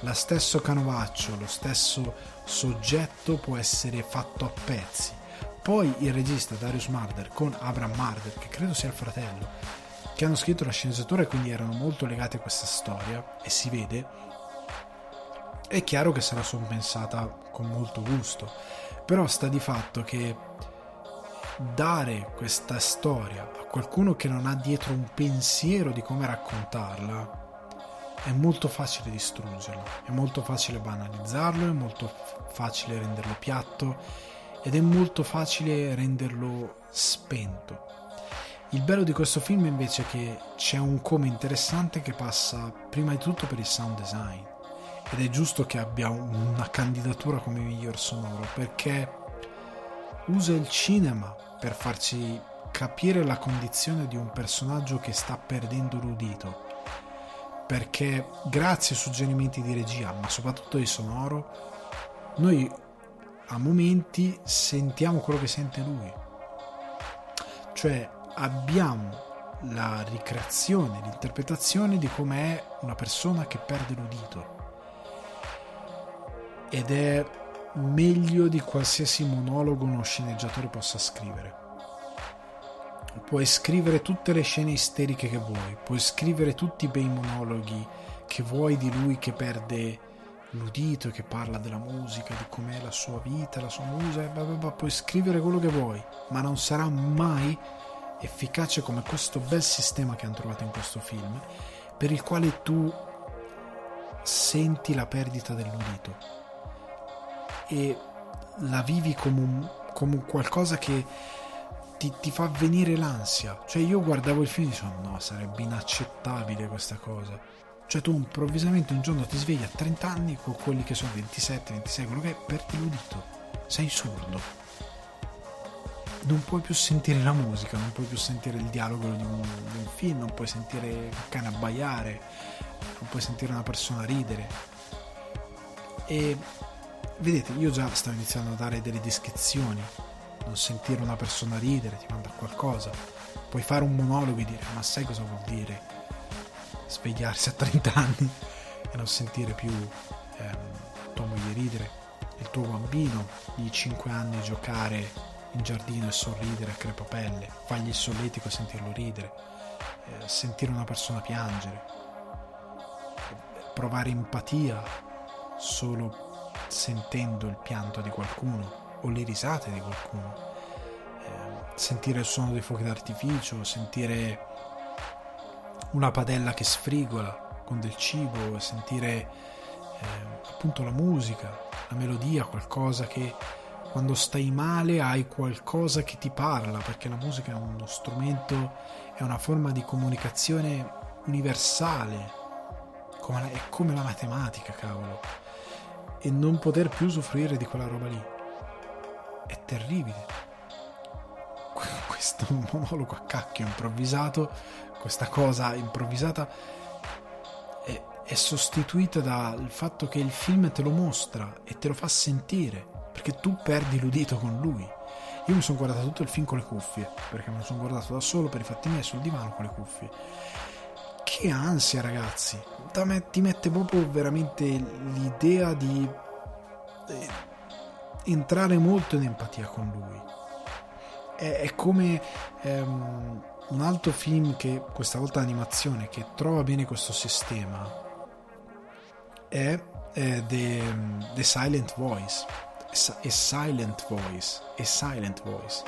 lo stesso canovaccio, lo stesso soggetto può essere fatto a pezzi. Poi il regista Darius Marder con Abraham Marder, che credo sia il fratello, che hanno scritto la sceneggiatura e quindi erano molto legati a questa storia e si vede è chiaro che se la sono pensata con molto gusto. Però sta di fatto che dare questa storia a qualcuno che non ha dietro un pensiero di come raccontarla è molto facile distruggerlo è molto facile banalizzarlo è molto facile renderlo piatto ed è molto facile renderlo spento. Il bello di questo film invece è che c'è un come interessante che passa prima di tutto per il sound design ed è giusto che abbia una candidatura come miglior sonoro perché usa il cinema per farci capire la condizione di un personaggio che sta perdendo l'udito perché grazie ai suggerimenti di regia ma soprattutto di sonoro noi a momenti sentiamo quello che sente lui cioè abbiamo la ricreazione, l'interpretazione di come è una persona che perde l'udito. Ed è meglio di qualsiasi monologo uno sceneggiatore possa scrivere. Puoi scrivere tutte le scene isteriche che vuoi, puoi scrivere tutti i bei monologhi che vuoi di lui che perde l'udito, che parla della musica, di com'è la sua vita, la sua musica, blah blah blah. puoi scrivere quello che vuoi, ma non sarà mai efficace come questo bel sistema che hanno trovato in questo film, per il quale tu senti la perdita dell'udito e la vivi come un, come un qualcosa che ti, ti, fa venire l'ansia. Cioè io guardavo il film e dicevo no, sarebbe inaccettabile questa cosa. Cioè tu improvvisamente un giorno ti svegli a 30 anni con quelli che sono 27, 26, quello che è, perdi l'udito. Sei sordo non puoi più sentire la musica, non puoi più sentire il dialogo di un, di un film, non puoi sentire il cane abbaiare, non puoi sentire una persona ridere. E vedete, io già stavo iniziando a dare delle descrizioni, non sentire una persona ridere ti manda qualcosa, puoi fare un monologo e dire ma sai cosa vuol dire svegliarsi a 30 anni e non sentire più ehm, tua moglie ridere, il tuo bambino di 5 anni giocare in giardino e sorridere a crepapelle, fargli il solletico e sentirlo ridere, eh, sentire una persona piangere, provare empatia solo sentendo il pianto di qualcuno o le risate di qualcuno, eh, sentire il suono dei fuochi d'artificio, sentire una padella che sfrigola con del cibo, sentire eh, appunto la musica, la melodia, qualcosa che quando stai male hai qualcosa che ti parla, perché la musica è uno strumento, è una forma di comunicazione universale, è come la matematica, cavolo. E non poter più usufruire di quella roba lì è terribile. Questo monologo a cacchio improvvisato, questa cosa improvvisata è, è sostituita dal fatto che il film te lo mostra e te lo fa sentire perché tu perdi l'udito con lui. Io mi sono guardato tutto il film con le cuffie, perché me lo sono guardato da solo per i fatti miei sul divano con le cuffie. Che ansia, ragazzi! Ti mette proprio veramente l'idea di eh, entrare molto in empatia con lui. È, è come um, un altro film che questa volta animazione che trova bene questo sistema è, è The, The Silent Voice e Silent Voice, e Silent Voice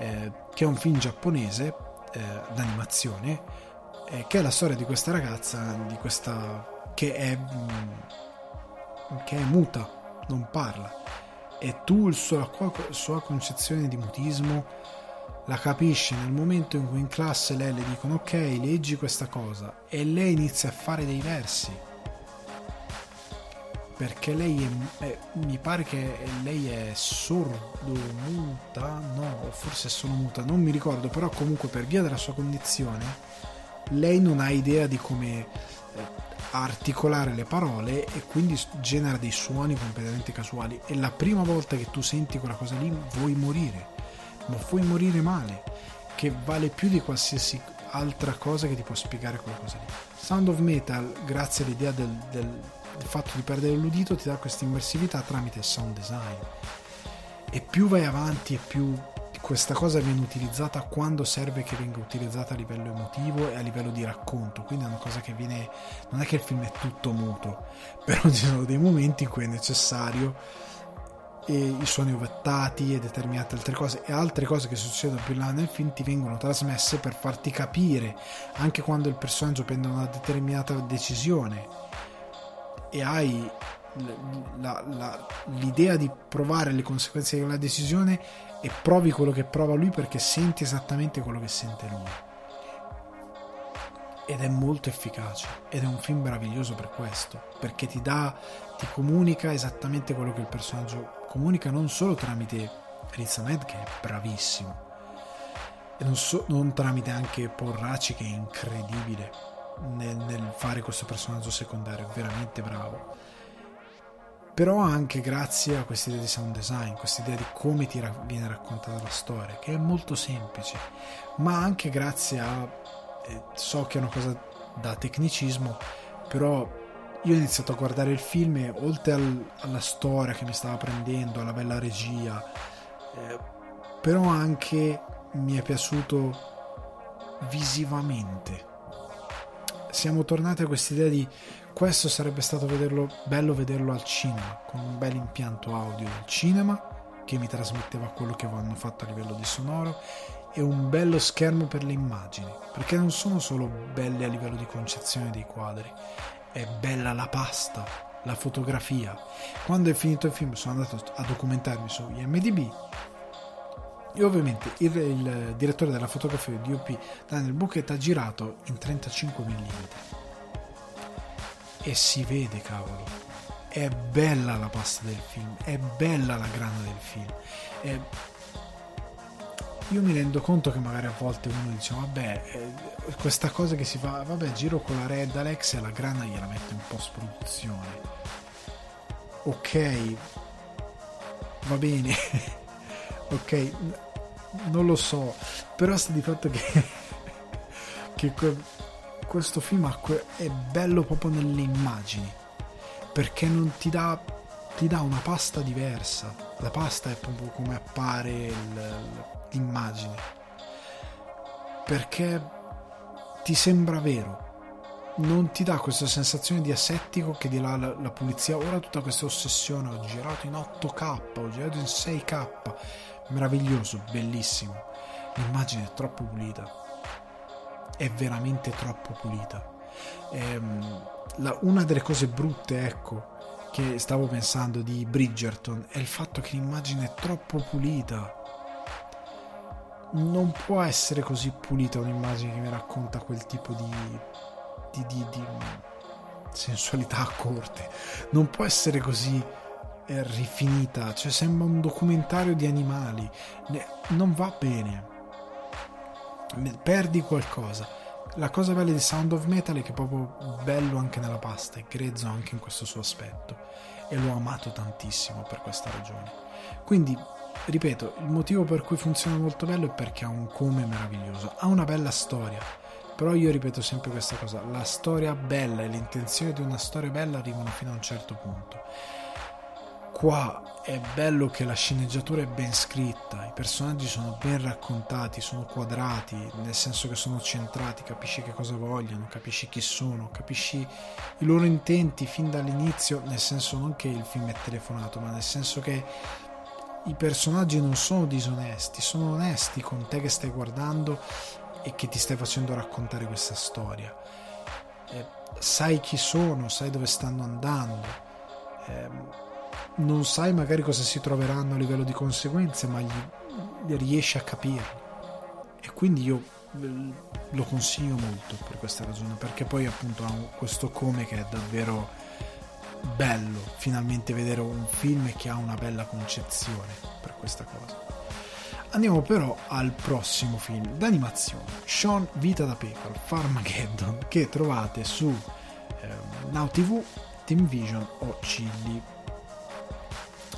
eh, che è un film giapponese eh, d'animazione, eh, che è la storia di questa ragazza, di questa, che, è, mm, che è muta, non parla. E tu la sua concezione di mutismo la capisce nel momento in cui in classe lei le dicono ok, leggi questa cosa e lei inizia a fare dei versi. Perché lei è, è mi pare che lei è sordo, muta, no, forse è solo muta, non mi ricordo, però comunque per via della sua condizione lei non ha idea di come eh, articolare le parole e quindi genera dei suoni completamente casuali e la prima volta che tu senti quella cosa lì vuoi morire ma puoi morire male, che vale più di qualsiasi altra cosa che ti può spiegare quella cosa lì. Sound of Metal, grazie all'idea del, del, del fatto di perdere l'udito, ti dà questa immersività tramite il sound design. E più vai avanti e più questa cosa viene utilizzata quando serve che venga utilizzata a livello emotivo e a livello di racconto quindi è una cosa che viene non è che il film è tutto muto però ci sono dei momenti in cui è necessario i suoni ovettati e determinate altre cose e altre cose che succedono più là nel film ti vengono trasmesse per farti capire anche quando il personaggio prende una determinata decisione e hai la, la, l'idea di provare le conseguenze di quella decisione e provi quello che prova lui perché senti esattamente quello che sente lui. Ed è molto efficace. Ed è un film meraviglioso per questo. Perché ti dà ti comunica esattamente quello che il personaggio comunica non solo tramite Riz Ahmed che è bravissimo. E non, so, non tramite anche Porraci che è incredibile nel, nel, fare questo personaggio secondario, è veramente bravo però anche grazie a questa idea di sound design, questa idea di come ti viene raccontata la storia, che è molto semplice, ma anche grazie a, eh, so che è una cosa da tecnicismo, però io ho iniziato a guardare il film e oltre al, alla storia che mi stava prendendo, alla bella regia, eh, però anche mi è piaciuto visivamente. Siamo tornati a questa idea di questo sarebbe stato vederlo, bello vederlo al cinema, con un bel impianto audio del cinema che mi trasmetteva quello che hanno fatto a livello di sonoro e un bello schermo per le immagini, perché non sono solo belle a livello di concezione dei quadri, è bella la pasta, la fotografia. Quando è finito il film sono andato a documentarmi su IMDB e ovviamente il, il direttore della fotografia di DOP Daniel Bouquet ha girato in 35 mm e si vede cavolo. È bella la pasta del film è bella la grana del film. È io mi rendo conto che magari a volte uno dice vabbè eh, questa cosa che si fa vabbè giro con la Red Alex e la grana gliela metto in post produzione ok va bene. Ok non lo so. Però sta di fatto che che questo film è bello proprio nelle immagini perché non ti dà ti dà una pasta diversa. La pasta è proprio come appare il, l'immagine. Perché ti sembra vero. Non ti dà questa sensazione di asettico che di là la, la, pulizia. Ora tutta questa ossessione ho girato in 8k ho girato in 6k meraviglioso bellissimo. L'immagine è troppo pulita è veramente troppo pulita ehm, la, una delle cose brutte ecco che stavo pensando di Bridgerton è il fatto che l'immagine è troppo pulita non può essere così pulita un'immagine che mi racconta quel tipo di, di, di, di sensualità a corte. Non può essere così eh, rifinita, cioè sembra un documentario di animali. Non va bene. Perdi qualcosa. La cosa bella di Sound of Metal è che è proprio bello anche nella pasta, è grezzo anche in questo suo aspetto. E l'ho amato tantissimo per questa ragione. Quindi ripeto, il motivo per cui funziona molto bello è perché ha un come meraviglioso, ha una bella storia. Però io ripeto sempre questa cosa, la storia bella e l'intenzione di una storia bella arrivano fino a un certo punto. Qua è bello che la sceneggiatura è ben scritta, i personaggi sono ben raccontati, sono quadrati, nel senso che sono centrati, capisci che cosa vogliono, capisci chi sono, capisci i loro intenti fin dall'inizio, nel senso non che il film è telefonato, ma nel senso che i personaggi non sono disonesti, sono onesti con te che stai guardando e che ti stai facendo raccontare questa storia. Eh, sai chi sono, sai dove stanno andando. Eh, non sai magari cosa si troveranno a livello di conseguenze, ma gli, riesci a capirlo. E quindi io eh, lo consiglio molto per questa ragione, perché poi appunto ha questo come che è davvero bello finalmente vedere un film che ha una bella concezione per questa cosa. Andiamo però al prossimo film d'animazione, Sean Vita da Pecora, Farmageddon, che trovate su eh, Now TV, Team Vision o Chilli.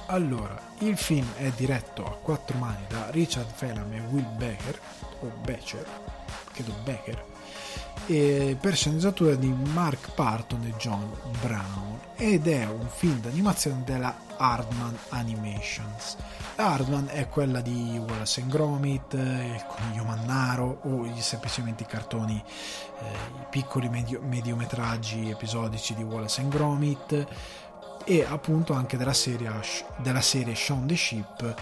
Allora, il film è diretto a quattro mani da Richard Phelan e Will Becker, o Becher, credo Becker, e per sceneggiatura di Mark Parton e John Brown ed è un film d'animazione della Hardman Animations. La Hardman è quella di Wallace and Gromit, il coniglio Mannaro o semplicemente i cartoni, eh, i piccoli medio, mediometraggi episodici di Wallace and Gromit e appunto anche della serie, della serie Shaun the Sheep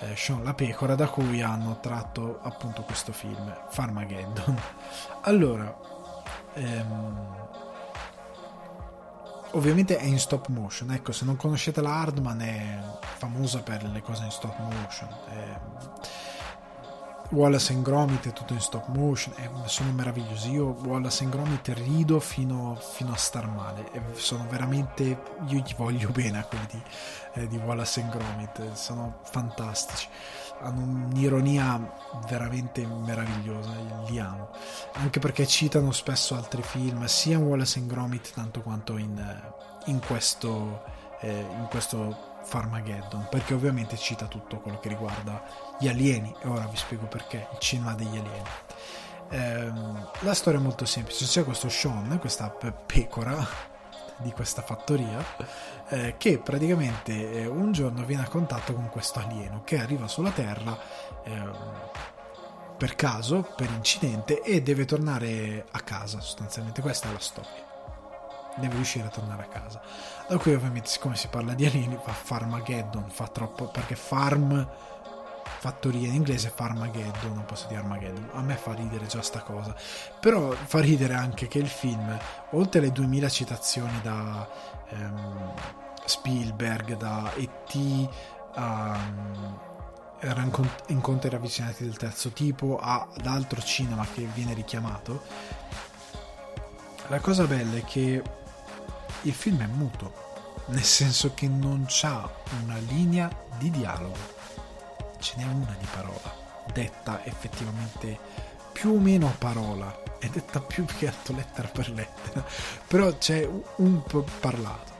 eh, Sean la pecora da cui hanno tratto appunto questo film Farmageddon. Allora ehm, ovviamente è in stop motion ecco se non conoscete la Hardman è famosa per le cose in stop motion è, Wallace and Gromit è tutto in stop motion eh, sono meravigliosi. Io Wallace and Gromit rido fino, fino a star male sono veramente io gli voglio bene a quelli di, eh, di Wallace and Gromit sono fantastici. Hanno un'ironia veramente meravigliosa li amo. Anche perché citano spesso altri film sia in Wallace and Gromit tanto quanto in, in questo eh, in questo Farmageddon, perché ovviamente cita tutto quello che riguarda gli alieni, e ora vi spiego perché, il cinema degli alieni. Ehm, la storia è molto semplice, c'è questo Sean, questa pecora di questa fattoria, eh, che praticamente eh, un giorno viene a contatto con questo alieno che arriva sulla Terra eh, per caso, per incidente, e deve tornare a casa, sostanzialmente questa è la storia deve riuscire a tornare a casa. Da qui ovviamente siccome si parla di alieni fa Farmageddon, fa troppo perché farm fattoria in inglese Farmageddon, non posso dire Armageddon. A me fa ridere già sta cosa. Però fa ridere anche che il film, oltre alle 2000 citazioni da ehm, Spielberg, da E.T. a um, incontri ravvicinati del terzo tipo, ad altro cinema che viene richiamato. La cosa bella è che il film è muto, nel senso che non c'ha una linea di dialogo, ce n'è una di parola, detta effettivamente più o meno a parola, è detta più che altro lettera per lettera, però c'è un parlato,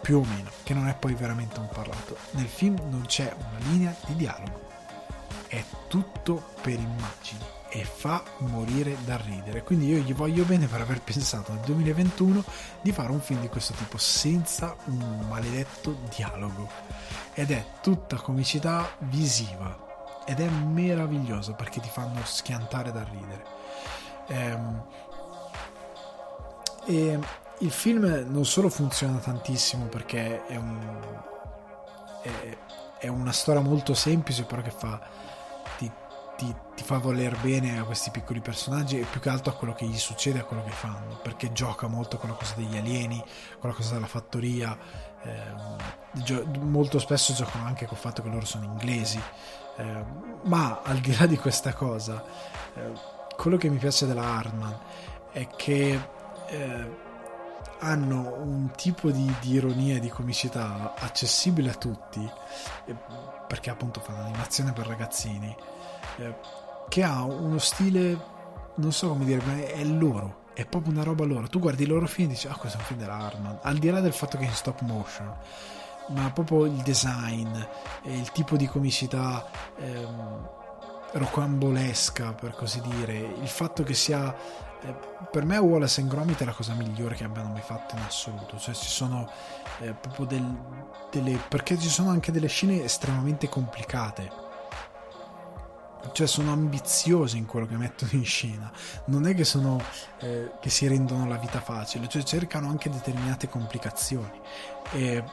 più o meno, che non è poi veramente un parlato. Nel film non c'è una linea di dialogo, è tutto per immagini e fa morire da ridere. Quindi io gli voglio bene per aver pensato nel 2021 di fare un film di questo tipo senza un maledetto dialogo. Ed è tutta comicità visiva ed è meraviglioso perché ti fanno schiantare da ridere. Ehm, e il film non solo funziona tantissimo perché è, un, è, è una storia molto semplice però che fa ti, ti, fa voler bene a questi piccoli personaggi e più che altro a quello che gli succede, a quello che fanno, perché gioca molto con la cosa degli alieni, con la cosa della fattoria, eh, gio- molto spesso giocano anche col fatto che loro sono inglesi, eh, ma al di là di questa cosa, eh, quello che mi piace della Hardman è che eh, hanno un tipo di, di, ironia e di comicità accessibile a tutti, perché appunto fanno animazione per ragazzini eh, che ha uno stile, non so come dire, ma è, loro, è proprio una roba loro. Tu guardi i loro film e dici, ah, questo è un film della al di là del fatto che è in stop motion, ma proprio il design, il tipo di comicità ehm, rocambolesca, per così dire, il fatto che sia eh, per me Wallace and Gromit è la cosa migliore che abbiano mai fatto in assoluto. Cioè ci sono eh, proprio del, delle perché ci sono anche delle scene estremamente complicate cioè sono ambiziosi in quello che mettono in scena. Non è che sono eh, che si rendono la vita facile cioè cercano anche determinate complicazioni. E,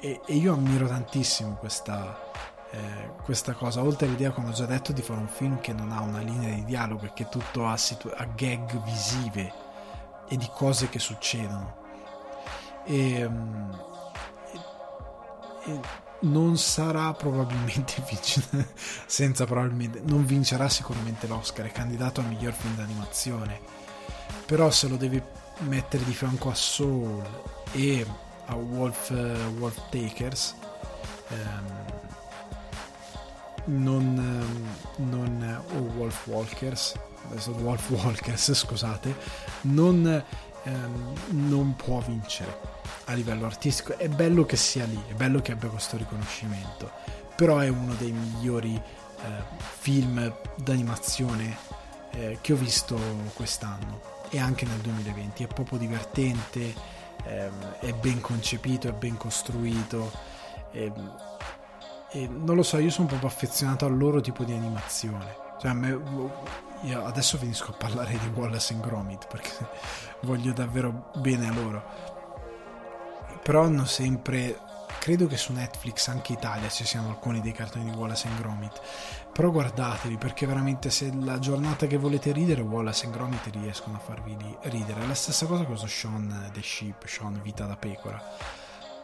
e, e io ammiro tantissimo questa, eh, questa cosa oltre all'idea come ho già detto di fare un film che non ha una linea di dialogo e che tutto ha, situ- ha gag visive e di cose che succedono. E, um, non sarà probabilmente senza probabilmente non vincerà sicuramente l'Oscar è candidato a miglior film d'animazione. Però se lo devi mettere di fianco a Soul e a Wolf, uh, Wolf Takers ehm, non, ehm, non o Wolf Walkers Wolf Walkers scusate non, ehm, non può vincere a livello artistico. È bello che sia lì, è bello che abbia questo riconoscimento, però è uno dei migliori eh, film d'animazione eh, che ho visto quest'anno e anche nel 2020. È proprio divertente, ehm, è ben concepito, è ben costruito. Ehm, e non lo so, io sono proprio affezionato al loro tipo di animazione. Cioè, me, adesso finisco a parlare di Wallace and Gromit perché voglio davvero bene a loro però hanno sempre credo che su Netflix anche Italia ci siano alcuni dei cartoni di Wallace and Gromit. Però guardatevi perché veramente se la giornata che volete ridere Wallace and Gromit riescono a farvi ridere. La stessa cosa con Sean the Sheep Sean Vita da Pecora.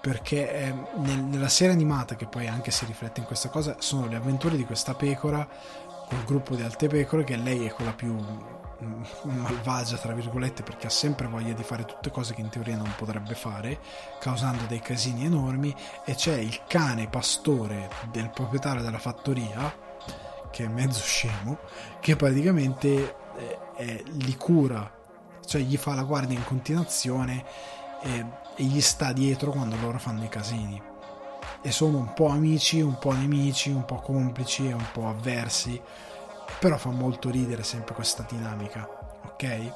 Perché eh, nel, nella serie animata che poi anche si riflette in questa cosa sono le avventure di questa pecora col gruppo di altre pecore che lei è quella più malvagia, tra virgolette, perché ha sempre voglia di fare tutte cose che in teoria non potrebbe fare, causando dei casini enormi, e c'è il cane pastore del proprietario della fattoria, che è mezzo scemo, che praticamente eh, eh, li cura, cioè gli fa la guardia in continuazione e, e gli sta dietro quando loro fanno i casini. E sono un po' amici, un po' nemici, un po' complici e un po' avversi però fa molto ridere sempre questa dinamica, ok? E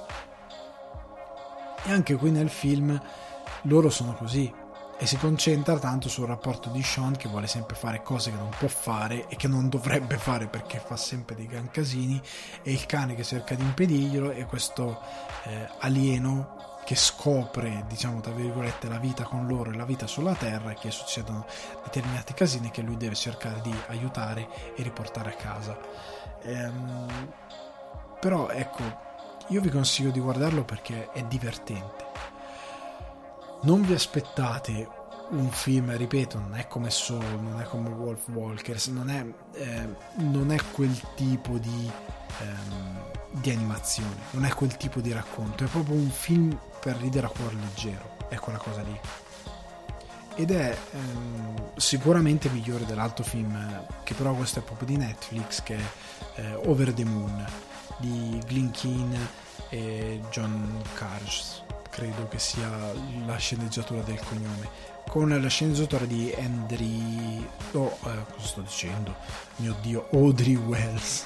anche qui nel film loro sono così e si concentra tanto sul rapporto di Sean che vuole sempre fare cose che non può fare e che non dovrebbe fare perché fa sempre dei gran casini e il cane che cerca di impedirglielo e questo eh, alieno che scopre, diciamo tra virgolette, la vita con loro e la vita sulla Terra e che succedono determinati casini che lui deve cercare di aiutare e riportare a casa. Ehm, però ecco, io vi consiglio di guardarlo perché è divertente. Non vi aspettate un film, ripeto, non è come Soul, non è come Wolf Walkers, non è, eh, non è quel tipo di, ehm, di animazione, non è quel tipo di racconto, è proprio un film per ridere a cuore leggero, è quella cosa lì. Ed è ehm, sicuramente migliore dell'altro film, che però questo è proprio di Netflix, che è eh, Over the Moon, di Glyn Keane e John Cars, credo che sia la sceneggiatura del cognome, con la sceneggiatura di Andrew... Oh, eh, cosa sto dicendo? Mio Dio, Audrey Wells.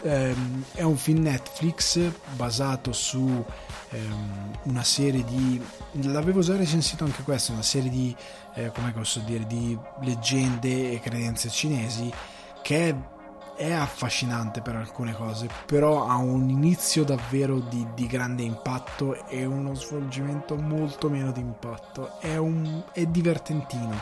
Um, è un film Netflix basato su um, una serie di l'avevo già recensito anche questo una serie di eh, come posso dire di leggende e credenze cinesi che è, è affascinante per alcune cose però ha un inizio davvero di, di, grande impatto e uno svolgimento molto meno di impatto. È, un, è divertentino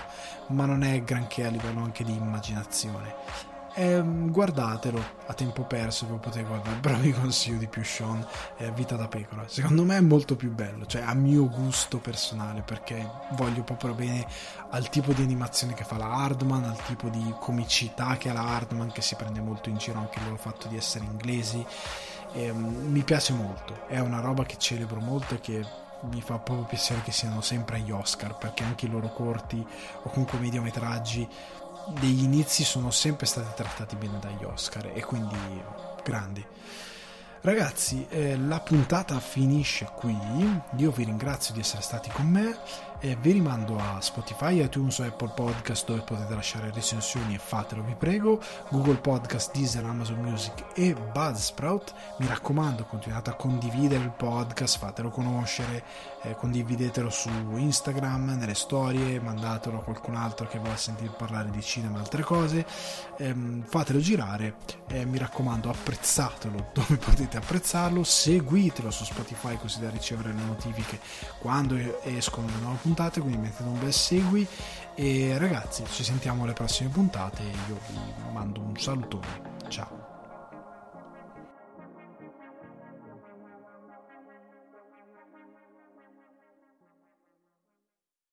ma non è granché a livello anche di immaginazione eh, guardatelo a tempo perso ve lo potete guardare però vi consiglio di più Sean eh, Vita da pecora. Secondo me è molto più bello cioè a mio gusto personale perché voglio proprio bene al tipo di animazione che fa la Hardman al tipo di comicità che ha la Hardman che si prende molto in giro anche il fatto di essere inglesi. Eh, mi piace molto è una roba che celebro molto e che mi fa proprio piacere che siano sempre agli Oscar perché anche i loro corti o comunque mediometraggi degli inizi sono sempre stati trattati bene dagli Oscar e quindi grandi. Ragazzi, eh, la puntata finisce qui. Io vi ringrazio di essere stati con me e vi rimando a Spotify, iTunes o Apple Podcast dove potete lasciare recensioni e fatelo vi prego, Google Podcast, Deezer, Amazon Music e Buzzsprout. Mi raccomando, continuate a condividere il podcast, fatelo conoscere, eh, condividetelo su Instagram, nelle storie, mandatelo a qualcun altro che vuole sentire parlare di cinema e altre cose, ehm, fatelo girare e mi raccomando apprezzatelo dove potete apprezzarlo, seguitelo su Spotify così da ricevere le notifiche quando escono le nuove puntate, quindi mettete un bel segui. E ragazzi ci sentiamo alle prossime puntate, io vi mando un salutone, ciao.